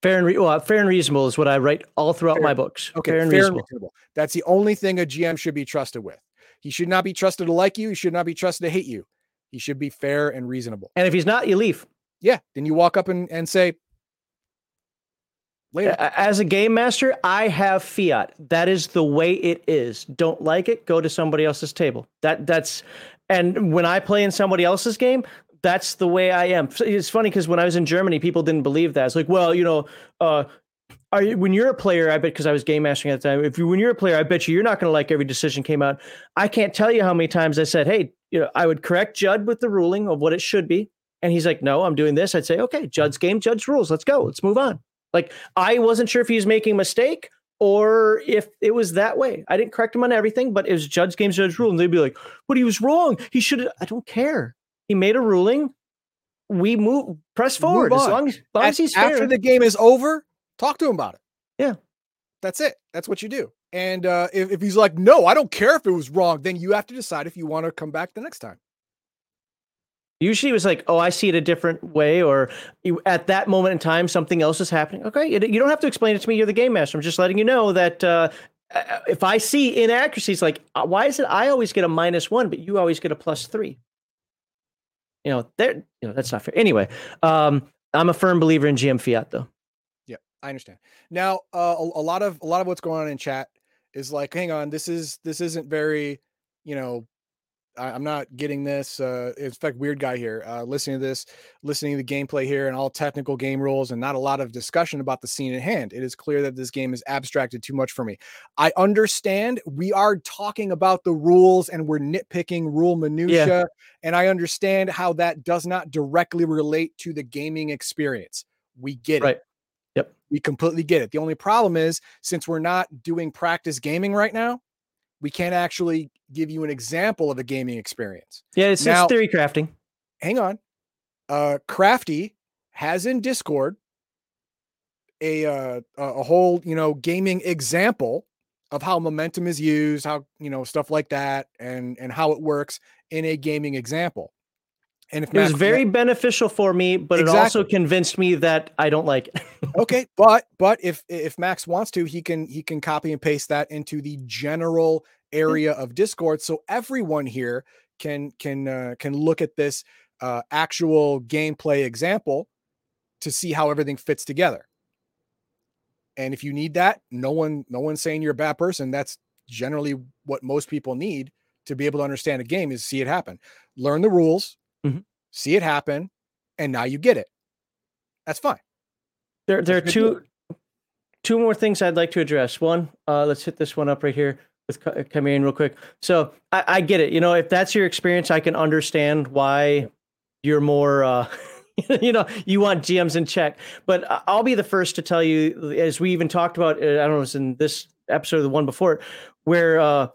Fair and re- well, fair and reasonable is what I write all throughout Fair. my books. Okay, fair and fair reasonable. and reasonable. That's the only thing a GM should be trusted with. He should not be trusted to like you. He should not be trusted to hate you. He should be fair and reasonable. And if he's not, you leave. Yeah. Then you walk up and, and say, later. As a game master, I have fiat. That is the way it is. Don't like it, go to somebody else's table. That that's and when I play in somebody else's game, that's the way I am. It's funny because when I was in Germany, people didn't believe that. It's like, well, you know, uh, are you, when you're a player, I bet because I was game mastering at the time. If you when you're a player, I bet you you're not going to like every decision came out. I can't tell you how many times I said, hey, you know, I would correct Judd with the ruling of what it should be, and he's like, no, I'm doing this. I'd say, okay, Judd's game, Judd's rules. Let's go. Let's move on. Like I wasn't sure if he was making a mistake or if it was that way. I didn't correct him on everything, but it was Judd's Games Judd's rule, and they'd be like, "But he was wrong. He should." I don't care. He made a ruling. We move, press Move forward as on. long as, as long as he's After fair. the game is over, talk to him about it. Yeah. That's it. That's what you do. And uh, if, if he's like, no, I don't care if it was wrong, then you have to decide if you want to come back the next time. Usually, it was like, "Oh, I see it a different way," or at that moment in time, something else is happening. Okay, you, you don't have to explain it to me. You're the game master. I'm just letting you know that uh, uh, if I see inaccuracies, like uh, why is it I always get a minus one, but you always get a plus three? You know, there. You know, that's not fair. Anyway, um, I'm a firm believer in GM fiat, though. Yeah, I understand. Now, uh, a, a lot of a lot of what's going on in chat is like, hang on, this is this isn't very, you know, I, I'm not getting this. Uh, in fact, weird guy here, uh, listening to this, listening to the gameplay here, and all technical game rules, and not a lot of discussion about the scene at hand. It is clear that this game is abstracted too much for me. I understand we are talking about the rules and we're nitpicking rule minutia, and I understand how that does not directly relate to the gaming experience. We get it. Yep. We completely get it. The only problem is since we're not doing practice gaming right now, we can't actually give you an example of a gaming experience. Yeah, it's, Now- it's theory crafting. Hang on. Uh Crafty has in Discord a uh a a whole, you know, gaming example of how momentum is used, how, you know, stuff like that and and how it works in a gaming example. And if It was Mac- very beneficial for me, but it also convinced me that I don't like it. okay but but if if max wants to he can he can copy and paste that into the general area of discord so everyone here can can uh, can look at this uh, actual gameplay example to see how everything fits together. And if you need that no one no one's saying you're a bad person. That's generally what most people need to be able to understand a game is see it happen. Learn the rules Mhm. see it happen and now you get it that's fine There, there are That's a good two, two more things I'd like to address. One, uh, let's hit this one up right here with Ka- Kameen real quick. So I, I get it. You know, if that's your experience, I can understand why you're more, uh, you know, you want GMs in check. But I- I'll be the first to tell you, as we even talked about, uh, I don't know, it was in this episode, or the one before, where uh,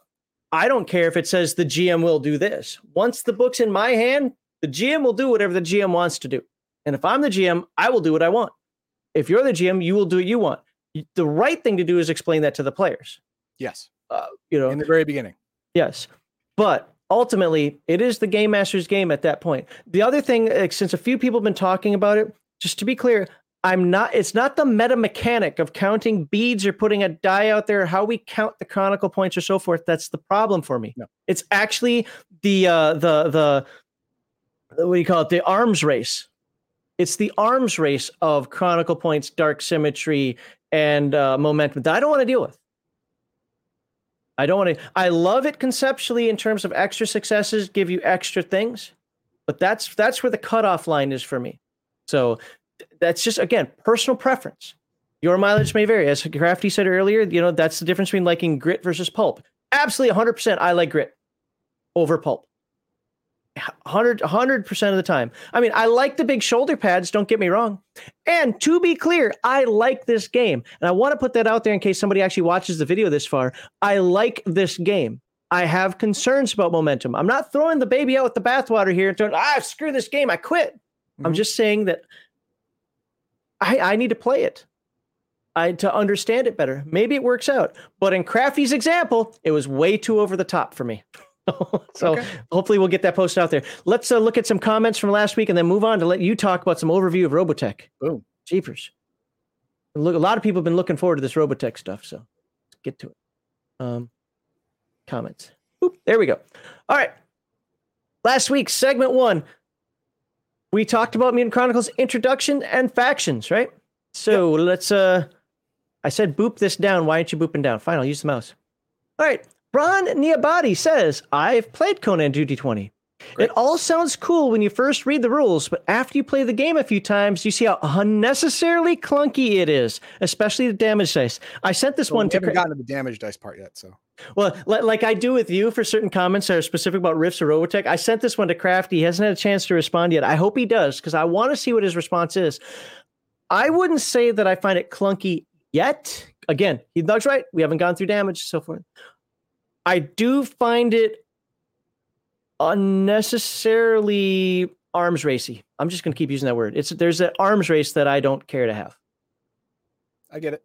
I don't care if it says the GM will do this. Once the book's in my hand, the GM will do whatever the GM wants to do. And if I'm the GM, I will do what I want if you're the GM, you will do what you want. The right thing to do is explain that to the players. yes Uh, you know, in the very beginning yes. But ultimately, it is the game master's game at that point. The other thing, uh, since a few people have been talking about it, just to be clear, I'm not. It's not the meta mechanic of counting beads or putting a die out there. How we count the chronicle points or so forth. That's the problem for me. No. It's actually the uh, the the what do you call it? The arms race. It's the arms race of chronicle points, dark symmetry, and uh, momentum that I don't want to deal with. I don't want to. I love it conceptually in terms of extra successes, give you extra things, but that's that's where the cutoff line is for me. So that's just again personal preference. Your mileage may vary, as Crafty said earlier. You know that's the difference between liking grit versus pulp. Absolutely, 100. percent I like grit over pulp, 100 100% of the time. I mean, I like the big shoulder pads, don't get me wrong. And to be clear, I like this game. And I want to put that out there in case somebody actually watches the video this far. I like this game. I have concerns about momentum. I'm not throwing the baby out with the bathwater here and throwing, ah, screw this game, I quit. Mm-hmm. I'm just saying that I, I need to play it. I, to understand it better. Maybe it works out. But in Crafty's example, it was way too over the top for me. so okay. hopefully we'll get that post out there. Let's uh, look at some comments from last week and then move on to let you talk about some overview of Robotech. Boom. Jeepers. Look, a lot of people have been looking forward to this Robotech stuff. So let's get to it. Um, comments. Oop, there we go. All right. Last week, segment one, we talked about Mutant Chronicles introduction and factions, right? So yep. let's uh I said boop this down. Why aren't you booping down? Fine, I'll use the mouse. All right. Ron Niabati says, I've played Conan 2d20. Great. It all sounds cool when you first read the rules, but after you play the game a few times, you see how unnecessarily clunky it is, especially the damage dice. I sent this one we to. haven't gotten to the damage dice part yet, so. Well, like I do with you for certain comments that are specific about Rifts or Robotech, I sent this one to Crafty. He hasn't had a chance to respond yet. I hope he does because I want to see what his response is. I wouldn't say that I find it clunky yet. Again, he Doug's right. We haven't gone through damage so forth. I do find it unnecessarily arms racy. I'm just going to keep using that word. It's there's an arms race that I don't care to have. I get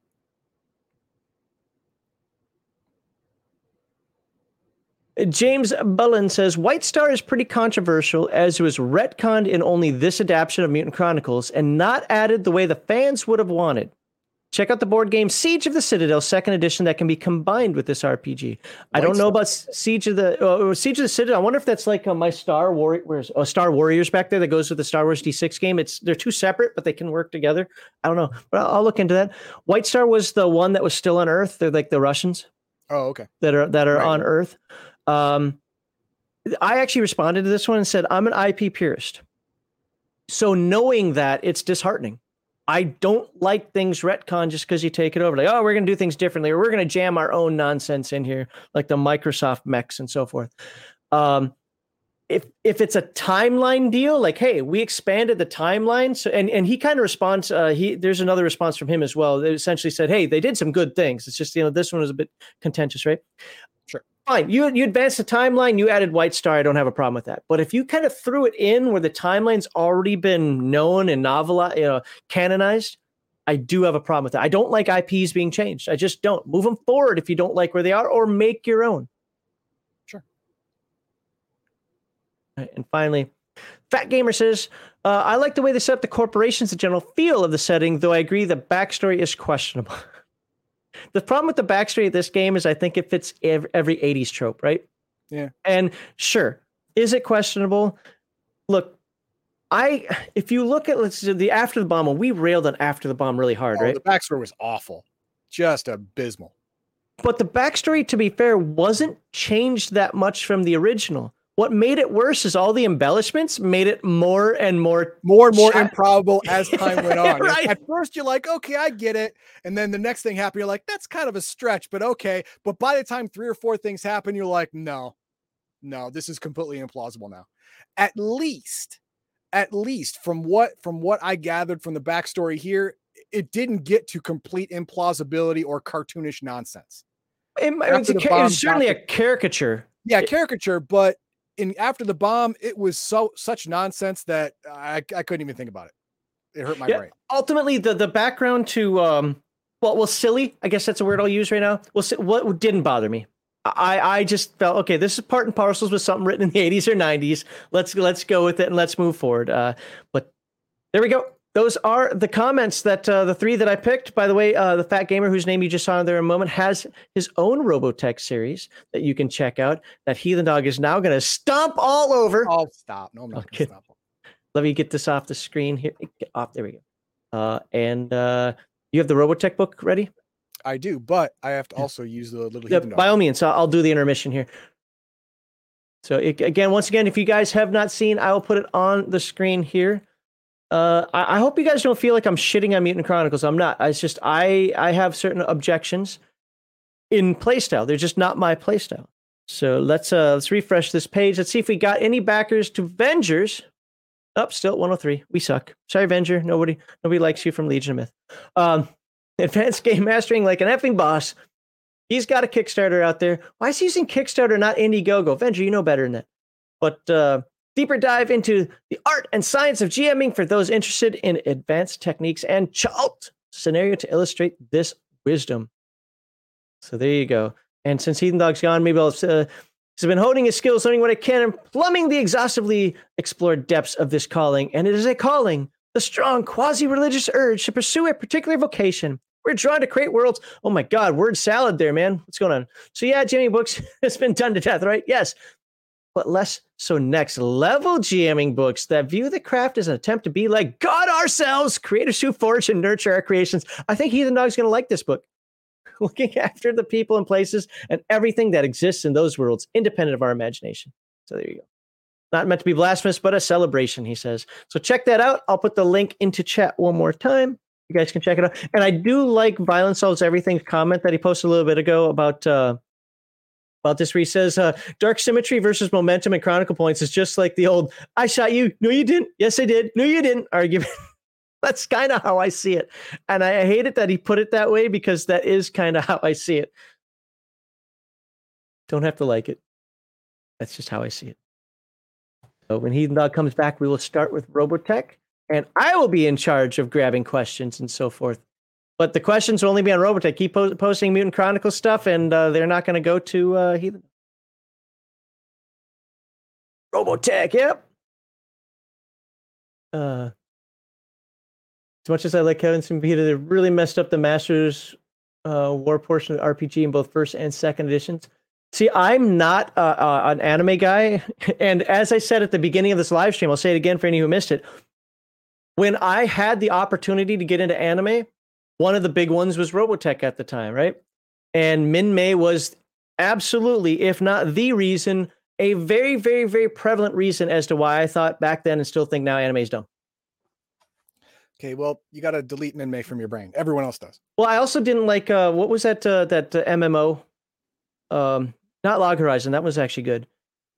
it. James Bullen says White Star is pretty controversial as it was retconned in only this adaptation of Mutant Chronicles and not added the way the fans would have wanted. Check out the board game Siege of the Citadel, second edition, that can be combined with this RPG. I don't know about Siege of the uh, uh, Siege of the Citadel. I wonder if that's like uh, my Star Warrior, where's oh, Star Warriors back there that goes with the Star Wars D6 game. It's they're two separate, but they can work together. I don't know, but I'll, I'll, look into that. White Star was the one that was still on Earth. They're like the Russians. Oh, okay. That are that are right. on Earth. Um, I actually responded to this one and said, I'm an IP purist. So knowing that, it's disheartening. I don't like things retcon just because you take it over. Like, oh, we're going to do things differently, or we're going to jam our own nonsense in here, like the Microsoft mechs and so forth. Um, if if it's a timeline deal, like, hey, we expanded the timeline, so and and he kind of responds. Uh, he there's another response from him as well. They essentially said, hey, they did some good things. It's just you know this one was a bit contentious, right? Fine. You you advanced the timeline, you added White Star. I don't have a problem with that. But if you kind of threw it in where the timeline's already been known and novel, you know, canonized, I do have a problem with that. I don't like IPs being changed. I just don't. Move them forward if you don't like where they are, or make your own. Sure. Right, and finally, Fat Gamer says, uh, I like the way they set up the corporations, the general feel of the setting, though I agree the backstory is questionable. The problem with the backstory of this game is I think it fits every, every 80s trope, right? Yeah. And sure, is it questionable? Look, I if you look at let's the after the bomb, we railed on after the bomb really hard, oh, right? The backstory was awful, just abysmal. But the backstory, to be fair, wasn't changed that much from the original. What made it worse is all the embellishments made it more and more more and more chat- improbable as time went on. right. At first you're like, okay, I get it. And then the next thing happened, you're like, that's kind of a stretch, but okay. But by the time three or four things happen, you're like, no, no, this is completely implausible now. At least, at least from what from what I gathered from the backstory here, it didn't get to complete implausibility or cartoonish nonsense. It, it's, a, it's certainly a caricature. Yeah, caricature, but in after the bomb, it was so such nonsense that I, I couldn't even think about it. It hurt my yeah, brain. Ultimately, the the background to um well well silly, I guess that's a word I'll use right now. Well, what didn't bother me. I I just felt okay. This is part and parcels with something written in the 80s or 90s. Let's let's go with it and let's move forward. Uh, but there we go those are the comments that uh, the three that I picked. By the way, uh, the Fat Gamer, whose name you just saw there in a moment, has his own Robotech series that you can check out. That Heathen Dog is now going to stomp all over. Oh, stop! No, I'm not okay. stop. Let me get this off the screen here. Get off. There we go. Uh, and uh, you have the Robotech book ready? I do, but I have to also use the little. Yeah, by all means, I'll do the intermission here. So it, again, once again, if you guys have not seen, I will put it on the screen here. Uh, I, I, hope you guys don't feel like I'm shitting on Mutant Chronicles. I'm not. It's just I I have certain objections in playstyle. They're just not my playstyle. So let's uh let's refresh this page. Let's see if we got any backers to Venger's. Up, oh, still 103. We suck. Sorry, Venger. Nobody nobody likes you from Legion of Myth. Um, advanced game mastering like an effing boss. He's got a Kickstarter out there. Why is he using Kickstarter, not Indiegogo? Venger, you know better than that. But uh, deeper dive into the art and science of GMing for those interested in advanced techniques and Cha'alt scenario to illustrate this wisdom. So there you go. And since Heathen Dog's gone, maybe I'll. Uh, he's been honing his skills, learning what I can, and plumbing the exhaustively explored depths of this calling. And it is a calling, the strong quasi-religious urge to pursue a particular vocation. We're drawn to create worlds. Oh my God, word salad there, man. What's going on? So yeah, Jimmy Books has been done to death, right? Yes, but less so next level GMing books that view the craft as an attempt to be like God ourselves, creators who forge and nurture our creations. I think Heathen Dog's going to like this book. Looking after the people and places and everything that exists in those worlds, independent of our imagination. So there you go. Not meant to be blasphemous, but a celebration, he says. So check that out. I'll put the link into chat one more time. You guys can check it out. And I do like Violence Solves Everything's comment that he posted a little bit ago about uh, about this where he says uh, dark symmetry versus momentum and chronicle points is just like the old i shot you. No you didn't. Yes i did. No you didn't argument. That's kind of how i see it. And I, hate it that he put it that way because that is kind of how i see it. Don't have to like it. That's just how i see it. So when Dog comes back we will start with robotech and i will be in charge of grabbing questions and so forth but the questions will only be on Robotech. Keep po- posting Mutant Chronicle stuff, and uh, they're not going to go to uh, Heathen. Robotech, yep. Uh, as much as I like Kevin Peter, they really messed up the Masters uh, War portion of RPG in both first and second editions. See, I'm not uh, uh, an anime guy, and as I said at the beginning of this live stream, I'll say it again for any who missed it. When I had the opportunity to get into anime, one of the big ones was Robotech at the time, right? And Minmei was absolutely, if not the reason, a very, very, very prevalent reason as to why I thought back then and still think now anime is dumb. Okay, well, you got to delete Minmei from your brain. Everyone else does. Well, I also didn't like uh, what was that uh, that uh, MMO? Um, not Log Horizon. That was actually good.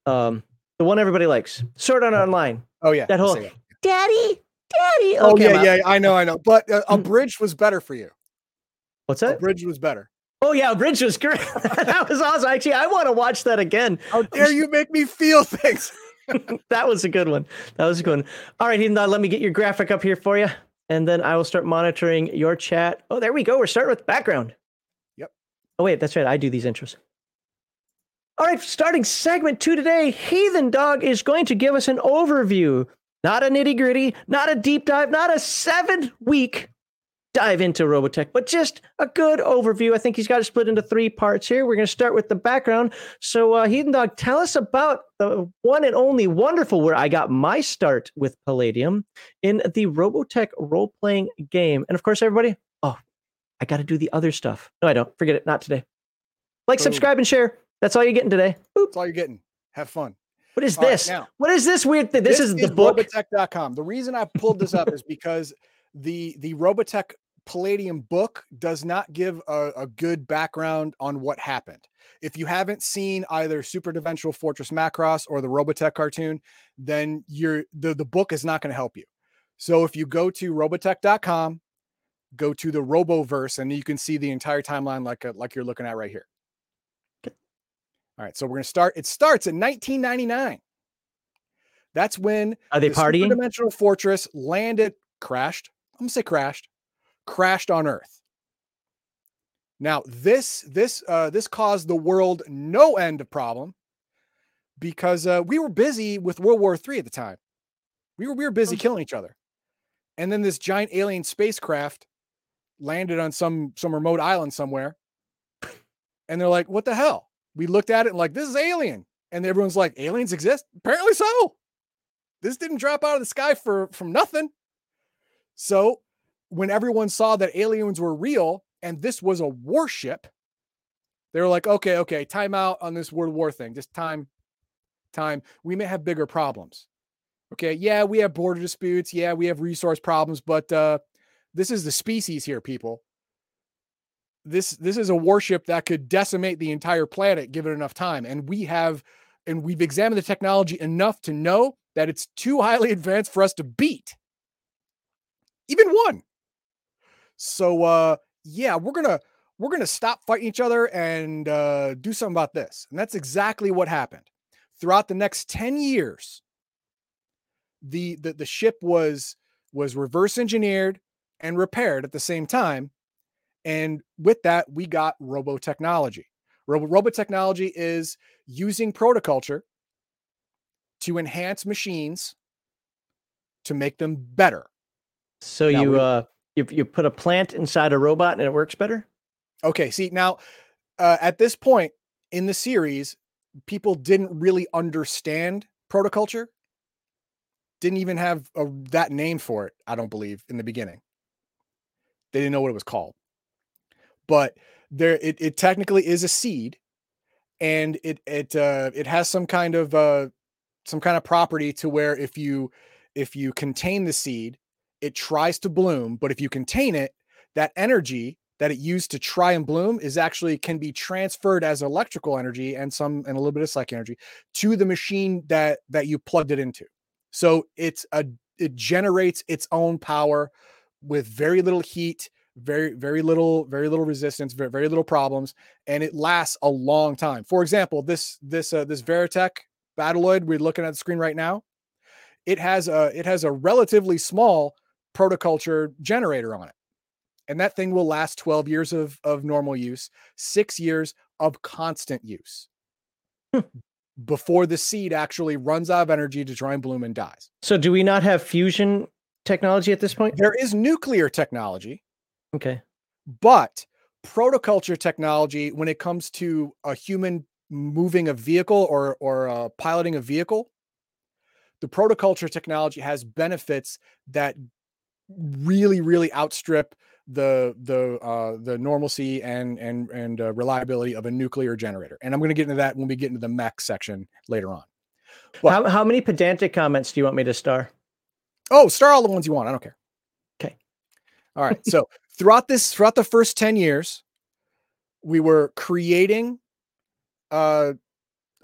Um, the one everybody likes, Sword Art Online. Oh yeah, that whole that. Daddy, Daddy. Oh okay, yeah, yeah, I know, I know. But uh, a mm. bridge was better for you. What's that? A bridge was better. Oh yeah, bridge was great. that was awesome. Actually, I want to watch that again. How dare you make me feel things? that was a good one. That was a good one. All right, Heathen, let me get your graphic up here for you, and then I will start monitoring your chat. Oh, there we go. We're starting with background. Yep. Oh wait, that's right. I do these intros. All right, starting segment two today, Heathen Dog is going to give us an overview not a nitty gritty, not a deep dive, not a seven week dive into Robotech, but just a good overview. I think he's got it split into three parts here. We're going to start with the background. So, uh, Heathen Dog, tell us about the one and only wonderful where I got my start with Palladium in the Robotech role playing game. And of course, everybody, oh, I got to do the other stuff. No, I don't. Forget it. Not today. Like, Boom. subscribe, and share. That's all you're getting today. Boop. That's all you're getting. Have fun. What is this? Right, now, what is this weird thing? This, this is the is book. Robotech.com. The reason I pulled this up is because the the Robotech Palladium book does not give a, a, good background on what happened. If you haven't seen either Super Dimensional Fortress Macross or the Robotech cartoon, then you're the, the book is not going to help you. So if you go to robotech.com, go to the Roboverse, and you can see the entire timeline like a, like you're looking at right here. All right, so we're going to start. It starts in 1999. That's when are they the partying? Dimensional Fortress landed, crashed. I'm gonna say crashed, crashed on Earth. Now this this uh, this caused the world no end of problem because uh, we were busy with World War III at the time. We were we were busy killing each other, and then this giant alien spacecraft landed on some some remote island somewhere, and they're like, "What the hell?" We looked at it and like, this is alien. And everyone's like, aliens exist? Apparently so. This didn't drop out of the sky for from nothing. So when everyone saw that aliens were real and this was a warship, they were like, okay, okay, time out on this World War thing. Just time, time. We may have bigger problems. Okay, yeah, we have border disputes. Yeah, we have resource problems, but uh, this is the species here, people. This this is a warship that could decimate the entire planet given enough time. And we have and we've examined the technology enough to know that it's too highly advanced for us to beat. Even one. So uh yeah we're gonna we're gonna stop fighting each other and uh do something about this. And that's exactly what happened. Throughout the next 10 years the the, the ship was was reverse engineered and repaired at the same time and with that we got robo technology robo, robo technology is using protoculture to enhance machines to make them better. So now you we, uh you, you put a plant inside a robot and it works better? Okay see now uh, at this point in the series people didn't really understand protoculture didn't even have a, that name for it i don't believe in the beginning. They didn't know what it was called but there it, it technically is a seed and it it uh it has some kind of uh some kind of property to where if you if you contain the seed it tries to bloom but if you contain it that energy that it used to try and bloom is actually can be transferred as electrical energy and some and a little bit of psychic energy to the machine that that you plugged it into. So it's a it generates its own power with very little heat very very little very little resistance very, very little problems and it lasts a long time. For example this this uh, this veritech battloid we're looking at the screen right now it has a it has a relatively small protoculture generator on it and that thing will last 12 years of of normal use six years of constant use hmm. before the seed actually runs out of energy to try and bloom and dies. So do we not have fusion technology at this point? There is nuclear technology Okay. But protoculture technology, when it comes to a human moving a vehicle or or uh, piloting a vehicle, the protoculture technology has benefits that really really outstrip the the uh, the normalcy and and and uh, reliability of a nuclear generator. And I'm going to get into that when we get into the mech section later on. But, how how many pedantic comments do you want me to star? Oh, star all the ones you want. I don't care. Okay. All right. So throughout this throughout the first 10 years we were creating uh,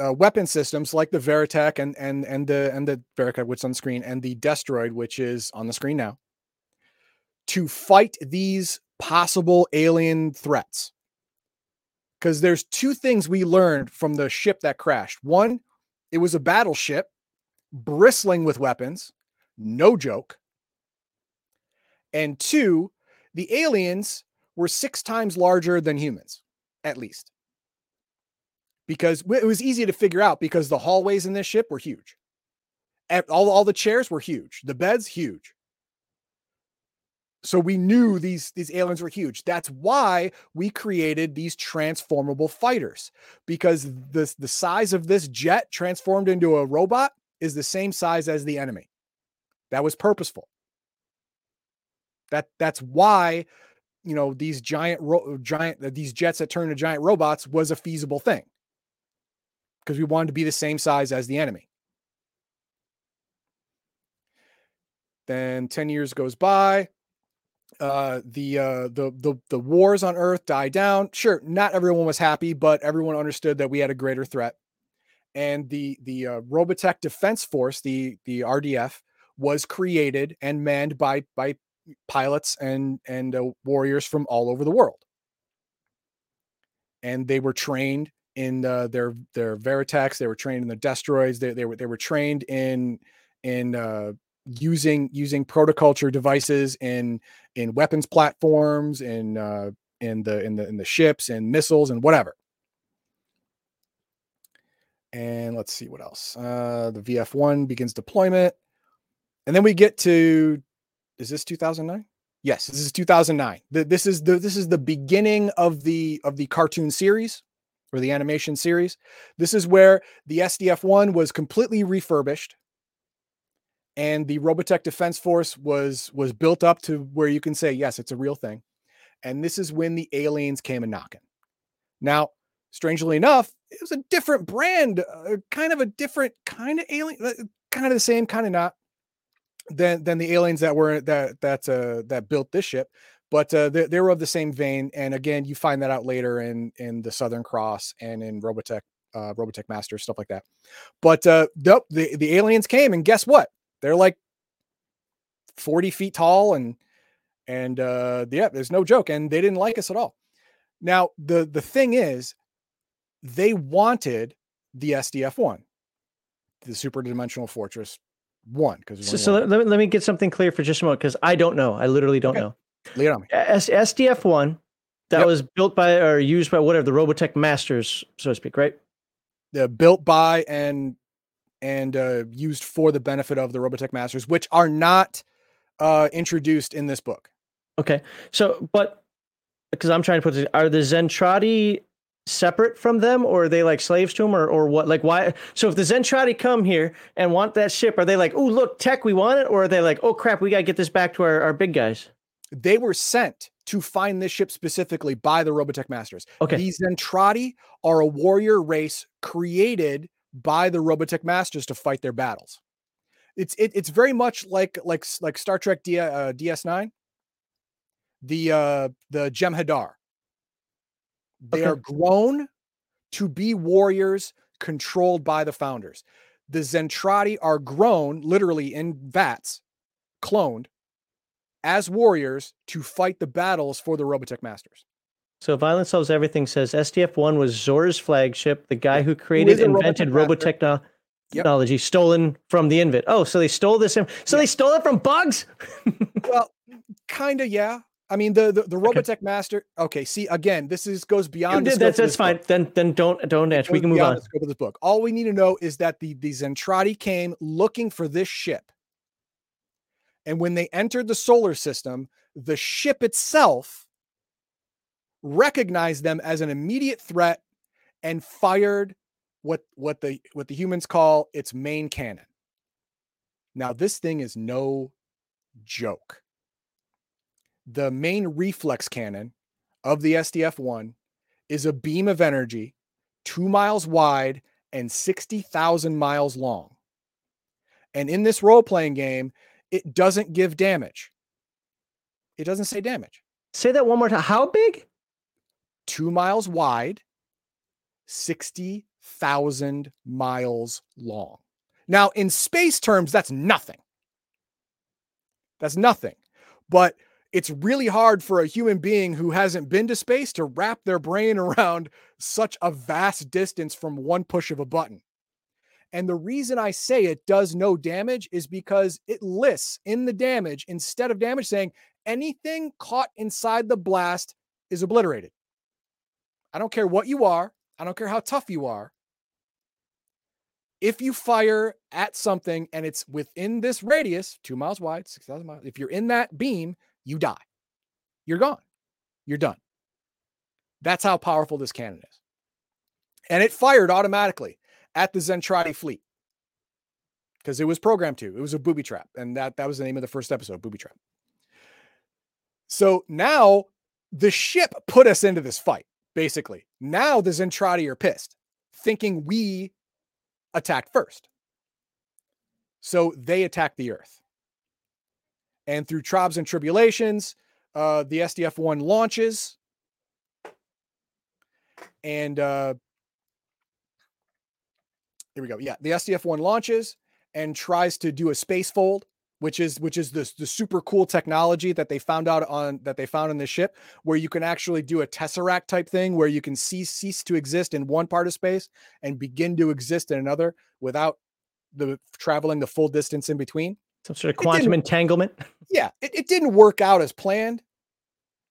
uh, weapon systems like the Veritech and and and the and the Veritech which is on the screen and the Destroid which is on the screen now to fight these possible alien threats. Because there's two things we learned from the ship that crashed. One, it was a battleship bristling with weapons, no joke. And two, the aliens were six times larger than humans, at least. Because it was easy to figure out because the hallways in this ship were huge. All, all the chairs were huge, the beds, huge. So we knew these, these aliens were huge. That's why we created these transformable fighters because the, the size of this jet transformed into a robot is the same size as the enemy. That was purposeful. That that's why you know these giant ro- giant uh, these jets that turn into giant robots was a feasible thing because we wanted to be the same size as the enemy. Then 10 years goes by. Uh, the uh, the the the wars on Earth die down. Sure, not everyone was happy, but everyone understood that we had a greater threat. And the the uh, Robotech Defense Force, the the RDF, was created and manned by by pilots and and uh, warriors from all over the world and they were trained in uh, their their Veritechs. They were trained in the Destroids. They, they were they were trained in in uh, using using protoculture devices in in weapons platforms in uh, in the in the in the ships and missiles and whatever. And let's see what else. Uh, the VF1 begins deployment, and then we get to is this 2009? Yes, this is 2009. The, this is the this is the beginning of the of the cartoon series or the animation series. This is where the SDF-1 was completely refurbished and the Robotech Defense Force was was built up to where you can say yes, it's a real thing. And this is when the aliens came a knocking. Now, strangely enough, it was a different brand, uh, kind of a different kind of alien, uh, kind of the same, kind of not than than the aliens that were that that uh, that built this ship. but uh, they, they were of the same vein. And again, you find that out later in in the Southern Cross and in Robotech, uh, Robotech Master stuff like that. But uh, nope, the the aliens came, and guess what? They're like forty feet tall, and and uh, yeah, there's no joke, and they didn't like us at all. Now the the thing is, they wanted the SDF one, the Super Dimensional Fortress one, because so, so let, me, let me get something clear for just a moment because I don't know. I literally don't okay. know. Lay it on me. S- SDF one that yep. was built by or used by whatever the Robotech masters, so to speak, right? Yeah, built by and and uh, used for the benefit of the Robotech masters, which are not uh, introduced in this book. Okay, so but because I'm trying to put this, are the Zentradi separate from them or are they like slaves to them or, or what like why so if the zentradi come here and want that ship are they like oh look tech we want it or are they like oh crap we got to get this back to our, our big guys they were sent to find this ship specifically by the Robotech Masters. Okay. These Zentradi are a warrior race created by the Robotech Masters to fight their battles. It's it, it's very much like like like Star Trek D, uh, DS9. The uh the Jem'Hadar. They okay. are grown to be warriors controlled by the founders. The Zentradi are grown literally in vats, cloned as warriors to fight the battles for the Robotech Masters. So Violence Solves Everything says SDF 1 was Zor's flagship, the guy who created who invented Robotech technology yep. stolen from the Invid. Oh, so they stole this. So yep. they stole it from bugs? well, kind of, yeah. I mean, the the, the Robotech okay. Master. Okay, see, again, this is goes beyond. The that's that's fine. Book. Then then don't don't answer. We can move on. The scope of this book. All we need to know is that the the Zentradi came looking for this ship and when they entered the solar system, the ship itself recognized them as an immediate threat and fired what what the what the humans call its main cannon. Now this thing is no joke. The main reflex cannon of the SDF-1 is a beam of energy 2 miles wide and 60,000 miles long. And in this role-playing game, it doesn't give damage. It doesn't say damage. Say that one more time. How big? Two miles wide, 60,000 miles long. Now, in space terms, that's nothing. That's nothing. But it's really hard for a human being who hasn't been to space to wrap their brain around such a vast distance from one push of a button. And the reason I say it does no damage is because it lists in the damage instead of damage saying anything caught inside the blast is obliterated. I don't care what you are, I don't care how tough you are. If you fire at something and it's within this radius, two miles wide, 6,000 miles, if you're in that beam, you die. You're gone. You're done. That's how powerful this cannon is. And it fired automatically at the Zentradi fleet because it was programmed to. It was a booby trap, and that that was the name of the first episode, booby trap. So now the ship put us into this fight. Basically, now the Zentradi are pissed, thinking we attacked first. So they attack the Earth, and through tribes and tribulations, uh, the SDF one launches, and uh, here we go. Yeah, the SDF one launches and tries to do a space fold, which is which is the the super cool technology that they found out on that they found in the ship, where you can actually do a tesseract type thing, where you can cease cease to exist in one part of space and begin to exist in another without the traveling the full distance in between. Some sort of quantum entanglement. Yeah, it, it didn't work out as planned.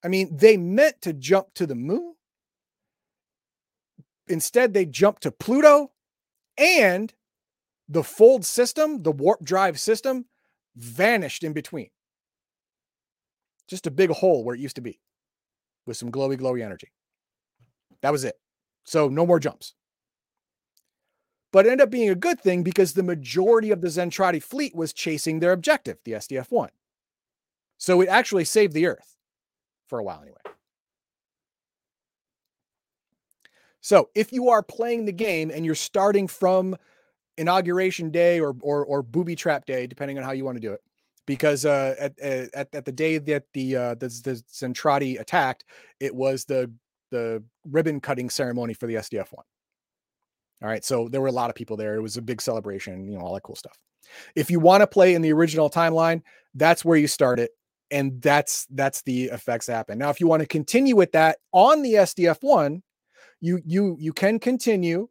I mean, they meant to jump to the moon. Instead, they jumped to Pluto and the fold system, the warp drive system, vanished in between. Just a big hole where it used to be with some glowy, glowy energy. That was it. So no more jumps. But it ended up being a good thing because the majority of the Zentradi fleet was chasing their objective, the SDF 1. So it actually saved the Earth for a while anyway. So if you are playing the game and you're starting from inauguration day or or, or booby trap day, depending on how you want to do it, because uh, at, at at the day that the uh, the, the Zentradi attacked, it was the the ribbon cutting ceremony for the SDF one. All right, so there were a lot of people there. It was a big celebration, you know, all that cool stuff. If you want to play in the original timeline, that's where you start it, and that's that's the effects happen. Now, if you want to continue with that on the SDF one, you you you can continue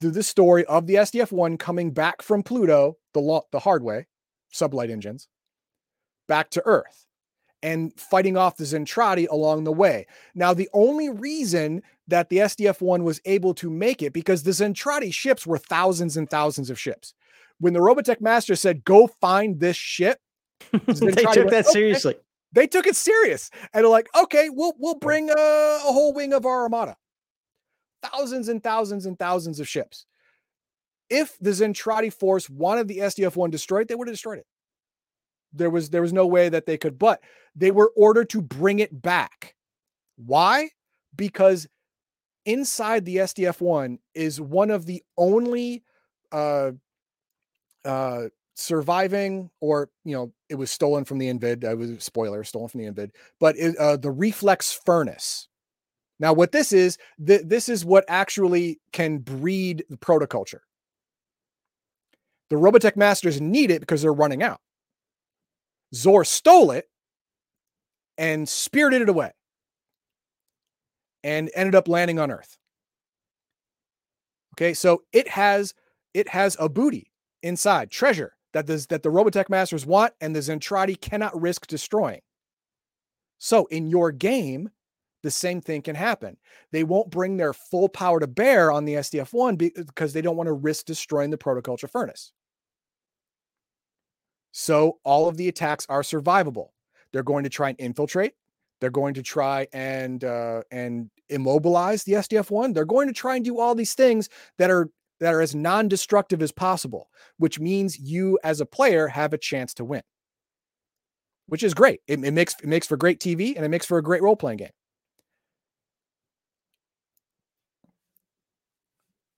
through the story of the SDF one coming back from Pluto the lo- the hard way, sublight engines, back to Earth and fighting off the Zentradi along the way. Now, the only reason that the SDF 1 was able to make it because the Zentradi ships were thousands and thousands of ships. When the Robotech Master said, Go find this ship, they took went, that seriously. They took it serious and they're like, okay, we'll we'll bring a, a whole wing of our armada. Thousands and thousands and thousands of ships. If the Zentradi force wanted the SDF-1 destroyed, they would have destroyed it. There was there was no way that they could, but they were ordered to bring it back. Why? Because inside the SDF-1 is one of the only uh uh surviving or you know it was stolen from the invid i was spoiler stolen from the invid but it, uh, the reflex furnace now what this is th- this is what actually can breed the protoculture the robotech masters need it because they're running out Zor stole it and spirited it away and ended up landing on Earth. Okay, so it has it has a booty inside, treasure that the, that the Robotech Masters want and the Zentradi cannot risk destroying. So in your game, the same thing can happen. They won't bring their full power to bear on the SDF-1 because they don't want to risk destroying the protoculture furnace. So all of the attacks are survivable. They're going to try and infiltrate. They're going to try and uh, and immobilize the SDF one. They're going to try and do all these things that are that are as non-destructive as possible, which means you as a player have a chance to win, which is great. It, it makes it makes for great TV and it makes for a great role playing game.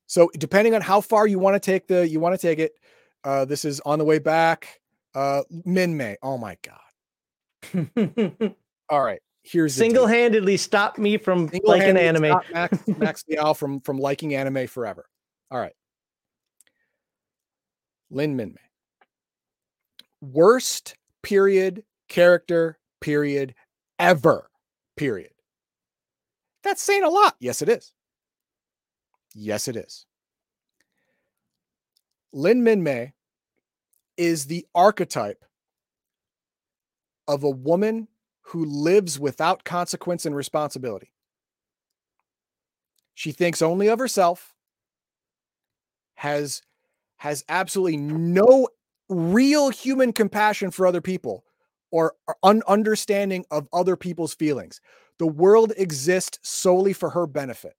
So depending on how far you want to take the you want to take it, uh, this is on the way back. Uh, Minmei. Oh my god. All right. Here's single-handedly stop me from liking anime. Max Max Liao from from liking anime forever. All right. Lin Min May. Worst period character period ever. Period. That's saying a lot. Yes, it is. Yes, it is. Lynn Minmei is the archetype of a woman who lives without consequence and responsibility. She thinks only of herself, has has absolutely no real human compassion for other people or un- understanding of other people's feelings. The world exists solely for her benefit.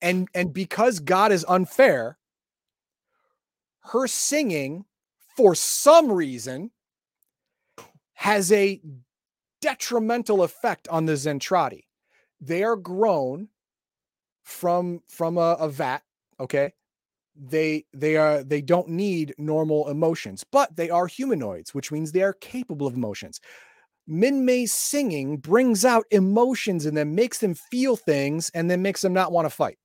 And and because God is unfair, her singing, for some reason, has a detrimental effect on the Zentradi. They are grown from from a, a vat, okay? They they are they don't need normal emotions, but they are humanoids, which means they are capable of emotions. Minmei's singing brings out emotions and then makes them feel things and then makes them not want to fight.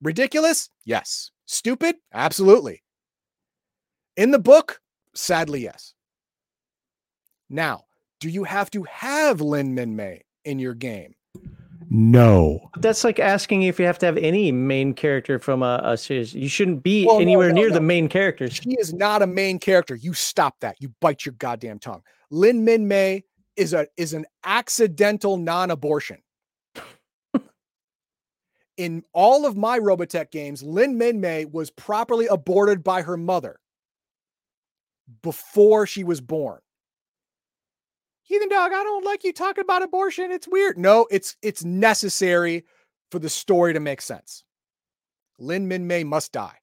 Ridiculous? Yes. Stupid? Absolutely. In the book, sadly, yes. Now, do you have to have Lynn Minmei in your game? No. That's like asking if you have to have any main character from a, a series. You shouldn't be well, anywhere no, no, near no. the main characters. She is not a main character. You stop that. You bite your goddamn tongue. Lynn Minmei is a is an accidental non-abortion in all of my Robotech games, Lynn Minmei was properly aborted by her mother before she was born. Heathen dog, I don't like you talking about abortion. It's weird. No, it's it's necessary for the story to make sense. Lynn Minmei must die.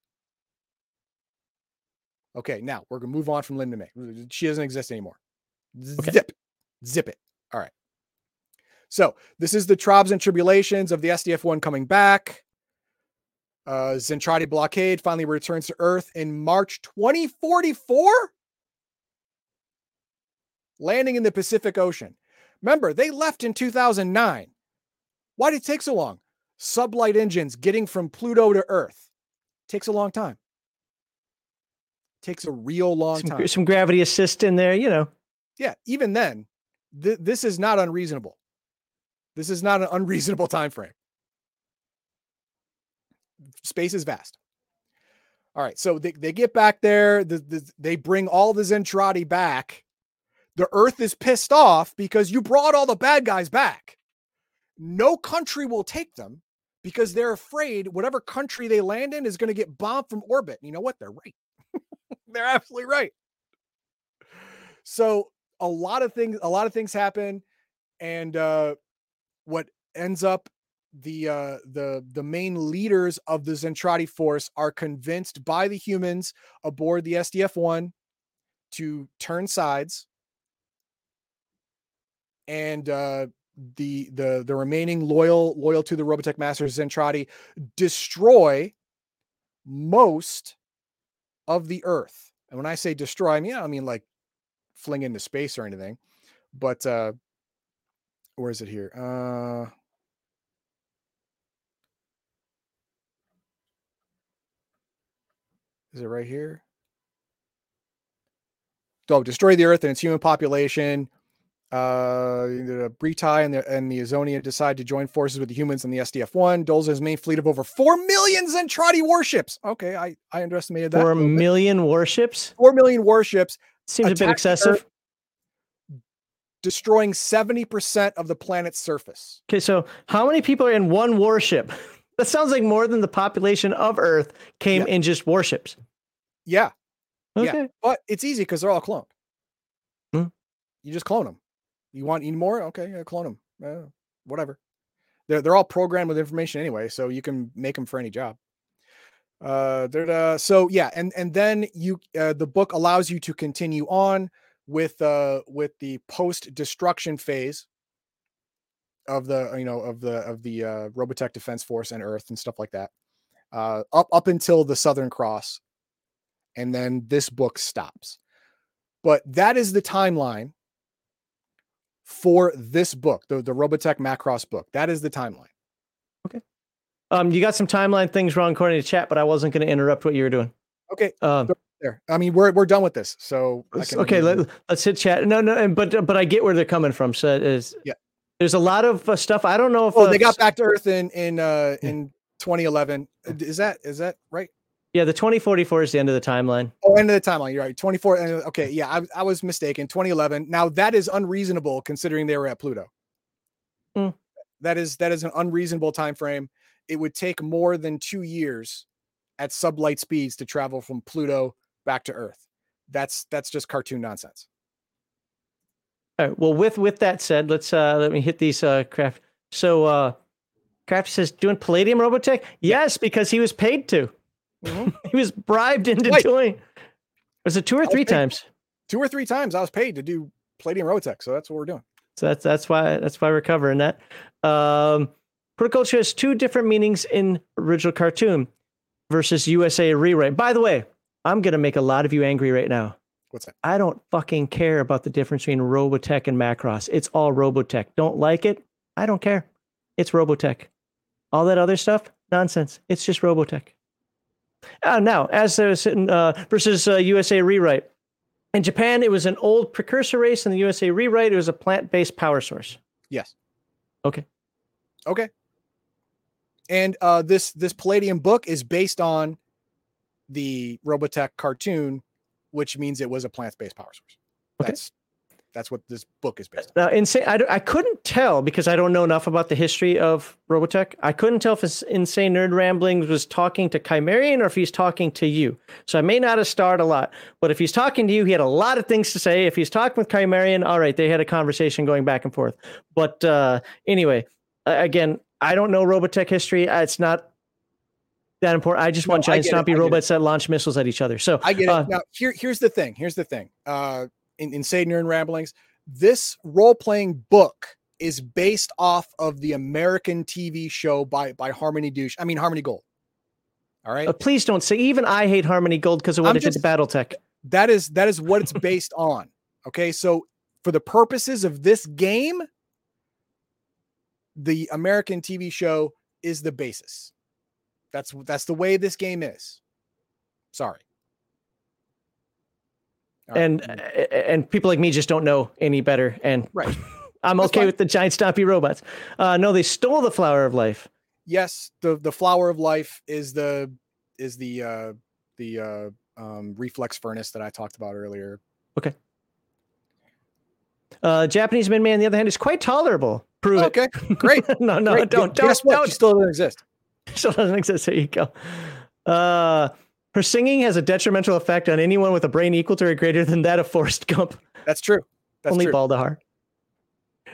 Okay, now we're gonna move on from Lynn Minmei. She doesn't exist anymore. Okay. Zip, zip it. All right. So this is the tribes and tribulations of the SDF one coming back. Uh, Zentradi blockade finally returns to Earth in March 2044, landing in the Pacific Ocean. Remember, they left in 2009. Why did it take so long? Sublight engines getting from Pluto to Earth takes a long time. Takes a real long some, time. Some gravity assist in there, you know. Yeah, even then, th- this is not unreasonable. This is not an unreasonable time frame. Space is vast. All right, so they, they get back there. The, the, they bring all the Zentradi back. The Earth is pissed off because you brought all the bad guys back. No country will take them because they're afraid whatever country they land in is going to get bombed from orbit. You know what? They're right. they're absolutely right. So a lot of things, a lot of things happen, and uh, what ends up the uh, the the main leaders of the Zentradi force are convinced by the humans aboard the SDF one to turn sides, and uh, the the the remaining loyal loyal to the Robotech masters Zentradi destroy most of the Earth. And when I say destroy, I mean I mean like fling into space or anything, but uh, where is it here? Uh Is it right here? So destroy the Earth and its human population. Uh, the Breetai and the and the Azonia decide to join forces with the humans and the SDF-1. Dolza's main fleet of over four million Zentradi warships. Okay, I I underestimated that. Four million warships. Four million warships. Seems a bit excessive. Destroying seventy percent of the planet's surface. Okay, so how many people are in one warship? That sounds like more than the population of Earth came yeah. in just warships. Yeah. Okay. Yeah. But it's easy because they're all cloned. Hmm. You just clone them. You want any more? Okay, yeah, clone them. Uh, whatever. They're they're all programmed with information anyway, so you can make them for any job. Uh, uh so yeah, and and then you uh, the book allows you to continue on with uh with the post destruction phase of the you know of the of the uh, Robotech Defense Force and Earth and stuff like that, uh, up up until the Southern Cross, and then this book stops. But that is the timeline for this book, the the Robotech Macross book. That is the timeline. Okay. Um, you got some timeline things wrong according to chat, but I wasn't going to interrupt what you were doing. Okay. Um, there. I mean, we're we're done with this, so okay. Let, us hit chat. No, no, but but I get where they're coming from. So is yeah. There's a lot of uh, stuff. I don't know if. Oh, uh, they got back to Earth in in uh, in 2011. Uh, is that is that right? Yeah, the 2044 is the end of the timeline. Oh, end of the timeline. You're right. 24. Okay, yeah, I, I was mistaken. 2011. Now that is unreasonable considering they were at Pluto. Mm. That is that is an unreasonable time frame. It would take more than two years at sublight speeds to travel from Pluto back to Earth. That's that's just cartoon nonsense. All right. Well, with with that said, let's uh let me hit these uh craft. So uh Craft says doing Palladium Robotech? Yes, because he was paid to. Mm-hmm. he was bribed into Wait. doing. Was it two or three times? Two or three times I was paid to do Palladium Robotech, so that's what we're doing. So that's that's why that's why we're covering that. Um Protoculture has two different meanings in original cartoon versus USA rewrite. By the way, I'm gonna make a lot of you angry right now. What's that? I don't fucking care about the difference between Robotech and Macross. It's all Robotech. Don't like it? I don't care. It's Robotech. All that other stuff, nonsense. It's just Robotech. Uh, now, as there's in, uh, versus uh, USA Rewrite. In Japan, it was an old precursor race. In the USA Rewrite, it was a plant-based power source. Yes. Okay. Okay. And uh, this this Palladium book is based on the Robotech cartoon which means it was a plant-based power source. Okay. That's that's what this book is based on. Now, insane. I, I couldn't tell because I don't know enough about the history of Robotech. I couldn't tell if Insane Nerd Ramblings was talking to Chimerian or if he's talking to you. So I may not have starred a lot, but if he's talking to you, he had a lot of things to say. If he's talking with Chimerian, all right, they had a conversation going back and forth. But uh, anyway, again, I don't know Robotech history. It's not that important. I just no, want giant stompy robots that launch missiles at each other. So I get uh, it. Now here, here's the thing. Here's the thing. Uh, in Insane Nerd Ramblings, this role playing book is based off of the American TV show by by Harmony Douche. I mean Harmony Gold. All right. Uh, please don't say. Even I hate Harmony Gold because of what I'm it did to BattleTech. that is that is what it's based on. Okay, so for the purposes of this game, the American TV show is the basis. That's that's the way this game is. Sorry. Right, and mm, and people like me just don't know any better. And Right. I'm That's okay fine. with the giant stompy robots. Uh, no, they stole the flower of life. yes, the the flower of life is the is the uh the uh um reflex furnace that I talked about earlier. Okay. Uh, Japanese Minmei, on the other hand, is quite tolerable. Prove Okay, great. no, no, great. don't, Gu- don't, Guess what? don't. She still doesn't exist. Still doesn't exist. There you go. Uh, her singing has a detrimental effect on anyone with a brain equal to or greater than that of Forrest Gump. That's true. That's Only true. Baldahar.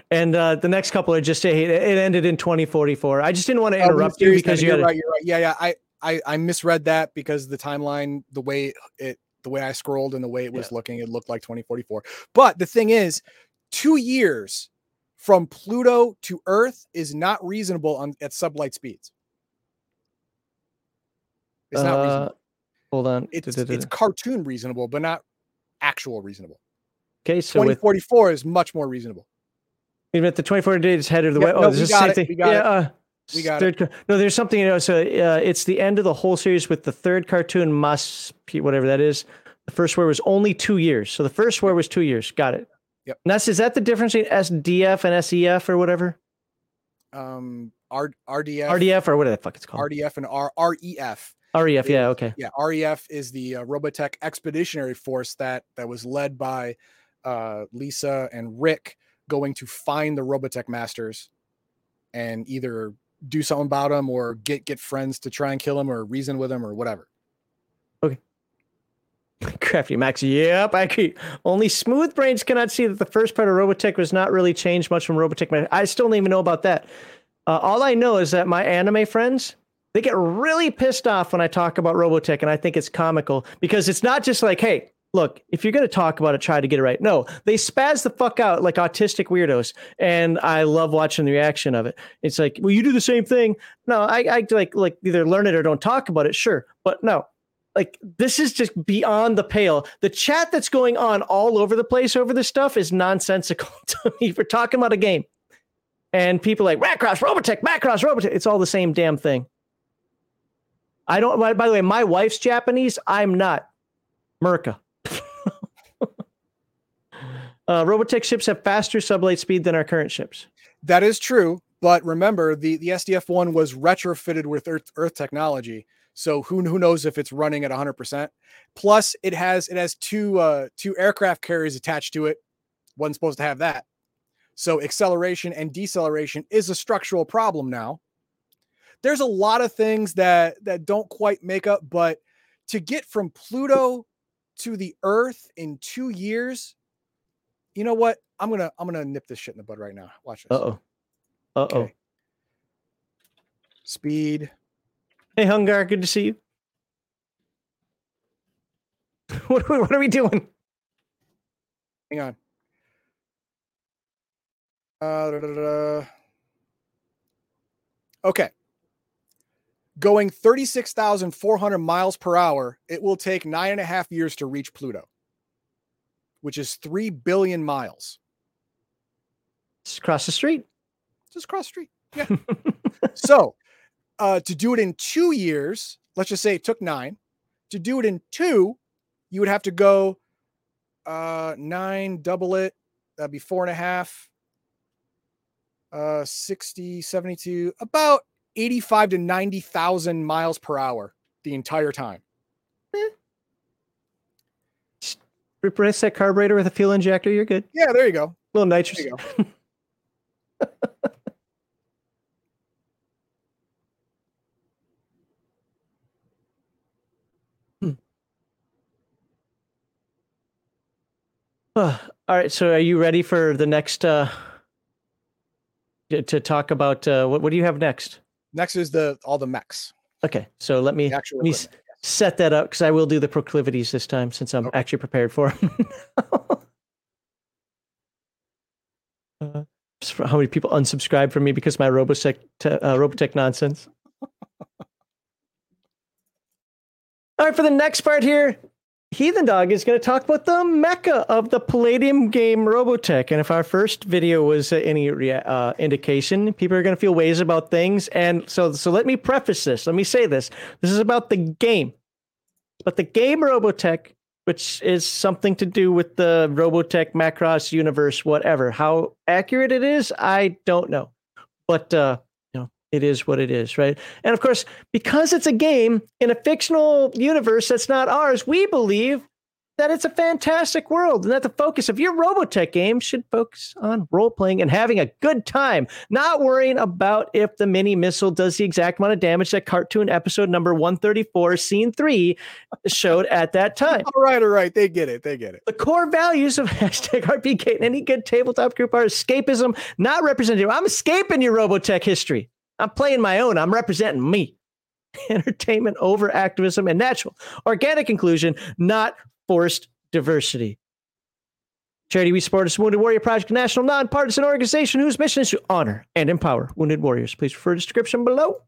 And uh, the next couple are just it it ended in 2044. I just didn't want to Oh, interrupt you because you you're right. You're right. Yeah, yeah. I, I, I misread that because the timeline, the way it, the way I scrolled and the way it was looking, it looked like 2044. But the thing is, two years from Pluto to Earth is not reasonable on at sublight speeds. It's not uh, reasonable. hold on. It's it's cartoon reasonable, but not actual reasonable. okay. So with 2044 is much more reasonable. even at the 24 days head of the Yeah, way. Oh, no, this is the same it, thing. we got yeah, it. Uh, We got third, car- No, there's something. You know, so uh, it's the end of the whole series with the third cartoon must whatever that is. The first war was only two years. So the first war was two years. Got it. Yep. And that's is that the difference between SDF and SEF or whatever? Um, R, RDF, RDF or whatever the fuck it's called. RDF, and R, REF. REF. Yeah. Okay. Yeah, REF is the uh, Robotech Expeditionary Force that that was led by uh, Lisa and Rick going to find the Robotech Masters and either do something about them or get get friends to try and kill them or reason with them or whatever. Okay. Crafty Max. Yep, I agree. Only smooth brains cannot see that the first part of Robotech was not really changed much from Robotech. I still don't even know about that. Uh, all I know is that my anime friends they get really pissed off when I talk about Robotech, and I think it's comical because it's not just like, hey, look, if you're going to talk about it, try to get it right. No, they spaz the fuck out like autistic weirdos, and I love watching the reaction of it. It's like, well, you do the same thing. No, I, I like like either learn it or don't talk about it. Sure, but no, like this is just beyond the pale. The chat that's going on all over the place over this stuff is nonsensical to me. We're talking about a game, and people like Macross, Robotech, Macross, Robotech. It's all the same damn thing. I don't. By, by the way, my wife's Japanese. I'm not. Merca. uh, Robotech ships have faster sublight speed than our current ships. That is true, but remember the the SDF one was retrofitted with Earth Earth technology. So who who knows if it's running at 100%. Plus it has it has two uh two aircraft carriers attached to it. Wasn't supposed to have that. So acceleration and deceleration is a structural problem now. There's a lot of things that that don't quite make up, but to get from Pluto to the Earth in 2 years, you know what? I'm going to I'm to nip this shit in the bud right now. Watch this. Uh oh. Uh oh. Okay. Speed. Hey, Hungar, good to see you. what, what are we doing? Hang on. Uh, da, da, da. Okay. Going 36,400 miles per hour, it will take nine and a half years to reach Pluto, which is 3 billion miles. Just across the street. Just across the street. Yeah. so, uh, to do it in two years, let's just say it took nine. To do it in two, you would have to go uh, nine, double it. That'd be four and a half. Uh, 60, 72, about 85 to 90,000 miles per hour the entire time. Replace that carburetor with a fuel injector. You're good. Yeah, there you go. little nitrous. Go. All right. So, are you ready for the next? uh to- To talk about uh, what? What do you have next? Next is the all the mechs. Okay. So let me let me s- set that up because I will do the proclivities this time since I'm Okay. actually prepared for uh, how many people unsubscribe from me because of my Robotech, te- uh, Robotech nonsense? All right, for the next part here, Heathen Dog is going to talk about the mecha of the Palladium game Robotech. And if our first video was any uh, indication, people are going to feel ways about things. And so, so let me preface this. Let me say this. This is about the game, but the game Robotech, which is something to do with the Robotech Macross universe, whatever. How accurate it is, I don't know. But uh, it is what it is, right? And of course, because it's a game in a fictional universe that's not ours, we believe that it's a fantastic world and that the focus of your Robotech game should focus on role playing and having a good time, not worrying about if the mini missile does the exact amount of damage that cartoon episode number 134, scene three, showed at that time. All right, all right. They get it. They get it. The core values of hashtag RPK and any good tabletop group are escapism, not representative. I'm escaping your Robotech history. I'm playing my own. I'm representing me. Entertainment over activism and natural, organic inclusion, not forced diversity. Charity We Support is Wounded Warrior Project, a national nonpartisan organization whose mission is to honor and empower wounded warriors. Please refer to the description below.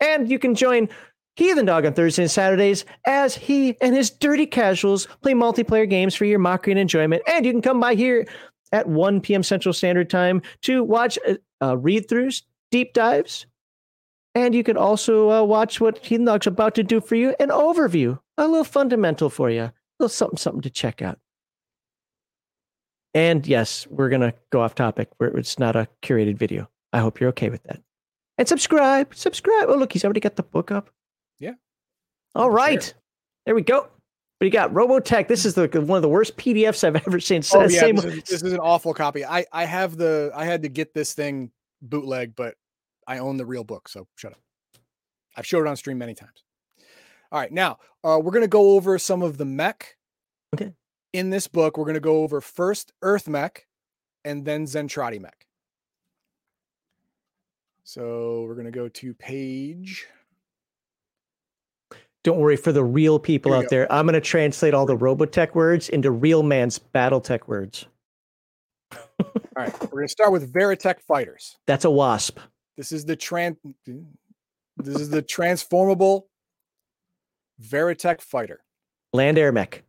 And you can join Heathen Dog on Thursdays and Saturdays as he and his dirty casuals play multiplayer games for your mockery and enjoyment. And you can come by here at 1 p.m. Central Standard Time to watch uh, uh, read throughs, deep dives, and you can also uh, watch what Heathen Dog's about to do for you an overview, a little fundamental for you, a little something, something to check out. And yes, we're going to go off topic where it's not a curated video. I hope you're okay with that. And subscribe, subscribe. Oh, look, he's already got the book up. Yeah. All right. There, there we go. But you got Robotech. This is the one of the worst PDFs I've ever seen. Oh, yeah, Same, this, is, this is an awful copy. I I have the I had to get this thing bootleg, but I own the real book, so shut up. I've showed it on stream many times. All right, now uh, we're going to go over some of the mech. Okay. In this book, we're going to go over first Earth mech and then Zentradi mech. So we're going to go to page. Don't worry for the real people out go. there. I'm going to translate all the Robotech words into real man's Battletech words. All right, we're going to start with Veritech fighters. That's a wasp. This is the trans. This is the transformable Veritech fighter. Land Air Mech.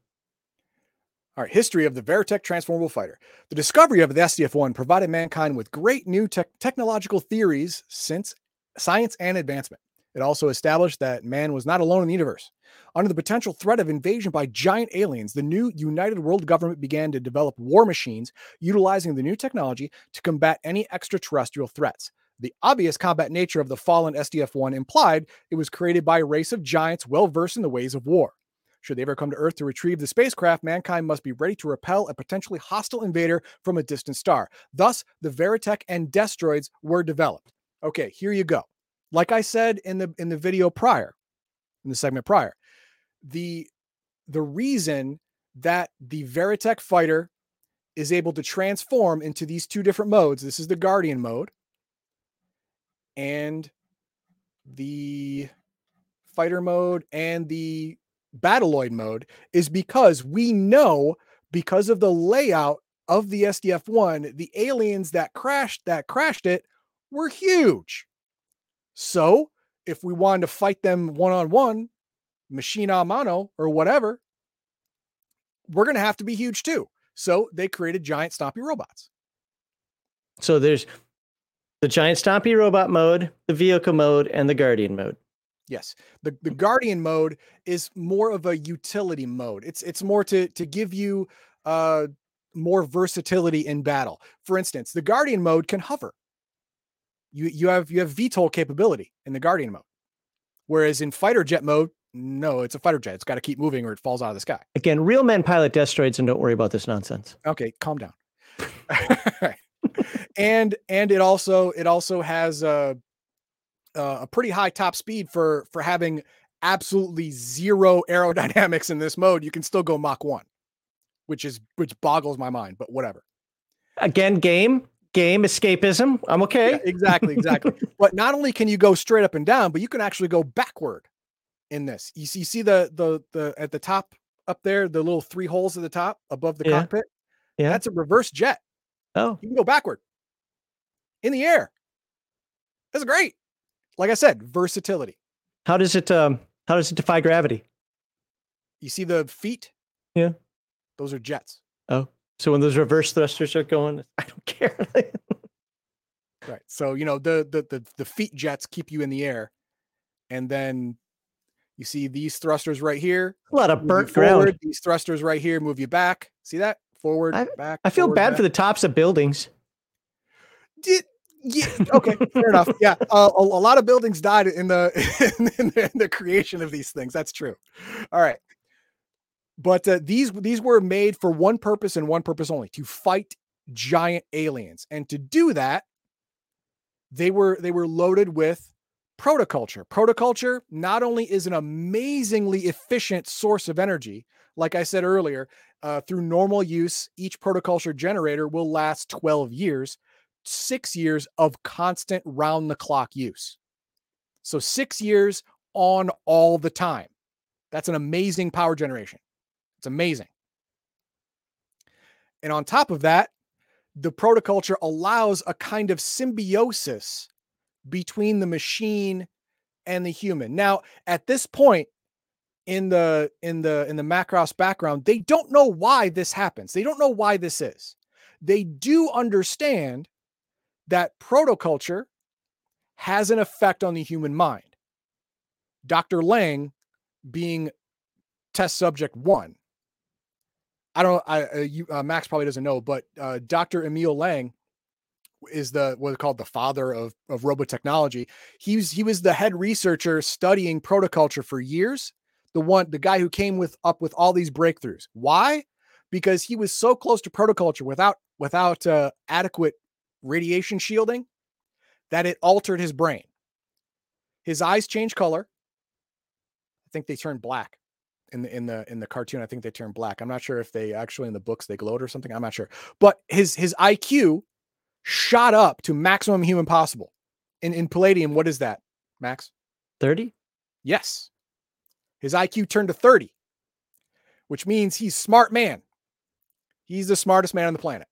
All right, history of the Veritech transformable fighter. The discovery of the SDF-1 provided mankind with great new te- technological theories since science and advancement. It also established that man was not alone in the universe. Under the potential threat of invasion by giant aliens, the new United World Government began to develop war machines utilizing the new technology to combat any extraterrestrial threats. The obvious combat nature of the fallen SDF 1 implied it was created by a race of giants well versed in the ways of war. Should they ever come to Earth to retrieve the spacecraft, mankind must be ready to repel a potentially hostile invader from a distant star. Thus, the Veritech and Destroids were developed. Okay, here you go. Like I said in the in the video prior, in the segment prior, the the reason that the Veritech fighter is able to transform into these two different modes. This is the Guardian mode, and the fighter mode and the battloid mode is because we know because of the layout of the SDF-1, the aliens that crashed that crashed it were huge. So, if we wanted to fight them one-on-one, machine a mano or whatever, we're going to have to be huge too. So, they created giant stompy robots. So there's the giant stompy robot mode, the vehicle mode, and the guardian mode. Yes. The the guardian mode is more of a utility mode. It's it's more to to give you uh more versatility in battle. For instance, the guardian mode can hover. You you have you have VTOL capability in the guardian mode. Whereas in fighter jet mode, no, it's a fighter jet. It's got to keep moving or it falls out of the sky. Again, real men pilot destroids and don't worry about this nonsense. Okay, calm down. and and it also it also has a a pretty high top speed for for having absolutely zero aerodynamics in this mode. You can still go Mach one, which is which boggles my mind. But whatever. Again, game game escapism. I'm okay. Yeah, exactly, exactly. but not only can you go straight up and down, but you can actually go backward in this. You see, you see the the the at the top up there, the little three holes at the top above the yeah. cockpit. Yeah, that's a reverse jet. Oh, you can go backward in the air. That's great. Like I said, versatility. How does it um how does it defy gravity? You see the feet? Yeah. Those are jets. Oh, so when those reverse thrusters are going, I don't care. right. So you know the the the the feet jets keep you in the air, and then you see these thrusters right here. A lot of burnt forward. ground. These thrusters right here move you back. See that? Forward, back. I feel forward, bad back. for the tops of buildings. Did, yeah, okay, fair enough. Yeah, uh, a, a lot of buildings died in the, in the in the creation of these things. That's true. All right, but uh, these these were made for one purpose and one purpose only: to fight giant aliens. And to do that, they were they were loaded with protoculture. Protoculture not only is an amazingly efficient source of energy, like I said earlier, uh, through normal use, each protoculture generator will last 12 years six years of constant round the clock use. So six years on all the time. That's an amazing power generation. It's amazing. And on top of that, the protoculture allows a kind of symbiosis between the machine and the human. Now, at this point in the in the in the Macross background, they don't know why this happens. They don't know why this is. They do understand that protoculture has an effect on the human mind. Dr. Lang being test subject one. I don't. I uh, you, uh, Max probably doesn't know, but uh, Dr. Emil Lang is the what's called the father of of robotechnology. He's he was the head researcher studying protoculture for years. The one, the guy who came with up with all these breakthroughs. Why? Because he was so close to protoculture without without uh, adequate radiation shielding that it altered his brain. His eyes changed color. I think they turned black in the in the in the cartoon. I think they turned black. I'm not sure if they actually in the books they glowed or something. I'm not sure. But his his IQ shot up to maximum human possible. In in Palladium, what is that, Max? 30? Yes. His IQ turned to 30, which means he's smart man. He's the smartest man on the planet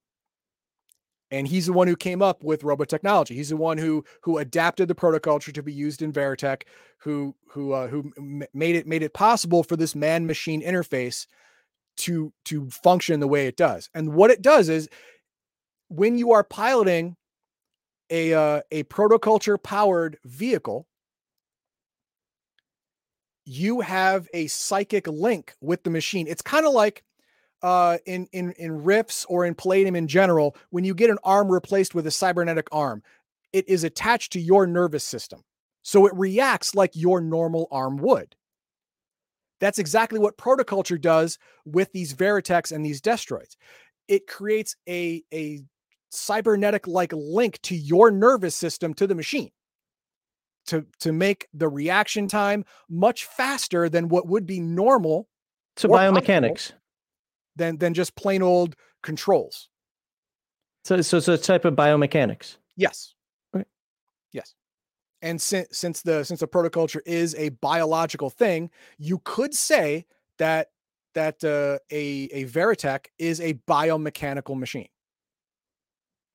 and he's the one who came up with robotechnology. He's the one who who adapted the protoculture to be used in Veritech, who who uh, who made it made it possible for this man machine interface to to function the way it does. And what it does is when you are piloting a uh, a protoculture powered vehicle, you have a psychic link with the machine. It's kind of like uh, in in in Rifts or in Palladium in general, when you get an arm replaced with a cybernetic arm, it is attached to your nervous system, so it reacts like your normal arm would. That's exactly what protoculture does with these Veritechs and these Destroids. It creates a a cybernetic like link to your nervous system to the machine to to make the reaction time much faster than what would be normal So Or biomechanics. Than than just plain old controls. So so so it's a type of biomechanics. Yes. Okay. Yes. And since since the since the protoculture is a biological thing, you could say that that uh, a a Veritech is a biomechanical machine.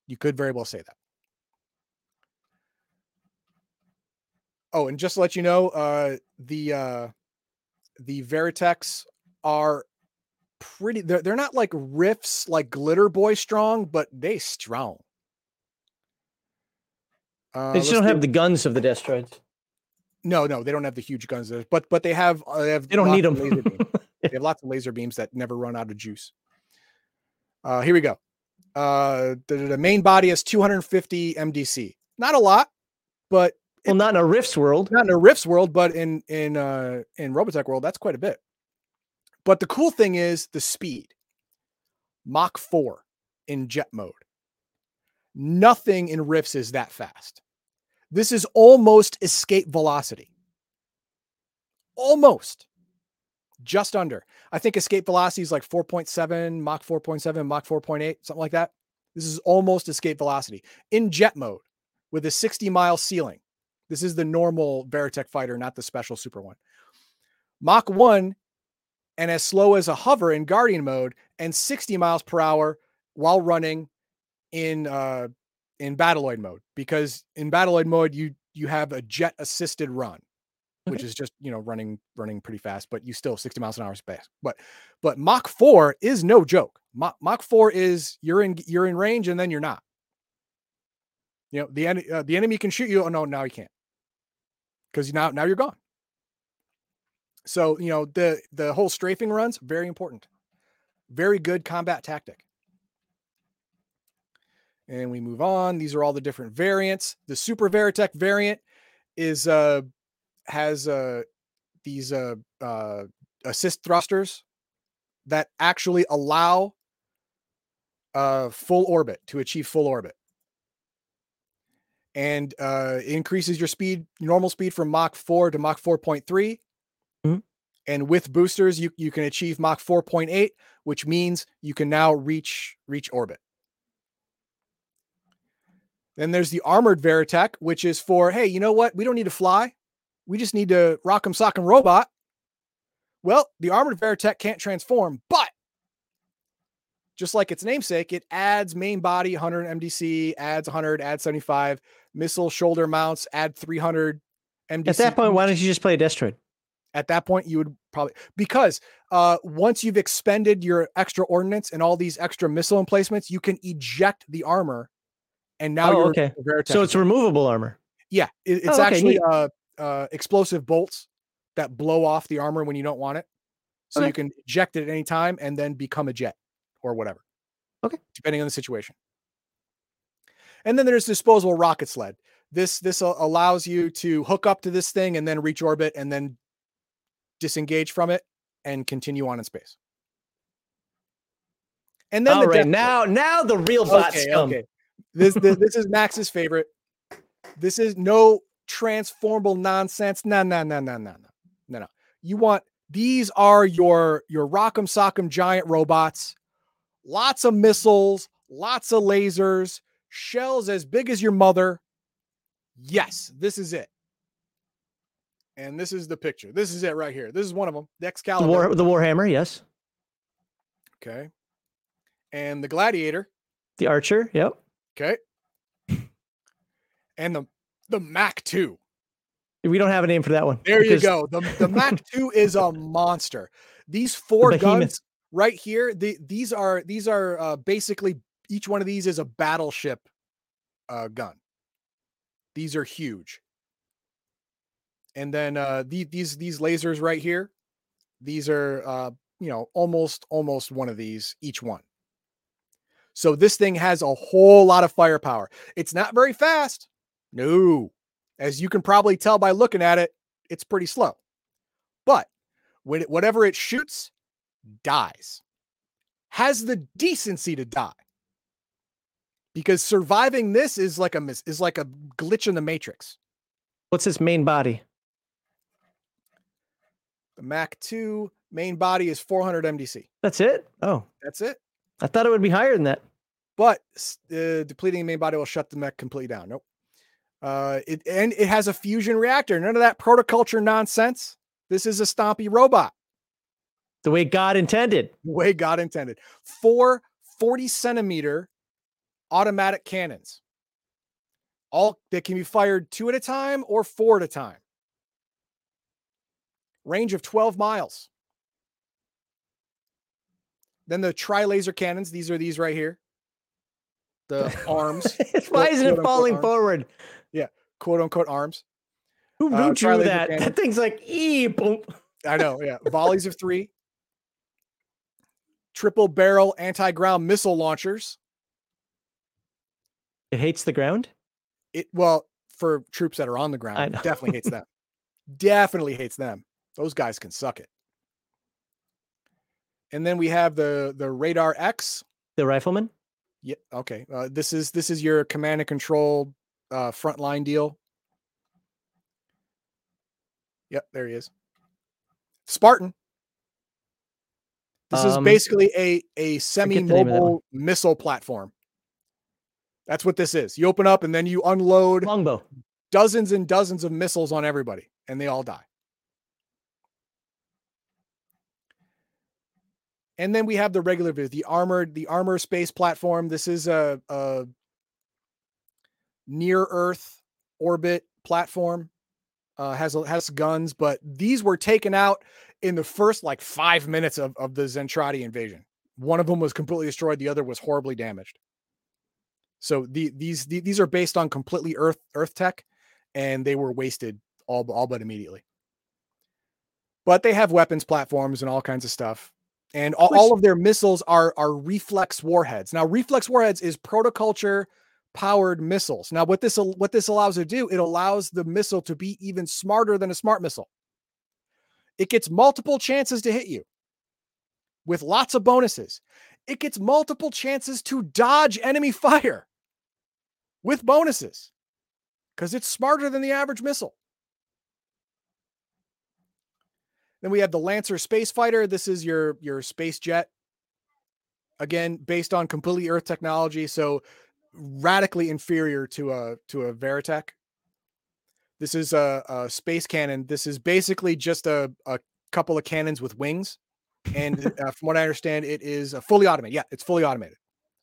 You could very well say that. Oh, and just to let you know, uh, the uh, the Veritechs are pretty. They're they're not like Rifts like Glitter Boy strong, but they strong. Uh, They just don't do- have the guns of the Destroids. No, no, they don't have the huge guns, there, but but they have uh, they have They don't need them. laser beams. they have lots of laser beams that never run out of juice. Uh, here we go. Uh, the, the main body has 250 MDC. Not a lot, but well, not in a Rifts world. not in a Rifts world, but in in uh, in Robotech world, that's quite a bit. But the cool thing is the speed. Mach 4 in jet mode. Nothing in Rifts is that fast. This is almost escape velocity. Almost. Just under. I think escape velocity is like 4.7, Mach 4.7, Mach 4.8, something like that. This is almost escape velocity in jet mode with a 60 mile ceiling. This is the normal Veritech fighter, not the special super one. Mach 1 and as slow as a hover in Guardian mode and 60 miles per hour while running in uh in Battloid mode because in Battloid mode you you have a jet assisted run. which is just you know running running pretty fast, but you still 60 miles an hour space. But but Mach 4 is no joke. Mach, Mach 4 is you're in you're in range and then you're not. You know, the enemy uh, the enemy can shoot you. Oh no, now he can't. Because now now you're gone. So, you know, the the whole strafing runs very important. Very good combat tactic. And we move on. These are all the different variants. The Super Veritech variant is uh has uh these uh uh assist thrusters that actually allow uh full orbit to achieve full orbit. And uh increases your speed, normal speed from Mach 4 to Mach 4.3. And with boosters, you, you can achieve Mach 4.8, which means you can now reach reach orbit. Then there's the armored Veritech, which is for, hey, you know what? We don't need to fly. We just need to rock 'em sock 'em robot. Well, the armored Veritech can't transform, but just like its namesake, it adds main body 100 MDC, adds 100, adds 75, missile shoulder mounts, add 300 MDC. At that point, why don't you just play a Destroid? At that point, you would probably because uh, once you've expended your extra ordnance and all these extra missile emplacements, you can eject the armor, and now Oh, you're okay. So it's removable armor. Yeah, it- it's Oh, okay, actually uh, uh, explosive bolts that blow off the armor when you don't want it. So Okay. you can eject it at any time and then become a jet or whatever. Okay. Depending on the situation. And then there's disposable rocket sled. This this allows you to hook up to this thing and then reach orbit and then disengage from it and continue on in space. And then All the right, now now the real bots Okay, come. okay. This, this this is Max's favorite. This is no transformable nonsense. No, no, no, no, no, no, no, no. You want these are your your rock'em sock'em giant robots. Lots of missiles, lots of lasers, shells as big as your mother. Yes, this is it. And this is the picture. This is it right here. This is one of them. The The Excalibur. war the Warhammer, yes. Okay. And the Gladiator. The Archer, yep. Okay. And the the Mac 2. We don't have a name for that one. There you go. The the Mac 2 is a monster. These four behemoth. guns right here, the, these are these are uh, basically each one of these is a battleship uh, gun. These are huge. And then uh, the, these these lasers right here, these are uh, you know almost almost one of these each one. So this thing has a whole lot of firepower. It's not very fast. No. As you can probably tell by looking at it, it's pretty slow. But when it, whatever it shoots dies. Has the decency to die. Because surviving this is like a is like a glitch in the matrix. What's its main body? The Mac 2 main body is 400 MDC. That's it? Oh, That's it. I thought it would be higher than that. But uh, depleting the main body will shut the mech completely down. Nope. Uh, it and it has a fusion reactor. None of that protoculture nonsense. This is a stompy robot. The way God intended. the way God intended. Four 40 centimeter automatic cannons. All that can be fired two at a time or four at a time. Range of 12 miles. Then the tri laser cannons. These are these right here. The arms, Why isn't it falling arms. forward? Yeah, quote unquote arms. Who, Uh, who drew tri-laser that? cannon. That thing's like, ee, boom. I know, yeah. Volleys of three. Triple barrel anti ground missile launchers. It hates the ground. it well for troops that are on the ground definitely hates them definitely hates them those guys can suck it and then we have the the Raidar X The rifleman. yeah okay uh, this is this is your command and control uh frontline deal yep there he is spartan this is Um, basically a a forget the name of that one. semi-mobile missile platform that's what this is you open up and then you unload Longbow. dozens and dozens of missiles on everybody and they all die. And then we have the regular vis- the armored, the armor space platform. This is a, a near Earth orbit platform. uh, has has guns, but these were taken out in the first like five minutes of, of the Zentradi invasion. One of them was completely destroyed, the other was horribly damaged. So the, these the, these are based on completely Earth Earth tech, and they were wasted all all but immediately. But they have weapons platforms and all kinds of stuff, and all, all of their missiles are are reflex warheads. Now, reflex warheads is protoculture powered missiles. Now, what this what this allows to do, it allows the missile to be even smarter than a smart missile. It gets multiple chances to hit you with lots of bonuses. It gets multiple chances to dodge enemy fire with bonuses because it's smarter than the average missile. Then we have the Lancer space fighter. This is your your space jet. Again, based on completely Earth technology, so radically inferior to a to a Veritech. This is a, a space cannon. This is basically just a, a couple of cannons with wings, and uh, from what I understand, it is fully automated. Yeah, it's fully automated.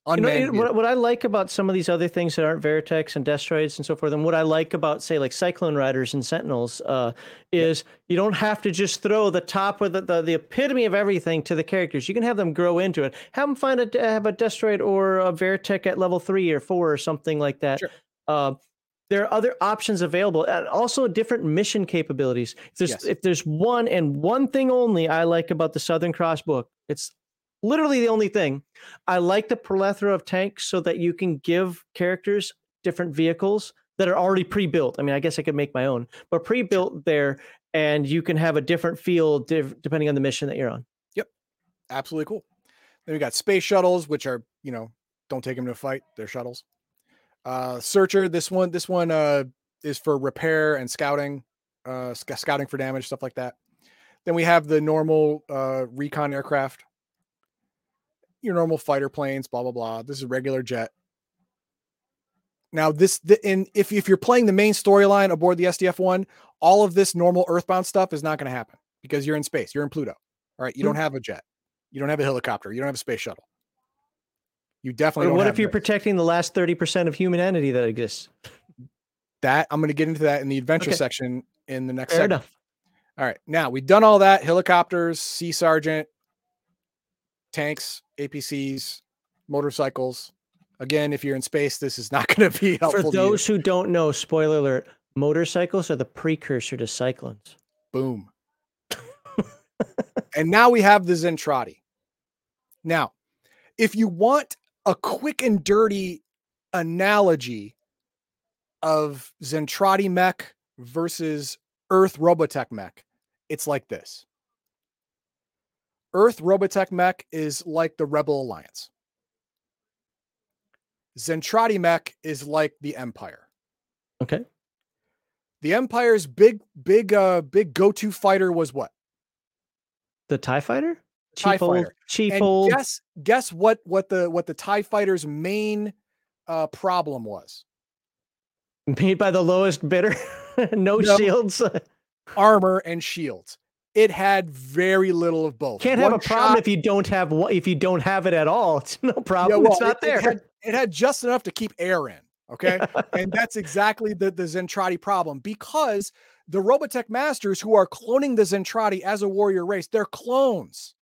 You know, what, what, I like about some of these other things that aren't Veritechs and Destroids and so forth, and what I like about, say, like Cyclone Riders and Sentinels, uh, is you don't have to just throw the top or the, the, the, epitome of everything to the characters. You can have them grow into it. Have them find a have a Destroid or a Veritech at level three or four or something like that. Sure. Uh, there are other options available and also different mission capabilities. If there's yes. if there's one and one thing only I like about the Southern Cross book, it's literally the only thing. I like the plethora of tanks so that you can give characters different vehicles that are already pre-built. I mean, I guess I could make my own, but pre-built there, and you can have a different feel div- depending on the mission that you're on. Yep, absolutely cool. Then we got space shuttles, which are you know don't take them to a fight; they're shuttles. Uh, Searcher, this one, this one uh, is for repair and scouting, uh, sc- scouting for damage, stuff like that. Then we have the normal uh, recon aircraft, your normal fighter planes, blah blah blah. This is regular jet. Now, this the, in if if you're playing the main storyline aboard the SDF one, all of this normal Earthbound stuff is not going to happen because you're in space. You're in Pluto. All right, you mm-hmm. don't have a jet. You don't have a helicopter. You don't have a space shuttle. You definitely. what if you're protecting the last thirty percent of humanity that exists? That I'm going to get into that in the adventure okay. section in the next. Fair segment. enough. All right, now we've done all that: helicopters, sea sergeant, tanks, APCs, motorcycles. Again, if you're in space, this is not going to be helpful. For those who don't know, spoiler alert: motorcycles are the precursor to cyclones. Boom. and now we have the Zentradi. Now, if you want a quick and dirty analogy of Zentradi mech versus Earth Robotech mech, it's like this. Earth Robotech mech is like the Rebel Alliance. Zentradi mech is like the Empire. Okay. The Empire's big, big, uh, big go-to fighter was what? The Tie Fighter. Tie Chief Fighter. Chief and old. Guess, guess what? What the what the Tie Fighter's main uh, problem was? Made by the lowest bidder. no, no shields. armor and shields it had very little of both. Can't One have a problem shot, if you don't have if you don't have it at all. It's no problem. Yeah, well, it's not it, there. It had, it had, just enough to keep air in. Okay, and that's exactly the the Zentradi problem because the Robotech masters who are cloning the Zentradi as a warrior race, they're clones.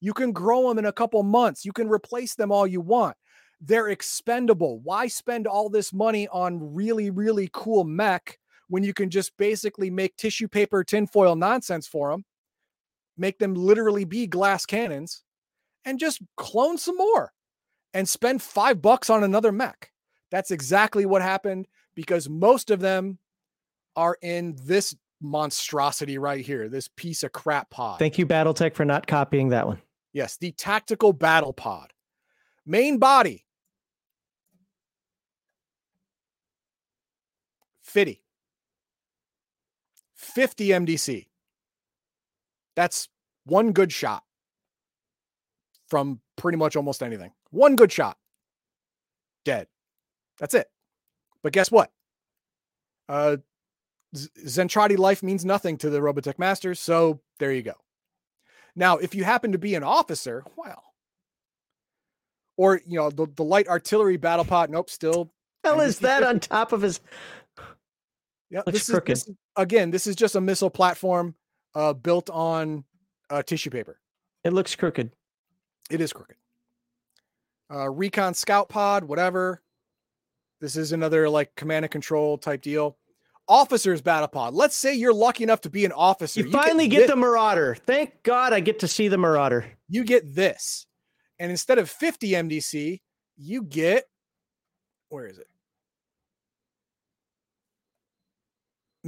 You can grow them in a couple months. You can replace them all you want. They're expendable. Why spend all this money on really, really cool mech when you can just basically make tissue paper tinfoil nonsense for them make them literally be glass cannons and just clone some more and spend five bucks on another mech. That's exactly what happened because most of them are in this monstrosity right here, this piece of crap pod. Thank you, Battletech, for not copying that one. Yes, the tactical battle pod. Main body. Fitty. 50 MDC. That's one good shot from pretty much almost anything. One good shot. Dead. That's it. But guess what? Uh, Zentradi life means nothing to the Robotech Masters, so there you go. Now, if you happen to be an officer, well, or you know the, the light artillery battle pot, nope, still. Hell is that on top of his Yeah, this is, crooked. this is again. This is just a missile platform uh, built on uh, tissue paper. It looks crooked. It is crooked. Uh, Recon Scout Pod, whatever. This is another like command and control type deal. Officers Battle Pod. Let's say you're lucky enough to be an officer. You, finally get thi- the Marauder. Thank God I get to see the Marauder. you get this. And instead of 50 MDC, you get where is it?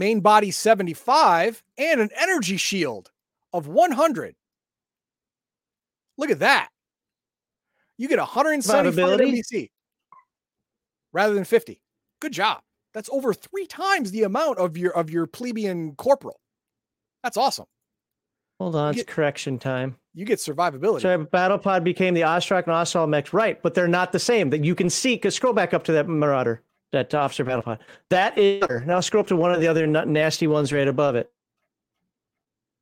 Main body 75 and an energy shield of 100. Look at that. You get 175 Survivability? Rather than 50. Good job. That's over three times the amount of your of your plebeian corporal. That's awesome. Hold on, You it's correction time. You get survivability. So Battle Pod became the Ostroc and Ostral mechs, right? But they're not the same. That you can see. Cause scroll back up to that Marauder, that Officer Battle Pod. That is now scroll up to one of the other nasty ones right above it.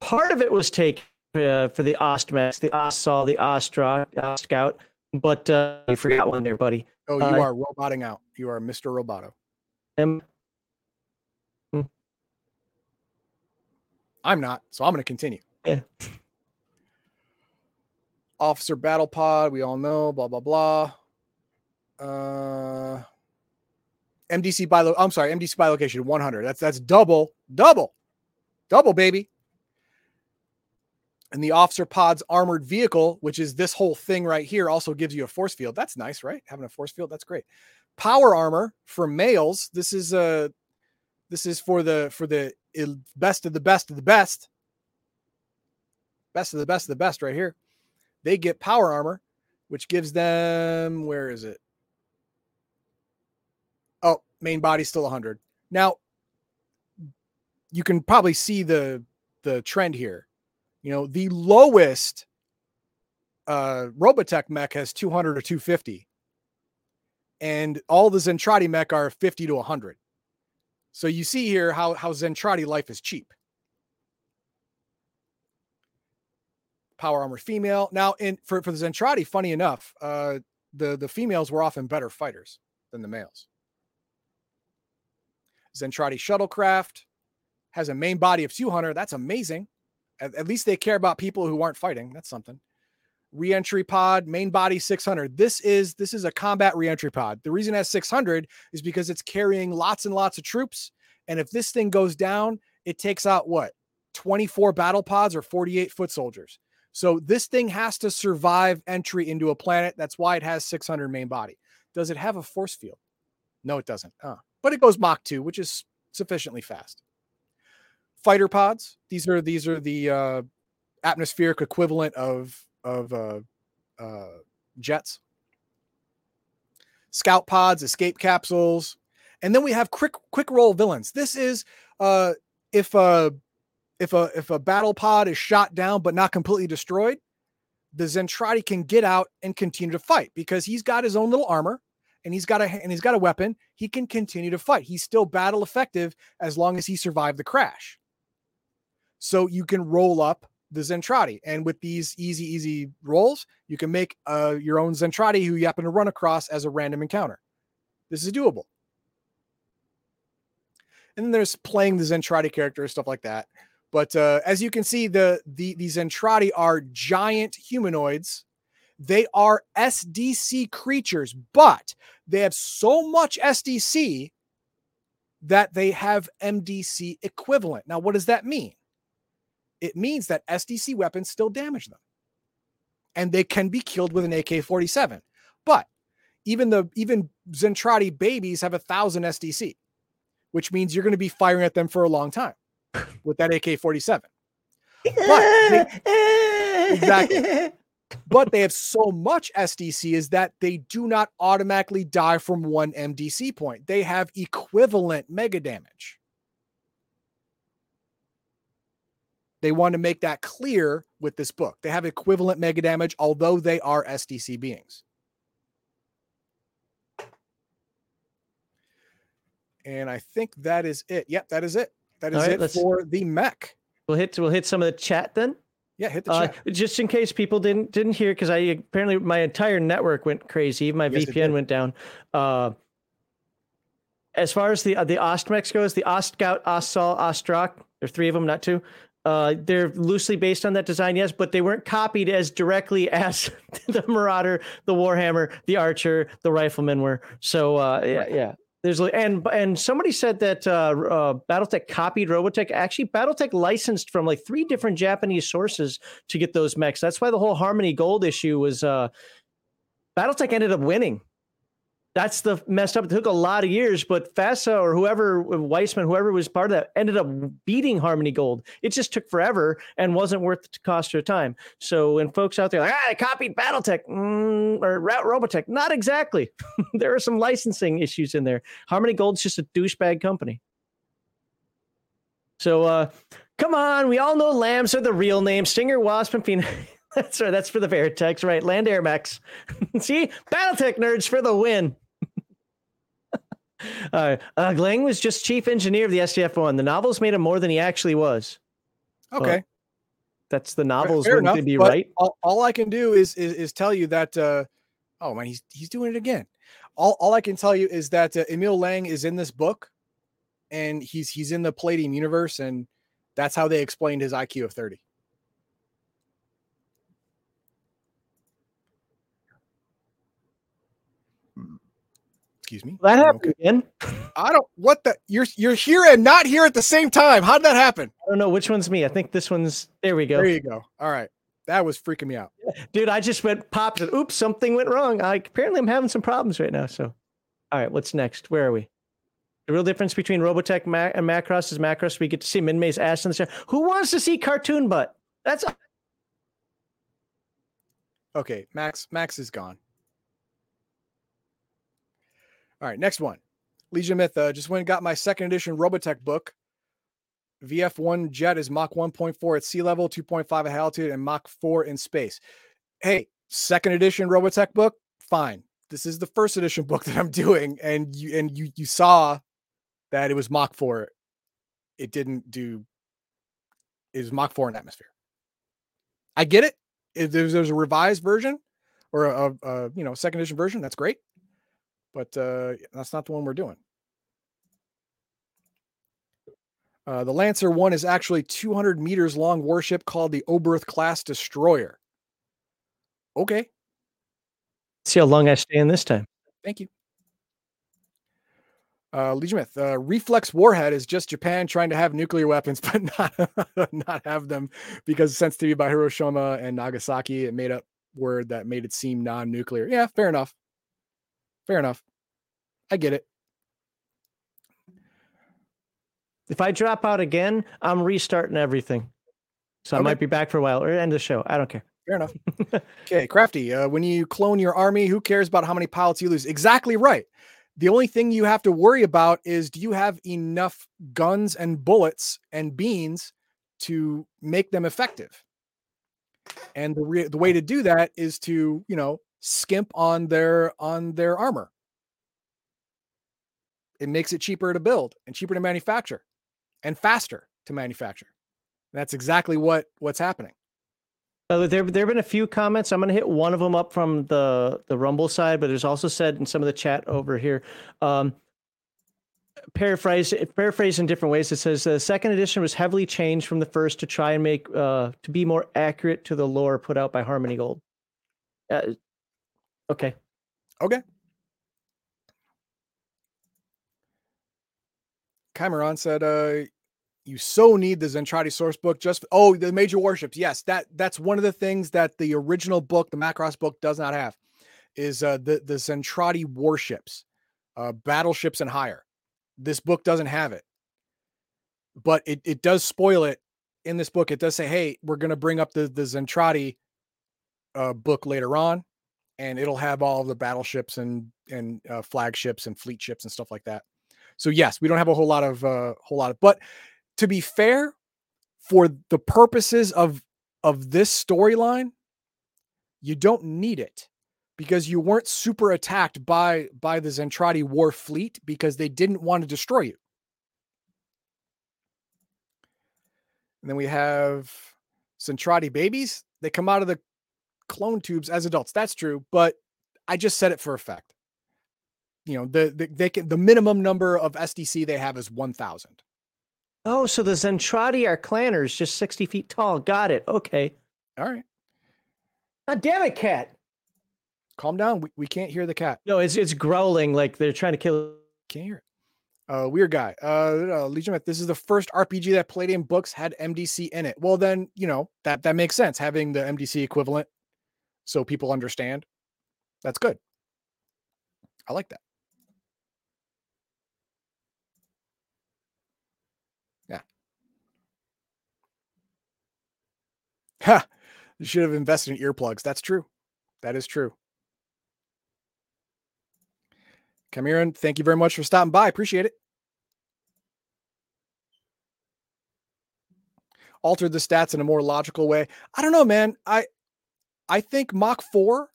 Part of it was taken uh, for the Ostmax, the Ostsol, the Ostroc, Ostscout, but uh, you forgot one there, buddy. Oh, you Uh, are roboting out. You are Mr. Roboto. Um, I'm not, so I'm going to continue. Yeah. Officer Battle Pod, we all know, blah, blah, blah. Uh, MDC by lo- I'm sorry, MDC by location 100. That's that's double, double, double, baby. And the officer pod's armored vehicle, which is this whole thing right here, also gives you a force field. That's nice, right? Having a force field, that's great. Power armor for males. This is uh this is for the for the best of the best of the best. Best of the best of the best right here. They get power armor, which gives them where is it? Main body still 100. Now you can probably see the the trend here. You know, the lowest uh Robotech mech has 200 or 250. And all the Zentradi mech are 50 to 100. So you see here how how Zentradi life is cheap. Power armor female. Now, in for, for the Zentradi, funny enough, uh the, the females were often better fighters than the males. Zentradi shuttlecraft has a main body of 200. That's amazing. At, at least they care about people who aren't fighting. That's something. Reentry pod, main body 600. This is this is a combat reentry pod. The reason it has 600 is because it's carrying lots and lots of troops. And if this thing goes down, it takes out what 24 battle pods or 48 foot soldiers. So this thing has to survive entry into a planet. That's why it has 600 main body. Does it have a force field? No, it doesn't. Uh, but it goes Mach 2, which is sufficiently fast. Fighter pods. These are these are the uh, atmospheric equivalent of of uh, uh, jets. Scout pods, escape capsules, and then we have quick quick roll villains. This is uh, if a if a if a battle pod is shot down but not completely destroyed, the Zentradi can get out and continue to fight because he's got his own little armor and he's got a and he's got a weapon. He can continue to fight. He's still battle effective as long as he survived the crash. So you can roll up the Zentradi, and with these easy easy rolls, you can make uh, your own Zentradi who you happen to run across as a random encounter. This is doable. And then there's playing the Zentradi character stuff like that. But uh, as you can see, the the these Zentradi are giant humanoids. They are SDC creatures, but they have so much SDC that they have MDC equivalent. Now, what does that mean? It means that SDC weapons still damage them, and they can be killed with an AK-47. But even the even Zentradi babies have a thousand SDC, which means you're going to be firing at them for a long time with that AK-47. Exactly. But they have so much SDC is that they do not automatically die from one MDC point. They have equivalent mega damage. They want to make that clear with this book. They have equivalent mega damage, although they are SDC beings. And I think that is it. Yep, that is it. That is right, it for the mech. We'll hit we'll hit some of the chat then. Yeah, hit the Uh, just in case people didn't didn't hear, because I apparently my entire network went crazy. My Yes, VPN went down. Uh, as far as the uh, the Ostmex goes, the Ostscout, Ostsol, Ostroc, there are three of them, not two. Uh, they're loosely based on that design, yes, but they weren't copied as directly as the Marauder, the Warhammer, the Archer, the Rifleman were. So uh, yeah, yeah. There's and and somebody said that uh, uh, BattleTech copied Robotech. Actually, BattleTech licensed from like three different Japanese sources to get those mechs. That's why the whole Harmony Gold issue was. Uh, BattleTech ended up winning that's the messed up. It took a lot of years, but FASA or whoever, Weisman, whoever was part of that, ended up beating Harmony Gold. It just took forever and wasn't worth the cost of time. So, when folks out there like, ah, I copied BattleTech mm, or Robotech, not exactly. there are some licensing issues in there. Harmony Gold's just a douchebag company. So, uh, come on, we all know lambs are the real name. Stinger, Wasp, and Phoenix. That's right. That's for the Veritechs, right? Land Air Mechs. See, BattleTech nerds for the win. Uh, uh, Glang was just chief engineer of the SDF one. The novels made him more than he actually was. Okay. That's the novels Fair enough, be right. All, all, I can do is, is, is tell you that uh, oh man, he's he's doing it again. All, all I can tell you is that uh, Emil Lang is in this book, and he's he's in the Palladium universe, and that's how they explained his IQ of thirty. Excuse me. That happened okay. again. I don't. What the? You're you're here and not here at the same time. How did that happen? I don't know which one's me. I think this one's. There we go. There you go. All right. That was freaking me out, dude. I just went popped. And, Oops, something went wrong. I apparently I'm having some problems right now. So, all right, what's next? Where are we? The real difference between Robotech and Macross is Macross. We get to see Minmei's ass in the chair. Who wants to see cartoon butt? That's okay. Max Max is gone. All right, next one. Legion Myth uh, just went and got my second edition Robotech book. VF1 jet is Mach 1.4 at sea level, 2.5 at altitude, and Mach 4 in space. Hey, second edition Robotech book, fine. This is the first edition book that I'm doing, and you and you you saw that it was Mach 4. It didn't do is Mach 4 in atmosphere. I get it. If there's, there's a revised version or a, a you know second edition version, that's great but uh, that's not the one we're doing. Uh, the Lancer 1 is actually 200 meters long warship called the Oberth class destroyer. Okay. See how long I stay in this time. Thank you. Uh, Legion Myth, uh, reflex warhead is just Japan trying to have nuclear weapons, but not not have them because sensitivity by Hiroshima and Nagasaki, it made up word that made it seem non-nuclear. Yeah, fair enough. Fair enough. I get it. If I drop out again, I'm restarting everything. So okay. I might be back for a while or end the show. I don't care. Fair enough. okay, crafty. Uh, when you clone your army, who cares about how many pilots you lose? Exactly right. The only thing you have to worry about is do you have enough guns and bullets and beans to make them effective? And the re- the way to do that is to you know skimp on their on their armor. It makes it cheaper to build and cheaper to manufacture and faster to manufacture. That's exactly what what's happening. Uh, there, there have been a few comments. I'm going to hit one of them up from the the Rumble side, but there's also said in some of the chat over here. Um, paraphrase paraphrase in different ways. It says the second edition was heavily changed from the first to try and make uh, to be more accurate to the lore put out by Harmony Gold. Uh, Okay. Okay. Cameron said, uh, you so need the Zentradi source book just oh the major warships yes that that's one of the things that the original book the macross book does not have is uh the the Zentradi warships uh battleships and higher this book doesn't have it but it, it does spoil it in this book it does say hey we're going to bring up the the Zentradi uh book later on and it'll have all the battleships and and uh, flagships and fleet ships and stuff like that. So yes, we don't have a whole lot of uh, whole lot of, but to be fair, for the purposes of of this storyline, you don't need it because you weren't super attacked by by the Zentradi war fleet because they didn't want to destroy you. And then we have Zentradi babies. They come out of the clone tubes as adults. That's true, but I just said it for effect. you know the, the they can the minimum number of SDC they have is one thousand. Oh, so the Zentradi are clanners, just sixty feet tall. Got it. Okay. All right. God damn it, cat. Calm down. We, we can't hear the cat. No, it's it's growling like they're trying to kill. Can't hear it. Uh, weird guy. Uh, uh Legion Myth, This is the first RPG that Palladium books had MDC in it. Well, then you know that that makes sense having the MDC equivalent, so people understand. That's good. I like that. Yeah. Ha! You should have invested in earplugs. That's true. That is true. Cameron, thank you very much for stopping by. Appreciate it. Altered the stats in a more logical way. I don't know, man. I I think Mach 4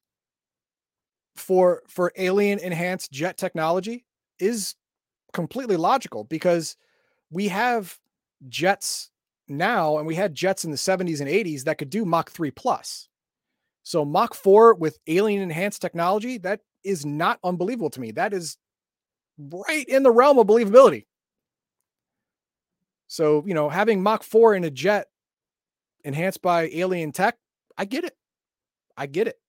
for for alien enhanced jet technology is completely logical because we have jets now and we had jets in the 70s and 80s that could do Mach 3 plus. So Mach 4 with alien enhanced technology, that is not unbelievable to me. That is right in the realm of believability. So, you know, having Mach 4 in a jet enhanced by alien tech, I get it. I get it.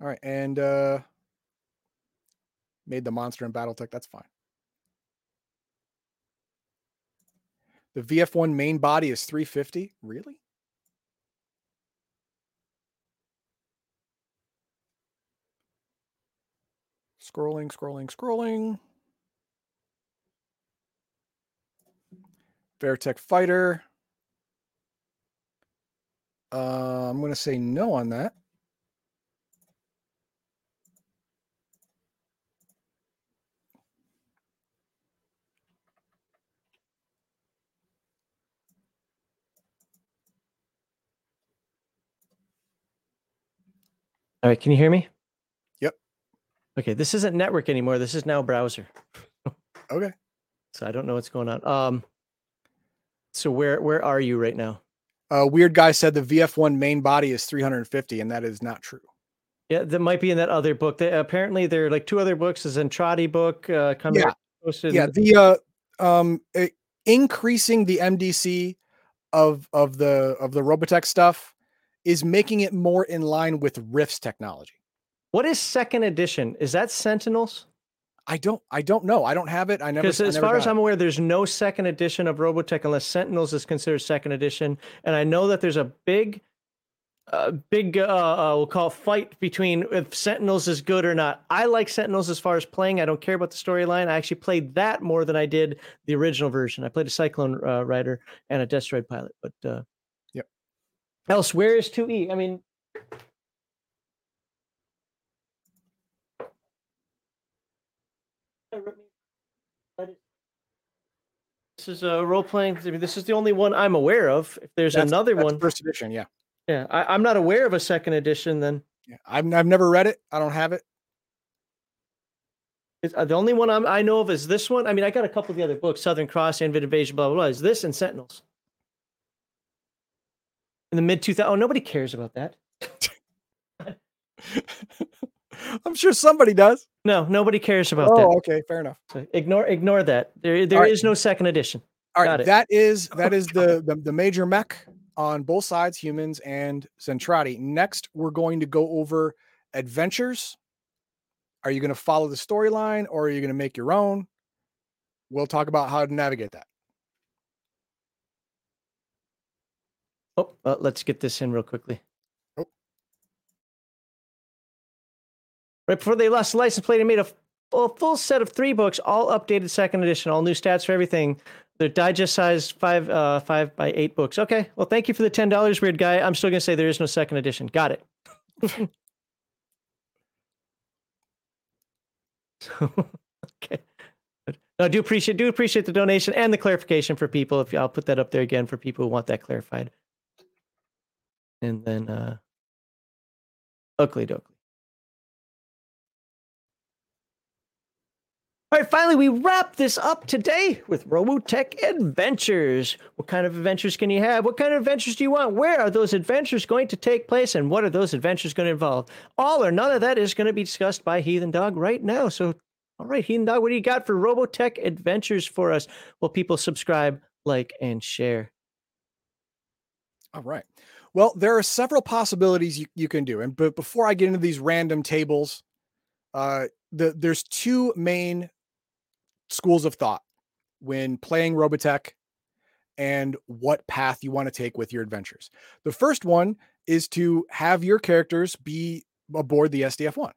All right, and uh made the monster in Battletech. That's fine. The VF1 main body is 350. Really? Scrolling, scrolling, scrolling. Veritech Fighter. Uh, I'm going to say no on that. All right, can you hear me? Yep. Okay, this isn't network anymore. This is now browser. Okay. So I don't know what's going on. Um so where where are you right now? Uh, weird guy said the VF1 main body is 350, and that is not true. Yeah, that might be in that other book. They, apparently, there are like two other books. A Zentradi book uh, coming Yeah. posted. Yeah, the uh, um, increasing the MDC of of the of the Robotech stuff is making it more in line with Rifts technology. What is second edition? Is that Sentinels? I don't I don't know. I don't have it. I never. Because as never far as. I'm aware, there's no second edition of Robotech unless Sentinels is considered second edition. And I know that there's a big, uh, big, uh, uh, we'll call it fight between if Sentinels is good or not. I like Sentinels as far as playing. I don't care about the storyline. I actually played that more than I did the original version. I played a Cyclone uh, Rider and a Destroid Pilot. But uh, Yep. Else, where is 2E? I mean, This is a role playing. I mean, this is the only one I'm aware of. If there's That's- another that's one, first edition. Yeah, yeah, I, I'm not aware of a second edition. Then yeah. I've I've never read it. I don't have it. It's, uh, the only one I'm, I know of is this one. I mean, I got a couple of the other books: Southern Cross, Invid Invasion, blah blah blah. Is this and Sentinels in the mid 2000s? Oh, nobody cares about that. I'm sure somebody does. No, nobody cares about that. Oh, that. okay, fair enough. So ignore ignore that. There there is right. no second edition. All Got right, it. that is that is the, the the major mech on both sides, humans and Zentradi. Next, we're going to go over adventures. Are you going to follow the storyline or are you going to make your own? We'll talk about how to navigate that. Oh, uh, let's get this in real quickly. Right before they lost the license plate, they made a full, full set of three books, all updated second edition, all new stats for everything. They're digest size five uh five by eight books. Okay. Well, thank you for the ten dollars, weird guy. I'm still gonna say there is no second edition. Got it. Okay. I do appreciate do appreciate the donation and the clarification for people. If I'll put that up there again for people who want that clarified. And then uh Oakley Dokley. All right, finally, we wrap this up today with Robotech Adventures. What kind of adventures can you have? What kind of adventures do you want? Where are those adventures going to take place? And what are those adventures going to involve? All or none of that is going to be discussed by Heathen Dog right now. So, all right, Heathen Dog, what do you got for Robotech Adventures for us? Will people subscribe, like, and share? All right. Well, there are several possibilities you, you can do. And but before I get into these random tables, uh, the, there's two main schools of thought when playing Robotech and what path you want to take with your adventures. The first one is to have your characters be aboard the SDF 1.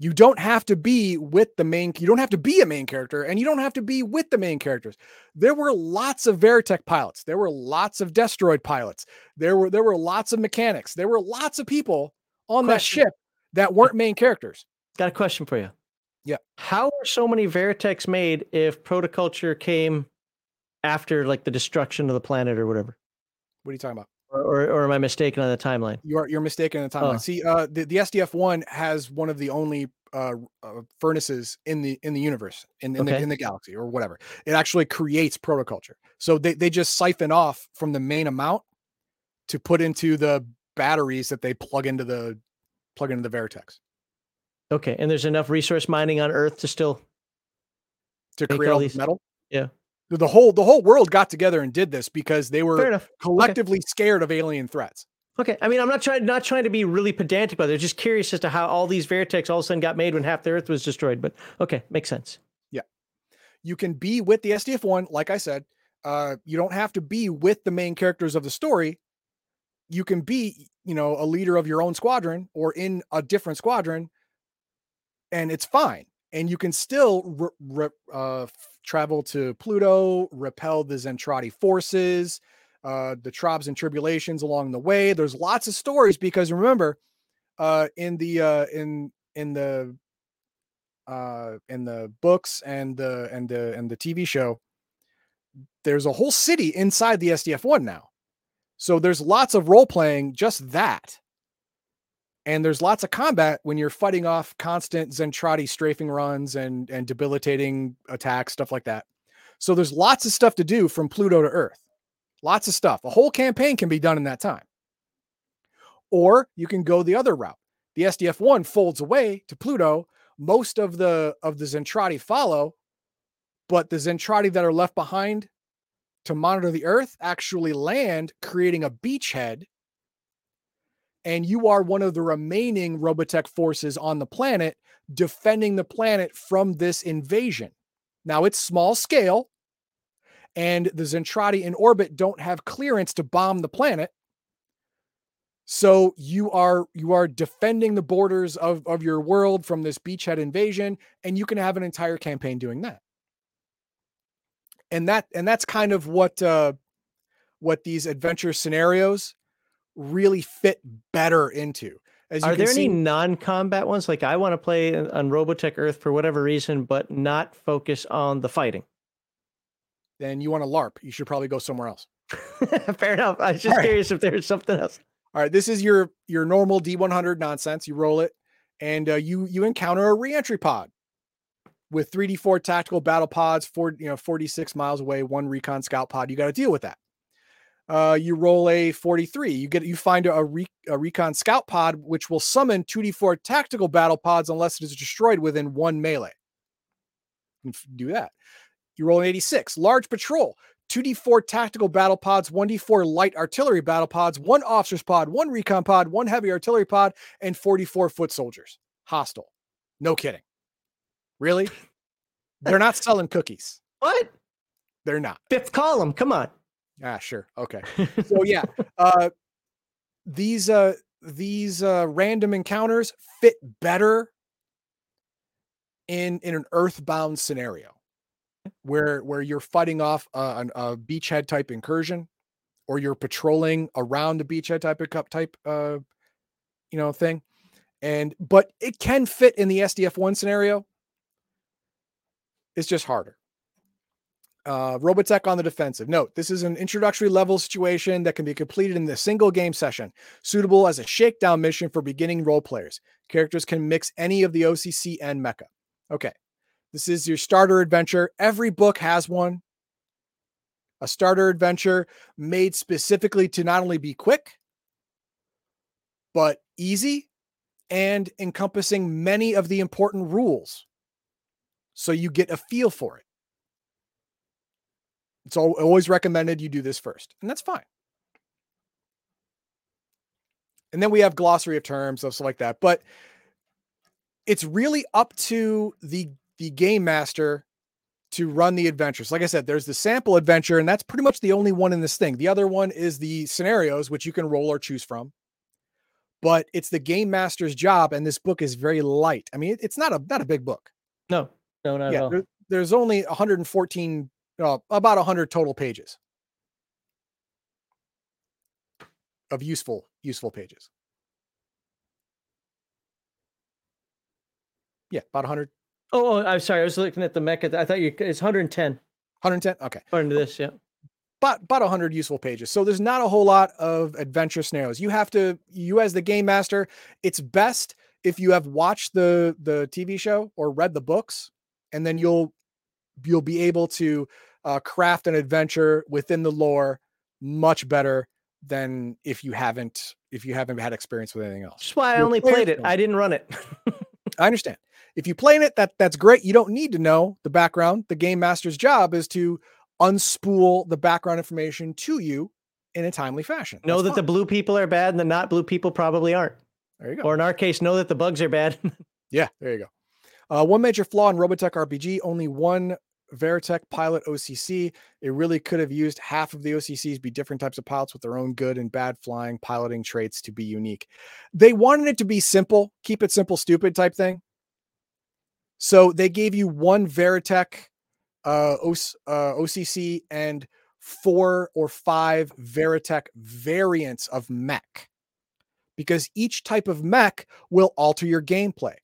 You don't have to be with the main, you don't have to be a main character and you don't have to be with the main characters. There were lots of Veritech pilots. There were lots of Destroid pilots. There were there were lots of mechanics. There were lots of people on question. that ship that weren't main characters. Got a question for you. Yeah. How are so many Veritechs made if protoculture came after like the destruction of the planet or whatever? What are you talking about? Or, or, or am I mistaken on the timeline? You're you're mistaken on the timeline. Oh. See, uh, the, the SDF one has one of the only uh, uh, furnaces in the in the universe in, in okay. the in the galaxy or whatever. It actually creates protoculture. So they they just siphon off from the main amount to put into the batteries that they plug into the plug into the Veritechs. Okay, and there's enough resource mining on Earth to still to create all, all these metal. Yeah, the whole the whole world got together and did this because they were collectively okay. scared of alien threats. Okay, I mean, I'm not trying not trying to be really pedantic, but they're just curious as to how all these Veritechs all of a sudden got made when half the Earth was destroyed. But okay, makes sense. Yeah, you can be with the SDF one, like I said. Uh, you don't have to be with the main characters of the story. You can be, you know, a leader of your own squadron or in a different squadron and it's fine. And you can still re- re- uh, travel to Pluto, repel the Zentradi forces, uh, the tribes and tribulations along the way. There's lots of stories because remember, uh, in the uh, in in the uh, in the books and the and the and the TV show, there's a whole city inside the SDF one now. So there's lots of role playing just that and there's lots of combat when you're fighting off constant Zentradi strafing runs and and debilitating attacks, stuff like that. So there's lots of stuff to do from Pluto to Earth. Lots of stuff. A whole campaign can be done in that time. Or you can go the other route. The SDF-1 folds away to Pluto. Most of the of the Zentradi follow, but the Zentradi that are left behind to monitor the Earth actually land, creating a beachhead and you are one of the remaining Robotech forces on the planet defending the planet from this invasion. Now it's small scale, and the Zentradi in orbit don't have clearance to bomb the planet. So you are you are defending the borders of, of your world from this beachhead invasion, and you can have an entire campaign doing that. And that and that's kind of what uh, what these adventure scenarios really fit better into. As Are there see, any non-combat ones? Like I want to play on Robotech Earth for whatever reason, but not focus on the fighting. Then you want to LARP. You should probably go somewhere else. Fair enough. I was just right. curious if there's something else. All right, this is your your normal D100 nonsense. You roll it, and uh, you you encounter a reentry pod with 3D4 tactical battle pods, four you know 46 miles away, one recon scout pod. You got to deal with that uh, you roll a 43. You get you find a, re, a recon scout pod, which will summon 2d4 tactical battle pods unless it is destroyed within one melee. do that. You roll an 86. Large patrol. 2d4 tactical battle pods, 1d4 light artillery battle pods, one officer's pod, one recon pod, one heavy artillery pod, and 44 foot soldiers. Hostile. No kidding. Really? They're not selling cookies. What? They're not. Fifth column. Come on. Ah, sure. Okay. So yeah, uh, these uh, these uh, random encounters fit better in in an earthbound scenario where where you're fighting off a, a beachhead type incursion or you're patrolling around a beachhead type of cup type uh you know thing and but it can fit in the sdf1 scenario it's just harder uh, Robotech on the defensive. Note, this is an introductory level situation that can be completed in a single game session, suitable as a shakedown mission for beginning role players. Characters can mix any of the OCC and mecha. Okay. This is your starter adventure. Every book has one. A starter adventure made specifically to not only be quick, but easy and encompassing many of the important rules. So you get a feel for it. It's always recommended you do this first, and that's fine. And then we have glossary of terms, stuff like that. But it's really up to the the game master to run the adventures. Like I said, there's the sample adventure, and that's pretty much the only one in this thing. The other one is the scenarios, which you can roll or choose from. But it's the game master's job, and this book is very light. I mean, it's not a not a big book. No, no, not yeah, at all. There, there's only 114, uh, about 100 total pages of useful useful pages. Yeah, about 100 Oh, oh, I'm sorry. I was looking at the mecha. I thought you it's 110. 110. Okay. According to this, yeah. But about 100 useful pages. So there's not a whole lot of adventure scenarios. You have to you as the game master, it's best if you have watched the the TV show or read the books and then you'll you'll be able to uh, craft an adventure within the lore much better than if you haven't if you haven't had experience with anything else. That's why I only played it. I didn't run it. I understand. If you play in it, that that's great. You don't need to know the background. The game master's job is to unspool the background information to you in a timely fashion. Know that's that the blue people are bad and the not blue people probably aren't. There you go. Or in our case, know that the bugs are bad. yeah, there you go. Uh, one major flaw in Robotech RPG: only one Veritech pilot OCC. It really could have used half of the OCCs be different types of pilots with their own good and bad flying piloting traits to be unique. They wanted it to be simple, keep it simple, stupid type thing. So they gave you one Veritech uh, o- uh, OCC and four or five Veritech variants of mech because each type of mech will alter your gameplay.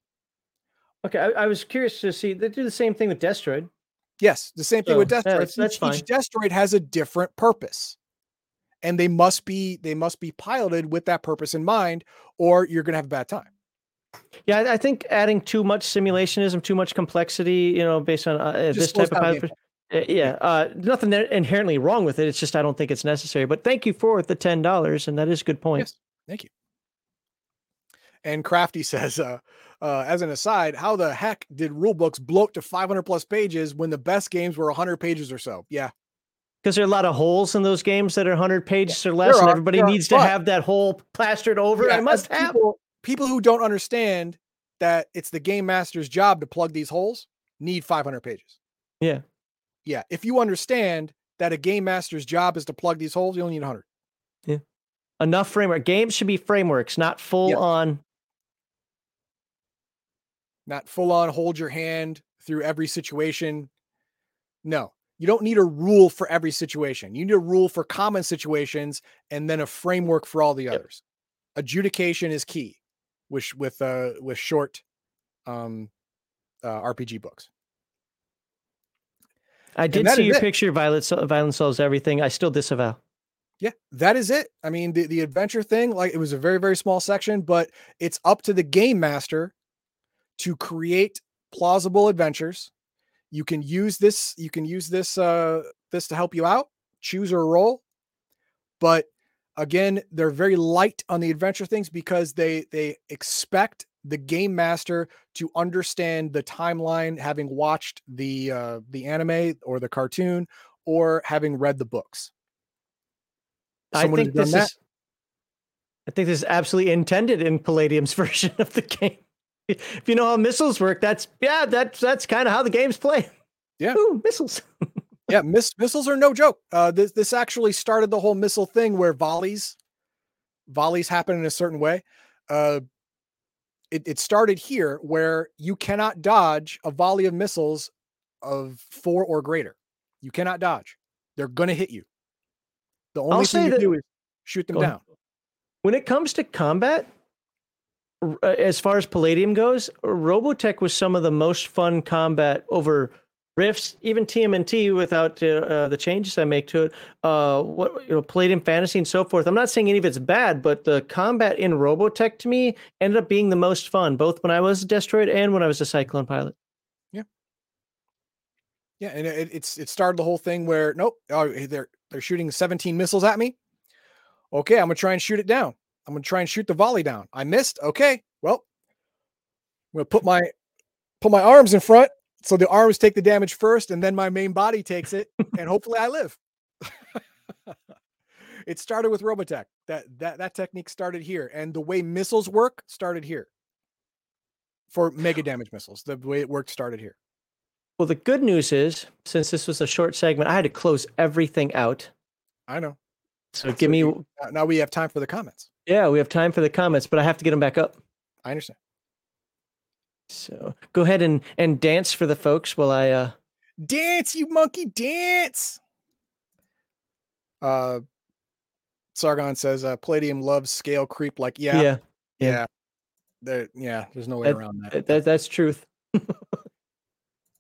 Okay, I, I was curious to see they do the same thing with Destroid. Yes, the same thing so, with Destroid. That's, that's each, fine. each Destroid has a different purpose. And they must be they must be piloted with that purpose in mind, or you're gonna have a bad time. Yeah, I think adding too much simulationism, too much complexity, you know, based on uh, this type of pilot, uh, yeah, uh, nothing inherently wrong with it. It's just I don't think it's necessary. But thank you for the ten dollars, and that is a good point. Yes, thank you. And Crafty says, uh, uh, as an aside, how the heck did rulebooks bloat to 500 plus pages when the best games were 100 pages or so? Yeah. Because there are a lot of holes in those games that are 100 pages yeah, or less, and everybody needs to have that hole plastered over. Yeah, I must have. People, people who don't understand that it's the game master's job to plug these holes need 500 pages. Yeah. Yeah. If you understand that a game master's job is to plug these holes, you only need 100. Yeah. Enough framework. Games should be frameworks, not full on. Not full on hold your hand through every situation. No, you don't need a rule for every situation. You need a rule for common situations and then a framework for all the yep. others. Adjudication is key with with uh with short um uh, RPG books. I did see your it. picture. Violence, violence solves everything. I still disavow. Yeah, that is it. I mean, the, the adventure thing, like it was a very, very small section, but it's up to the game master to create plausible adventures. You can use this, you can use this uh this to help you out, choose a role. But again they're very light on the adventure things because they they expect the game master to understand the timeline having watched the uh the anime or the cartoon or having read the books Someone i think this is i think this is absolutely intended in palladium's version of the game if you know how missiles work that's yeah that's that's kind of how the games play yeah Ooh, missiles yeah, miss, missiles are no joke. Uh, this this actually started the whole missile thing where volleys volleys happen in a certain way. Uh, it, it started here where you cannot dodge a volley of missiles of four or greater. You cannot dodge. They're going to hit you. The only I'll thing you do is shoot them down. When it comes to combat, as far as Palladium goes, Robotech was some of the most fun combat over Rifts, even TMNT without uh, uh, the changes I make to it, uh, what you know, Palladium Fantasy and so forth. I'm not saying any of it's bad, but the combat in Robotech to me ended up being the most fun, both when I was a Destroid and when I was a Cyclone pilot. Yeah, Yeah, and it, it's it started the whole thing where nope, oh, they're they're shooting 17 missiles at me. Okay, I'm gonna try and shoot it down. I'm gonna try and shoot the volley down. I missed. Okay, well, I'm gonna put my put my arms in front so the arms take the damage first, and then my main body takes it, and hopefully I live. it started with Robotech. That that that technique started here, and the way missiles work started here. For mega damage missiles, the way it worked started here. Well, the good news is, since this was a short segment, I had to close everything out. I know. So, so give me. You, now we have time for the comments. Yeah, we have time for the comments, but I have to get them back up. I understand. So go ahead and and dance for the folks while I uh dance, you monkey, dance. Uh Sargon says uh Palladium loves scale creep like yeah. Yeah. Yeah. yeah. There, yeah, there's no way that, around that. that. That's truth.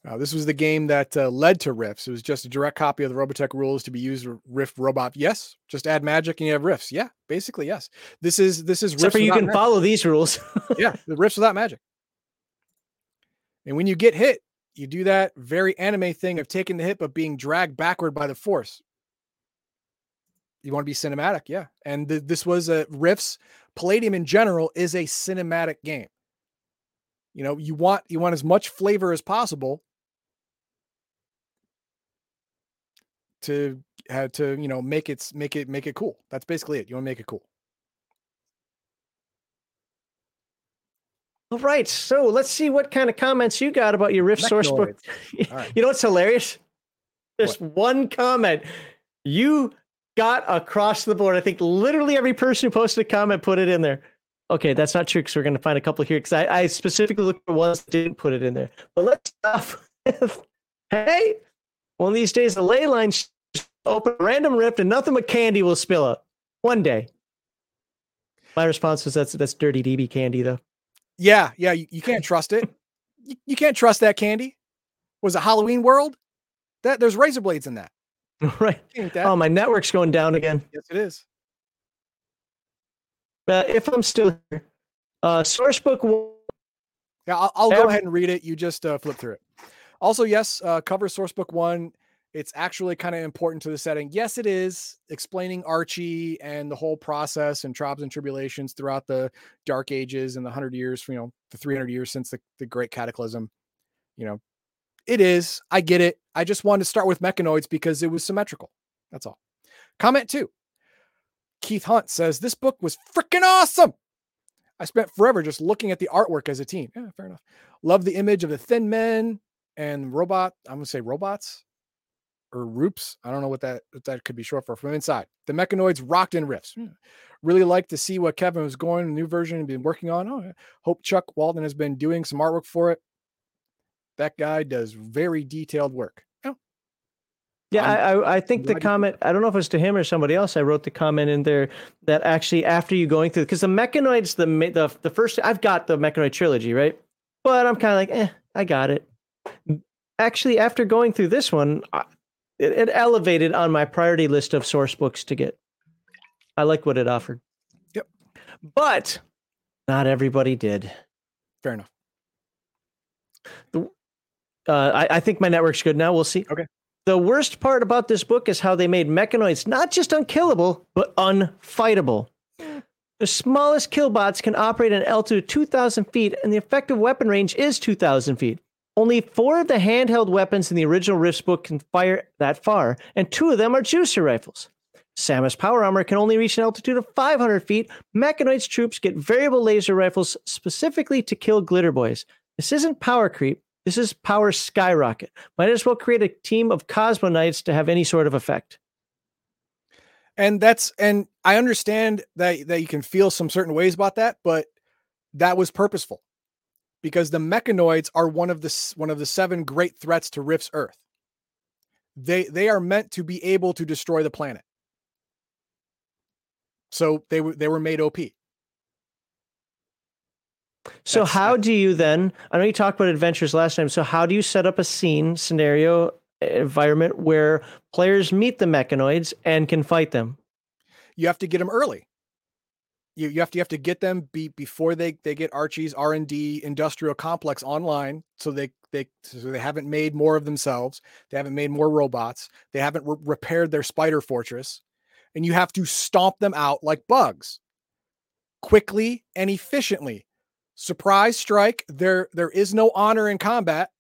Uh, this was the game that uh, led to Rifts. It was just a direct copy of the Robotech rules to be used Rift Robot. Yes, just add magic and you have Rifts. Yeah, basically yes. This is this is Except for you can magic. follow these rules. yeah, the Rifts without magic. And when you get hit, you do that very anime thing of taking the hit but being dragged backward by the force. You want to be cinematic, yeah. And th- this was a Rifts. Palladium in general is a cinematic game. You know, you want you want as much flavor as possible to have to you know make it make it make it cool. That's basically it. You want to make it cool. All right, so let's see what kind of comments you got about your Rift source book. Right. You know what's hilarious? There's what? one comment you got across the board. I think literally every person who posted a comment put it in there. Okay, that's not true because we're going to find a couple here because I, I, specifically looked for ones that didn't put it in there. But let's stop hey, one of these days the ley line open random rift and nothing but candy will spill out. One day. My response was that's that's dirty DB candy though. Yeah, yeah, you, you can't trust it. you, you, can't trust that candy. Was it Halloween World? That there's razor blades in that. Right. Oh, my network's going down again. Yes, it is. Uh, if I'm still here, uh, sourcebook. Yeah, I'll, I'll go ahead and read it. You just uh, flip through it. Also, yes, uh, cover sourcebook one it's actually kind of important to the setting. Yes, it is explaining Archie and the whole process and tribes and tribulations throughout the dark ages and the 100 years, you know, the 300 years since the, the great cataclysm. You know, it is. I get it. I just wanted to start with mechanoids because it was symmetrical. That's all. Comment two. Keith Hunt says this book was freaking awesome. I spent forever just looking at the artwork as a teen. Yeah, fair enough. Love the image of the thin men and robot. I'm gonna say robots or Roops. I don't know what that what that could be short for from inside. The mechanoids rocked in Rifts. Hmm. Really like to see what Kevin was going, new version and been working on. Oh, hope Chuck Walton has been doing some artwork for it. That guy does very detailed work. Oh. Yeah, I, I think the comment, I don't know if it was to him or somebody else. I wrote the comment in there that actually after you going through, because the mechanoids, the, the the first, I've got the mechanoid trilogy, right? But I'm kind of like, eh, I got it. Actually, after going through this one, it, it elevated on my priority list of source books to get. I like what it offered. Yep. But not everybody did. Fair enough. The, uh, I, I think my network's good now. We'll see. Okay. The worst part about this book is how they made mechanoids not just unkillable, but unfightable. The smallest killbots can operate at an altitude of 2,000 feet, and the effective weapon range is 2,000 feet. Only four of the handheld weapons in the original Rifts book can fire that far, and two of them are juicer rifles. SAMAS power armor can only reach an altitude of 500 feet. Mechanoid's troops get variable laser rifles specifically to kill glitter boys. This isn't power creep. This is power skyrocket. Might as well create a team of Cosmo Knights to have any sort of effect. And that's and I understand that that you can feel some certain ways about that, but that was purposeful because the mechanoids are one of the one of the seven great threats to Rifts Earth. They they are meant to be able to destroy the planet. So they were they were made OP. So That's, how do you then? I know you talked about adventures last time. So how do you set up a scene scenario environment where players meet the mechanoids and can fight them? You have to get them early. You, you have to you have to get them be, before they they get Archie's R and D industrial complex online, so they they so they haven't made more of themselves. They haven't made more robots. They haven't re- repaired their spider fortress, and you have to stomp them out like bugs, quickly and efficiently. Surprise strike. There there is no honor in combat.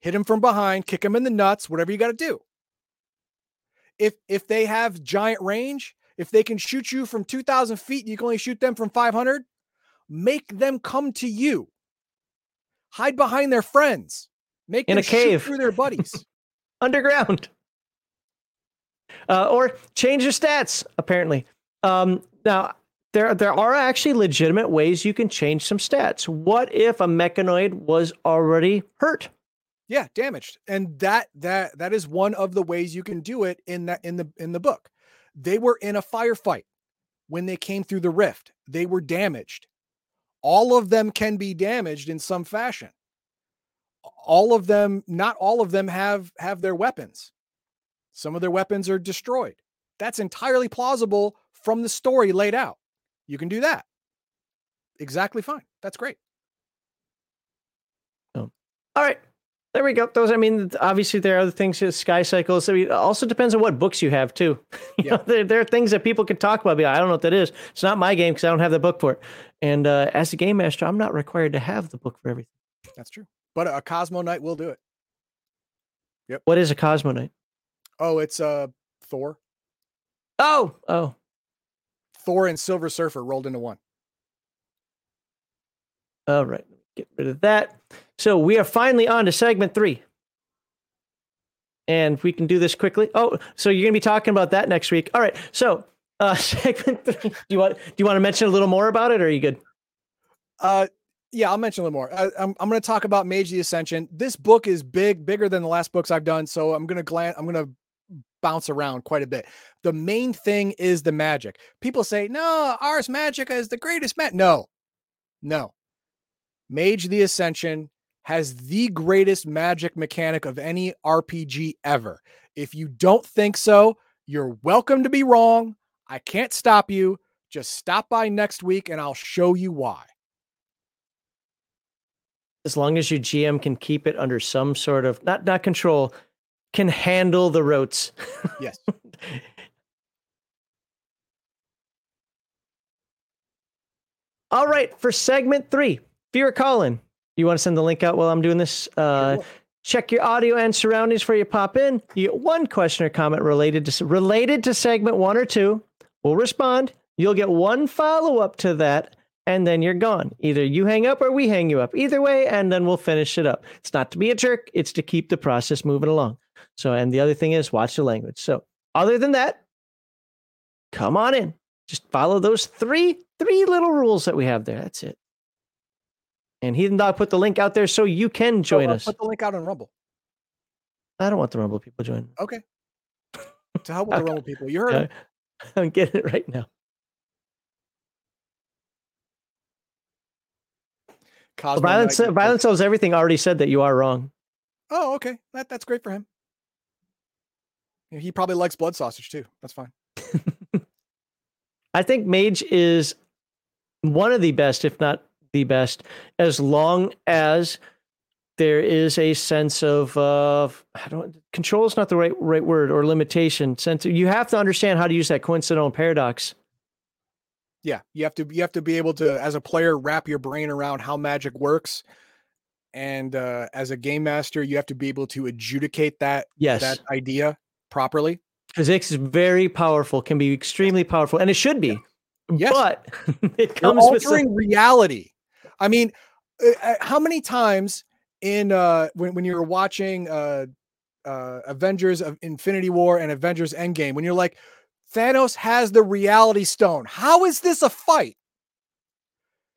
Hit him from behind, kick him in the nuts, whatever you got to do. If if they have giant range, if they can shoot you from 2,000 feet, you can only shoot them from 500. Make them come to you. Hide behind their friends. Make In them a cave. through their buddies. underground. Uh, or change your stats, apparently. Um, now, there, there are actually legitimate ways you can change some stats. What if a mechanoid was already hurt? yeah, damaged. And that that that is one of the ways you can do it in that in the in the book. They were in a firefight when they came through the rift. They were damaged. All of them can be damaged in some fashion. All of them, not all of them have have their weapons. Some of their weapons are destroyed. That's entirely plausible from the story laid out. You can do that. Exactly fine. That's great. Oh. All right. There we go. Those, I mean, obviously there are other things, uh, sky cycles. I mean, it also depends on what books you have too. You Yeah. know, there, there are things that people can talk about. Like, I don't know what that is. It's not my game because I don't have the book for it. And uh, as a game master, I'm not required to have the book for everything. That's true. But a Cosmo Knight will do it. Yep. What is a Cosmo Knight? Oh, it's uh Thor. Oh, oh, Thor and Silver Surfer rolled into one. all right. Get rid of that. So we are finally on to segment three. And we can do this quickly. Oh, so you're gonna be talking about that next week. All right. So uh segment three. Do you want do you want to mention a little more about it or are you good? Uh, yeah, I'll mention a little more. I, I'm I'm going to talk about Mage the Ascension. This book is big, bigger than the last books I've done, so I'm going to glance. I'm going to bounce around quite a bit. The main thing is the magic. People say, "No, Ars Magica is the greatest mag." No, no. Mage the Ascension has the greatest magic mechanic of any RPG ever. If you don't think so, you're welcome to be wrong. I can't stop you. Just stop by next week and I'll show you why. as long as your GM can keep it under some sort of not not control, can handle the rotes. Yes. All right, for segment three, if you're calling, you want to send the link out while I'm doing this. Uh, check your audio and surroundings before you pop in. You get one question or comment related to related to segment one or two. We'll respond. You'll get one follow up to that, and then you're gone. Either you hang up or we hang you up. Either way, and then we'll finish it up. It's not to be a jerk. It's to keep the process moving along. So, and the other thing is watch the language. So, other than that, come on in. Just follow those three three little rules that we have there. That's it. And Heathen Dog put the link out there so you can join uh, us. Put the link out on Rumble. I don't want the Rumble people joining. Okay. To help with the Rumble people. You heard Uh, it. I'm getting it right now. Cosmo Violence, Knight- Violence sells everything. Already said that you are wrong. Oh, okay. That that's great for him. He probably likes blood sausage too. That's fine. I think Mage is one of the best, if not the best, as long as there is a sense of uh, I don't control is not the right right word or limitation. Sense you have to understand how to use that coincidental paradox. Yeah, you have to you have to be able to as a player wrap your brain around how magic works. And uh, as a game master, you have to be able to adjudicate that Yes, that idea properly. physics is very powerful, can be extremely powerful, and it should be. Yes. But it You're comes with some, altering reality. I mean, uh, uh, how many times in uh when, when you're watching uh uh Avengers of Infinity War and Avengers Endgame when you're like Thanos has the reality stone. How is this a fight?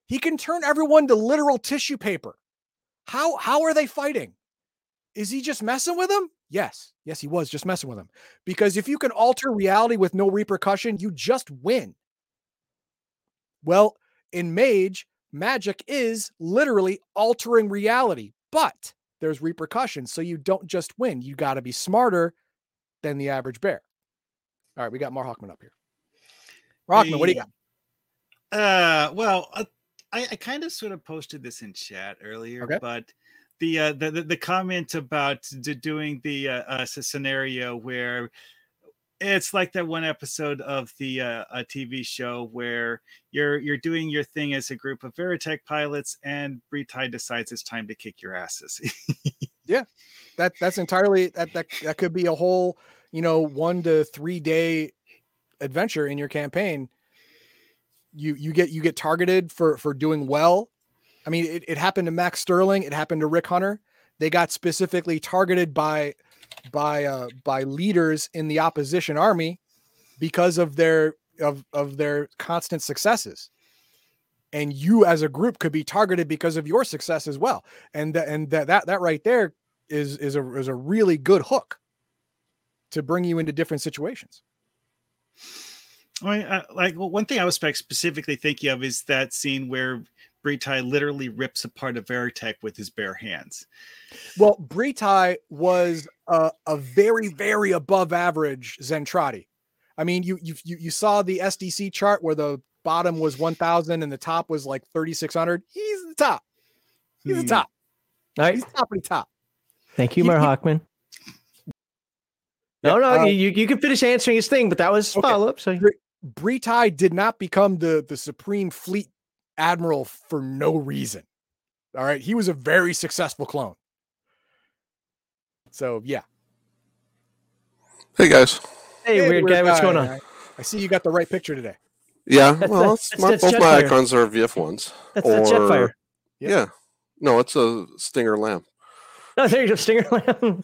He can turn everyone to literal tissue paper. How how are they fighting? Is he just messing with them? Yes. Yes, he was just messing with them. Because if you can alter reality with no repercussion, you just win. Well, in Mage, magic is literally altering reality, but there's repercussions. So you don't just win. You got to be smarter than the average bear. All right, we got Mar Hawkman up here. Rockman, what do you got? Uh, well, uh, I, I kind of sort of posted this in chat earlier, Okay. but the, uh, the the comment about doing the uh, uh, scenario where it's like that one episode of the uh, a TV show where you're you're doing your thing as a group of Veritech pilots, and Breetai decides it's time to kick your asses. Yeah, that that's entirely that that that could be a whole, you know, one to three day adventure in your campaign. You you get you get targeted for for doing well. I mean, it, it happened to Max Sterling, it happened to Rick Hunter. They got specifically targeted by by uh by leaders in the opposition army because of their of of their constant successes. And you as a group could be targeted because of your success as well. And that and that that, that right there is is a is a really good hook to bring you into different situations. I mean, uh, like well, one thing I was specifically thinking of is that scene where Breetai literally rips apart a Veritech with his bare hands. Well, Breetai was a, a very very above average Zentradi. I mean, you you you you saw the SDC chart where the bottom was 1000 and the top was like 3600. He's the top. He's the Hmm. top. All right. He's top of the top. Thank you, You- Mar Hockman. No, no, uh, you, you you can finish answering his thing, but that was Okay. follow up. So Breetai did not become the the supreme fleet admiral for no reason. All right, he was a very successful clone. So yeah. Hey guys. hey, weird guy, what's going on? I, I see you got the right picture today. Yeah, That's- well, that's- it's my, that's both my Jetfire. icons are VF ones. That's that's Jetfire. Yep. Yeah. No, it's a Stinger Lamb. No, oh, there you go, Stinger Lamb.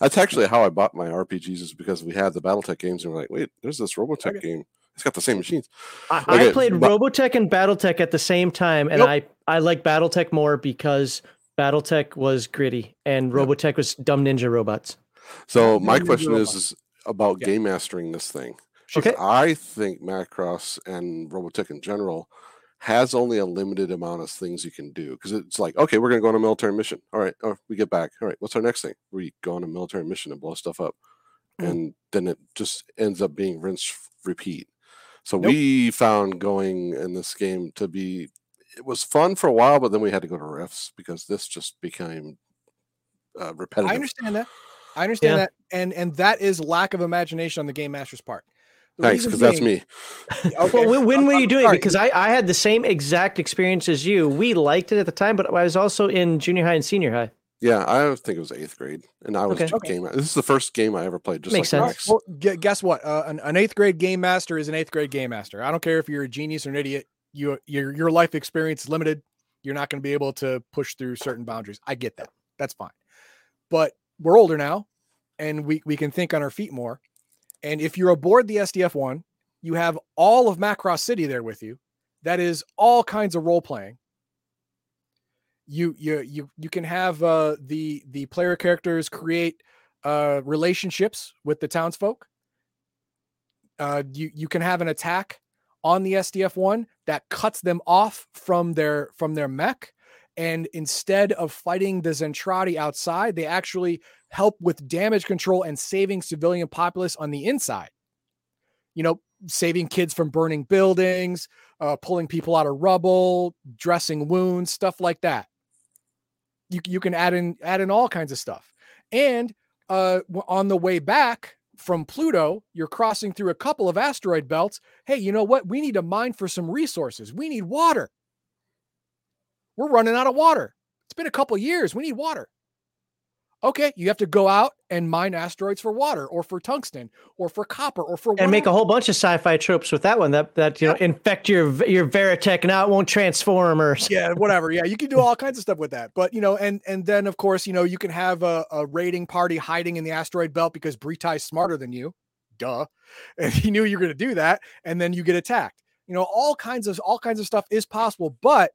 That's actually how I bought my RPGs is because we had the BattleTech games and we're like, wait, there's this Robotech Okay. game. It's got the same machines. I, I played but- Robotech and BattleTech at the same time, and Nope. I I like BattleTech more because BattleTech was gritty and Yep. Robotech was dumb ninja robots. So my Maybe question do is, is about Yeah. game mastering this thing. Okay. I think Macross and Robotech in general has only a limited amount of things you can do because it's like, okay, we're gonna go on a military mission. All right, oh, we get back. All right, what's our next thing? We go on a military mission and blow stuff up, Mm. and then it just ends up being rinse repeat. So Nope. we found going in this game to be it was fun for a while, but then we had to go to Rifts because this just became uh, repetitive. I understand that. I understand Yeah. that, and and that is lack of imagination on the game master's part. The Thanks, because that's me. Okay, Well, when, when I'm- were you doing it? Because I, I had the same exact experience as you. We liked it at the time, but I was also in junior high and senior high. Yeah, I think it was eighth grade, and I was Okay. Okay. game. This is the first game I ever played. Just Makes like sense. Max. Well, guess what? Uh, an, an eighth grade game master is an eighth grade game master. I don't care if you're a genius or an idiot. You your your life experience is limited. You're not going to be able to push through certain boundaries. I get that. That's fine. But we're older now, and we we can think on our feet more. And if you're aboard the SDF one, you have all of Macross City there with you. That is all kinds of role playing. You you you you can have uh, the the player characters create uh, relationships with the townsfolk. Uh, you you can have an attack on the SDF one that cuts them off from their from their mech, and instead of fighting the Zentradi outside, they actually help with damage control and saving civilian populace on the inside. You know, saving kids from burning buildings, uh, pulling people out of rubble, dressing wounds, stuff like that. You you can add in add in all kinds of stuff, and uh, on the way back from Pluto, you're crossing through a couple of asteroid belts. Hey, you know what? We need to mine for some resources. We need water. We're running out of water. It's been a couple years. We need water. Okay, you have to go out and mine asteroids for water or for tungsten or for copper or for And make a whole bunch of sci-fi tropes with that one. That that you know infect your your Veritech now it won't transform or yeah, whatever. Yeah, you can do all kinds of stuff with that. But you know, and and then of course, you know, you can have a, a raiding party hiding in the asteroid belt because Breetai's smarter than you. Duh. And he knew you were going to do that, and then you get attacked. You know, all kinds of all kinds of stuff is possible, but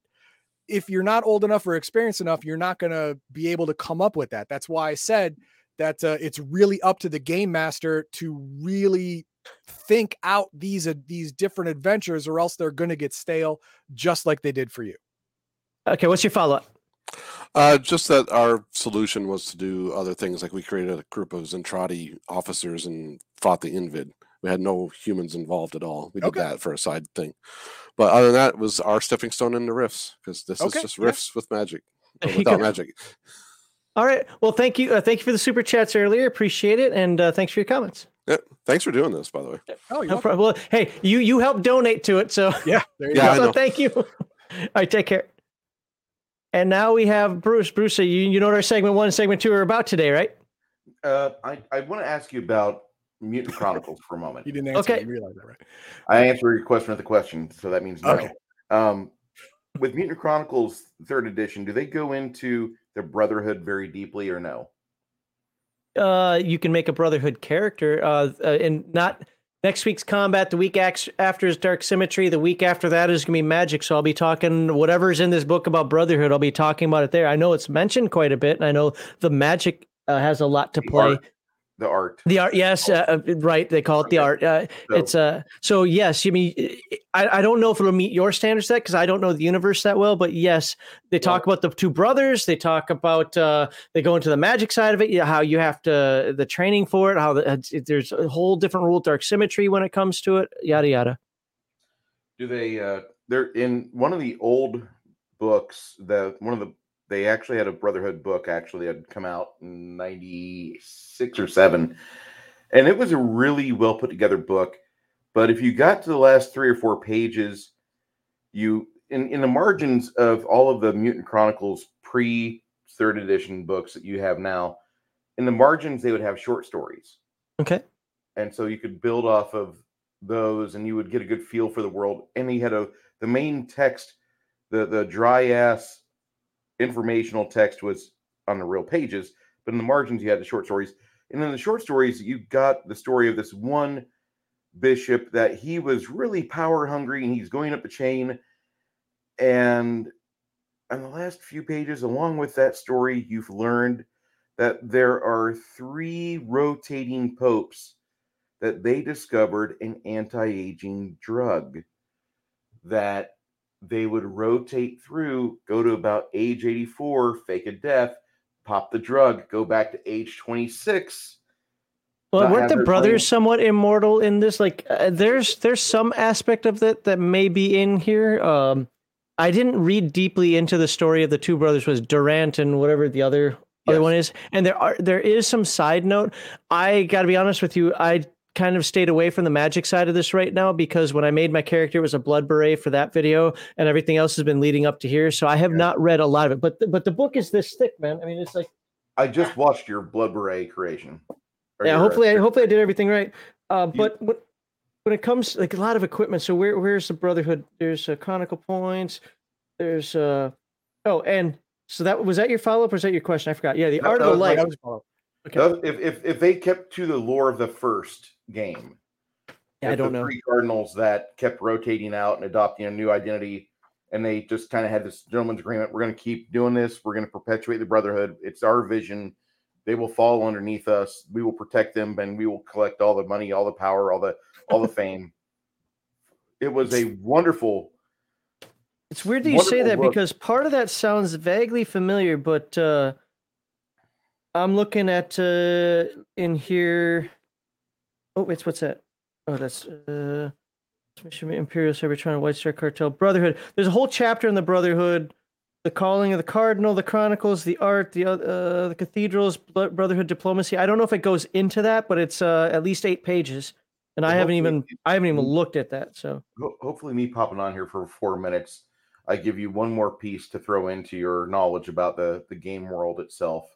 if you're not old enough or experienced enough, you're not going to be able to come up with that. That's why I said that uh, it's really up to the game master to really think out these uh, these different adventures, or else they're going to get stale, just like they did for you. Okay, what's your follow-up? Uh, just that our solution was to do other things, like we created a group of Zentradi officers and fought the Invid, We had no humans involved at all. We did Okay. that for a side thing. But other than that, it was our stepping stone into Rifts because this Okay, is just yeah. Rifts with magic, or There you without magic. All right. Well, thank you. Uh, thank you for the super chats earlier. Appreciate it, and uh, thanks for your comments. Yeah, thanks for doing this, by the way. Oh, you're No problem. Well, hey, you you helped donate to it, so Yeah, there you Yeah, I go. so thank you. All right, take care. And now we have Bruce. Bruce, you you know what our segment one and segment two are about today, right? Uh, I, I want to ask you about Mutant Chronicles for a moment. You didn't answer. Okay. Okay. realize that, right? I answer your question with a question, so that means no. Okay. Um, with Mutant Chronicles third edition, do they go into the Brotherhood very deeply or no? uh, you can make a Brotherhood character, uh, uh, and not next week's combat. The week after is Dark Symmetry. The week after that is gonna be Magic. So I'll be talking whatever's in this book about Brotherhood. I'll be talking about it there. I know it's mentioned quite a bit, and I know the Magic uh, has a lot to The play. The art. The art, yes, uh, uh, right. They call it the art. Uh, So, it's uh so yes you mean I, I don't know if it'll meet your standards that because i don't know the universe that well but yes they talk about the two brothers they talk about uh they go into the magic side of it how you have to the training for it how the, it, there's a whole different rule of dark symmetry when it comes to it yada yada do they? Uh, they're in one of the old books. The one of the they actually had a Brotherhood book actually had come out in '96 or seven, and it was a really well put together book. But if you got to the last three or four pages, you in in the margins of all of the Mutant Chronicles pre third edition books that you have now, in the margins they would have short stories. Okay. And so you could build off of those and you would get a good feel for the world. And he had a the main text the the dry ass informational text was on the real pages but in the margins you had the short stories. And in the short stories you got the story of this one bishop that he was really power hungry and he's going up the chain. And on the last few pages along with that story you've learned that there are three rotating popes that they discovered an anti-aging drug that they would rotate through, go to about age 84, fake a death, pop the drug, go back to age 26. well weren't the brothers brain- somewhat immortal in this? Like uh, there's there's some aspect of that that may be in here. Um i didn't read deeply into the story of the two brothers was durant and whatever the other other one is. And there are there is some side note. I gotta be honest with you i kind of stayed away from the magic side of this right now because when i made my character it was a blood beret for that video and everything else has been leading up to here. So i have Yeah. not read a lot of it but the, but the book is this thick man. I mean it's like I just watched your Blood Beret creation. Yeah hopefully I, hopefully I did everything right. Uh You- but when, when it comes like a lot of equipment. So where where's the brotherhood? There's uh, chronicle points. There's uh oh and so that was that your follow-up or was that your question? I forgot. Yeah the No, art of the light okay. If, if if they kept to the lore of the first game, yeah i don't know Three cardinals that kept rotating out and adopting a new identity, and they just kind of had this gentleman's agreement. We're going to keep doing this. We're going to perpetuate the brotherhood. It's our vision. They will fall underneath us. We will protect them, and we will collect all the money, all the power, all the all the fame. It was a wonderful. It's weird that you say that because part of that sounds vaguely familiar, but uh, I'm looking at uh, in here. Oh, wait, what's that? Oh, that's uh, Mission Imperial Cybertron, White Star Cartel, Brotherhood. There's a whole chapter in the Brotherhood, the Calling of the Cardinal, the Chronicles, the Art, the uh, the Cathedrals, Brotherhood Diplomacy. I don't know if it goes into that, but it's uh, at least eight pages, and I haven't even I haven't even looked at that. So Hopefully, me popping on here for four minutes, I give you one more piece to throw into your knowledge about the the game world itself,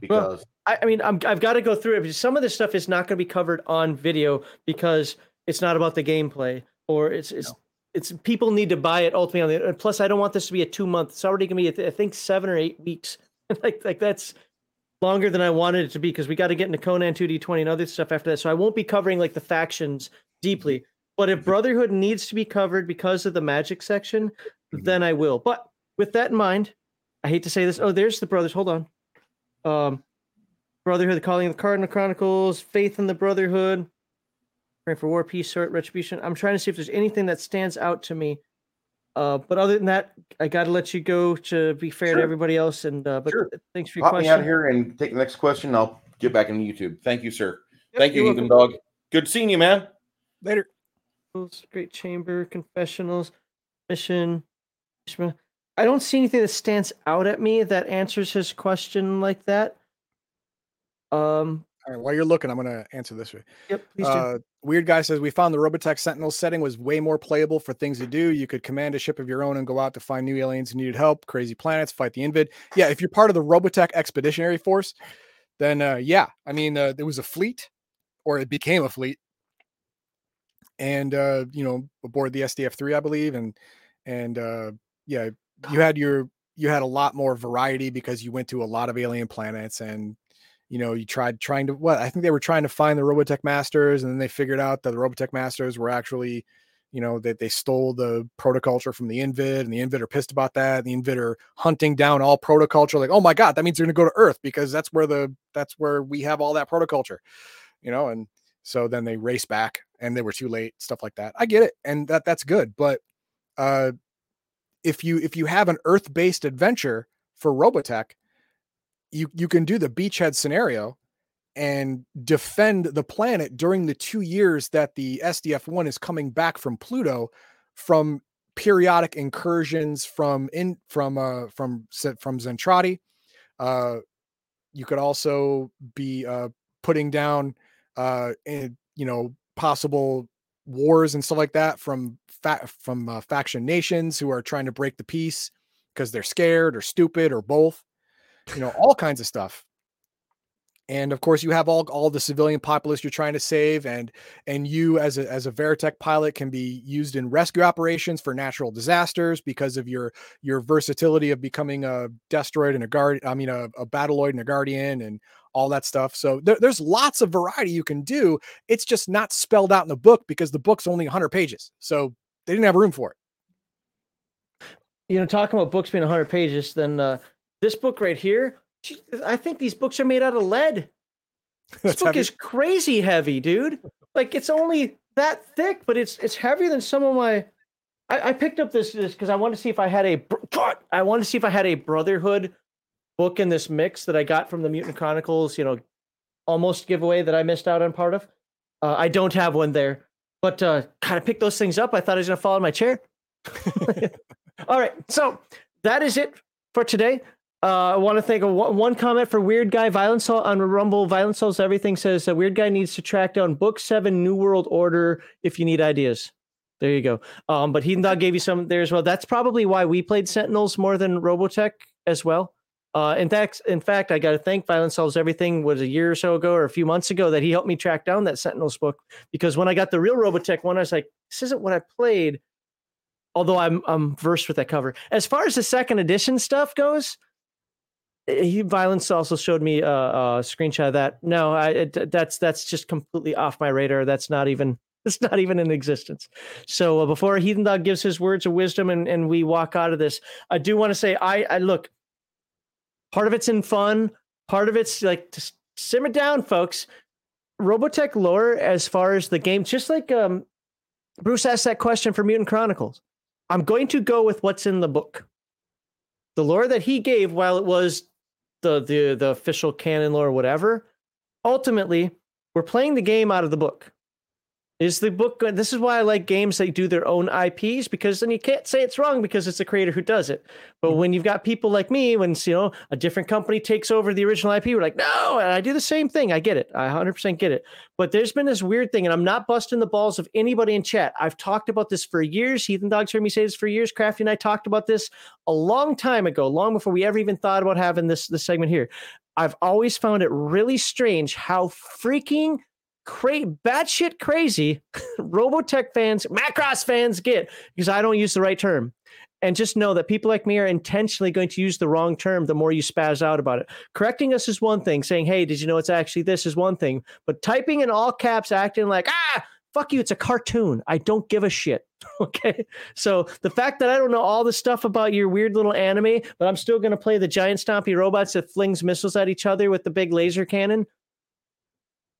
because I, I mean, I'm, I've got to go through it because some of this stuff is not going to be covered on video because it's not about the gameplay or it's it's it's people need to buy it ultimately. On the, and plus, I don't want this to be a two month. It's already going to be, I think, seven or eight weeks. like like that's longer than I wanted it to be because we got to get into Conan 2D20 and other stuff after that. So I won't be covering like the factions deeply. But if Brotherhood needs to be covered because of the magic section, Mhm. then I will. But with that in mind, I hate to say this. Oh, there's the brothers. Hold on. Um, Brotherhood, the Calling of the Cardinal Chronicles, Faith in the Brotherhood, praying for war, peace, sort, retribution. I'm trying to see if there's anything that stands out to me. Uh, but other than that, I got to let you go to be fair Sure. to everybody else. And uh, but Sure. thanks for your pop me question. out here and take the next question. I'll get back into YouTube. Thank you, sir. Yep, Thank you, you're Heathen welcome. Dog. Good seeing you, man. Later. Great Chamber, Confessionals, Mission. I don't see anything that stands out at me that answers his question like that. Um. All right, while you're looking, I'm gonna answer this way. Yep. Please. Uh, Weird guy says we found the Robotech Sentinel setting was way more playable for things to do. You could command a ship of your own and go out to find new aliens who needed help, crazy planets, fight the Invid. Yeah, if you're part of the Robotech Expeditionary Force, then uh, yeah, I mean uh, there was a fleet, or it became a fleet, and uh, you know aboard the SDF three, I believe, and and uh, yeah, you had your you had a lot more variety because you went to a lot of alien planets and you know, you tried trying to what I think they were trying to find the Robotech masters, and then they figured out that the Robotech masters were actually, you know, that they stole the protoculture from the Invid, and the Invid are pissed about that. The Invid are hunting down all protoculture, like, oh my god, that means they're gonna go to Earth because that's where the that's where we have all that protoculture, you know, and so then they race back and they were too late, stuff like that. I get it, and that that's good, but uh if you if you have an Earth-based adventure for Robotech, you you can do the beachhead scenario and defend the planet during the two years that the SDF one is coming back from Pluto from periodic incursions from in from uh from from Zentradi. Uh, you could also be uh putting down uh in, you know possible wars and stuff like that from fa- from uh, faction nations who are trying to break the peace because they're scared or stupid or both you know, all kinds of stuff. And of course, you have all, all the civilian populace you're trying to save, and and you as a as a Veritech pilot can be used in rescue operations for natural disasters because of your your versatility of becoming a destroid and a guard. I mean, a, a battloid and a guardian, and all that stuff. So there, there's lots of variety you can do. It's just not spelled out in the book because the book's only 100 pages, so they didn't have room for it. you know, talking about books being 100 pages, then uh, this book right here, I think these books are made out of lead. This That's book heavy. is crazy heavy, dude. Like it's only that thick, but it's it's heavier than some of my. I, I picked up this this because I wanted to see if I had a. God, I wanted to see if I had a Brotherhood book in this mix that I got from the Mutant Chronicles. You know, almost giveaway that I missed out on part of. Uh, I don't have one there, but uh, kind of picked those things up. I thought I was gonna fall in my chair. All right, so that is it for today. Uh, I want to thank a, one one comment for Weird Guy Violence Soul on Rumble. Violence Solves Everything says that Weird Guy needs to track down Book Seven New World Order if you need ideas. There you go. Um, but Heathen Dog gave you some there as well. That's probably why we played Sentinels more than Robotech as well. Uh, in fact, in fact, I got to thank Violence Solves Everything was a year or so ago or a few months ago that he helped me track down that Sentinels book because when I got the real Robotech one, I was like, this isn't what I played. Although I'm I'm versed with that cover. As far as the second edition stuff goes, eh, he Violence also showed me a, a screenshot of that. No, I it, that's that's just completely off my radar. That's not even it's not even in existence. So uh, before Heathen Dog gives his words of wisdom and, and we walk out of this, I do want to say I, I look. Part of it's in fun. Part of it's like simmer down, folks. Robotech lore, as far as the game, just like um, Bruce asked that question for Mutant Chronicles. I'm going to go with what's in the book. The lore that he gave, while it was the the the official canon lore, whatever, ultimately we're playing the game out of the book. Is the book good? This is why I like games that do their own IPs because then you can't say it's wrong because it's the creator who does it. But mm-hmm. when you've got people like me, when you know a different company takes over the original IP, we're like, no, and I do the same thing. I get it. I 100% get it. But there's been this weird thing, and I'm not busting the balls of anybody in chat. I've talked about this for years. Heathen Dogs heard me say this for years. Crafty and I talked about this a long time ago, long before we ever even thought about having this this segment here. I've always found it really strange how freaking cra- batshit crazy Robotech fans, Macross fans get because I don't use the right term. And just know that people like me are intentionally going to use the wrong term the more you spaz out about it. Correcting us is one thing, saying, hey, did you know it's actually this is one thing. But typing in all caps, acting like, ah, fuck you, it's a cartoon. I don't give a shit. Okay. So the fact that I don't know all the stuff about your weird little anime, but I'm still going to play the giant stompy robots that flings missiles at each other with the big laser cannon.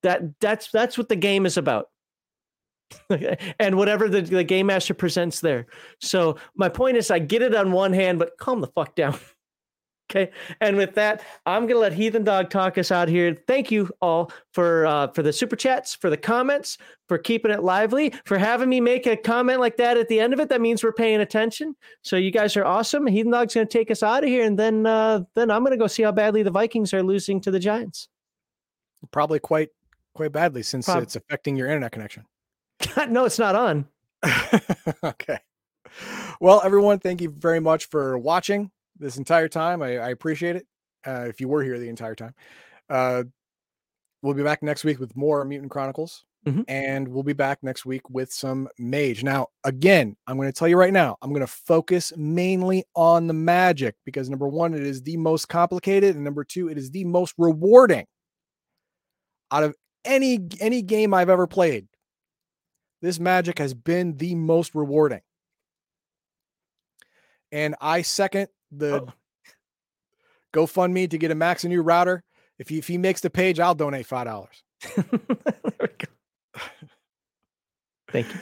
That that's that's what the game is about. and whatever the, the game master presents there. So my point is I get it on one hand, but calm the fuck down. Okay, and with that, I'm gonna let Heathen Dog talk us out here. Thank you all for uh, for the super chats, for the comments, for keeping it lively, for having me make a comment like that at the end of it. That means we're paying attention. So you guys are awesome. Heathen Dog's gonna take us out of here, and then uh, then I'm gonna go see how badly the Vikings are losing to the Giants. Probably quite quite badly since Prob- it's affecting your internet connection. no, it's not on. okay. Well, everyone, thank you very much for watching this entire time. I, I appreciate it. Uh, if you were here the entire time, uh, we'll be back next week with more Mutant Chronicles, Mhm. and we'll be back next week with some Mage. Now, again, I'm going to tell you right now, I'm going to focus mainly on the Magic because number one, it is the most complicated, and number two, it is the most rewarding out of any any game I've ever played. This Magic has been the most rewarding. And I second the Oh. GoFundMe to get a Max a new router. If he, if he makes the page, I'll donate five dollars. there we go. Thank you.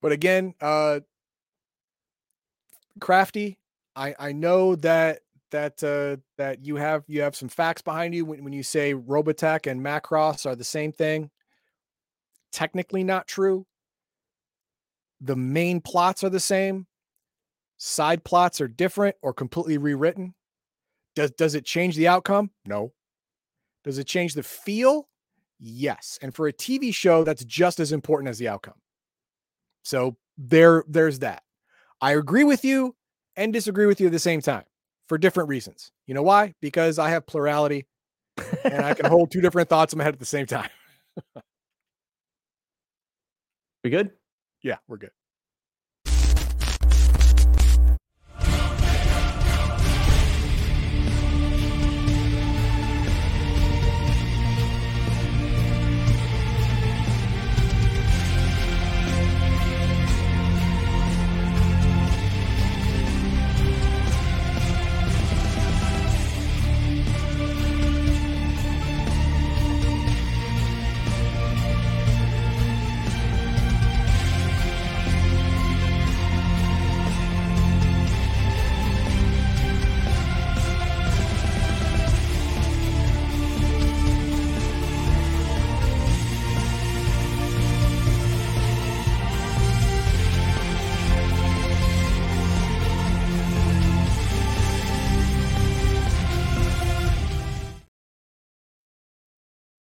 But again, uh crafty, I I know that that uh that you have you have some facts behind you when, when you say Robotech and Macross are the same thing. Technically not true. The main plots are the same. Side plots are different or completely rewritten. Does does it change the outcome? No. Does it change the feel? Yes. And for a TV show, that's just as important as the outcome. So there, there's that. I agree with you and disagree with you at the same time for different reasons. You know why? Because I have plurality and I can hold two different thoughts in my head at the same time. we good? Yeah, we're good.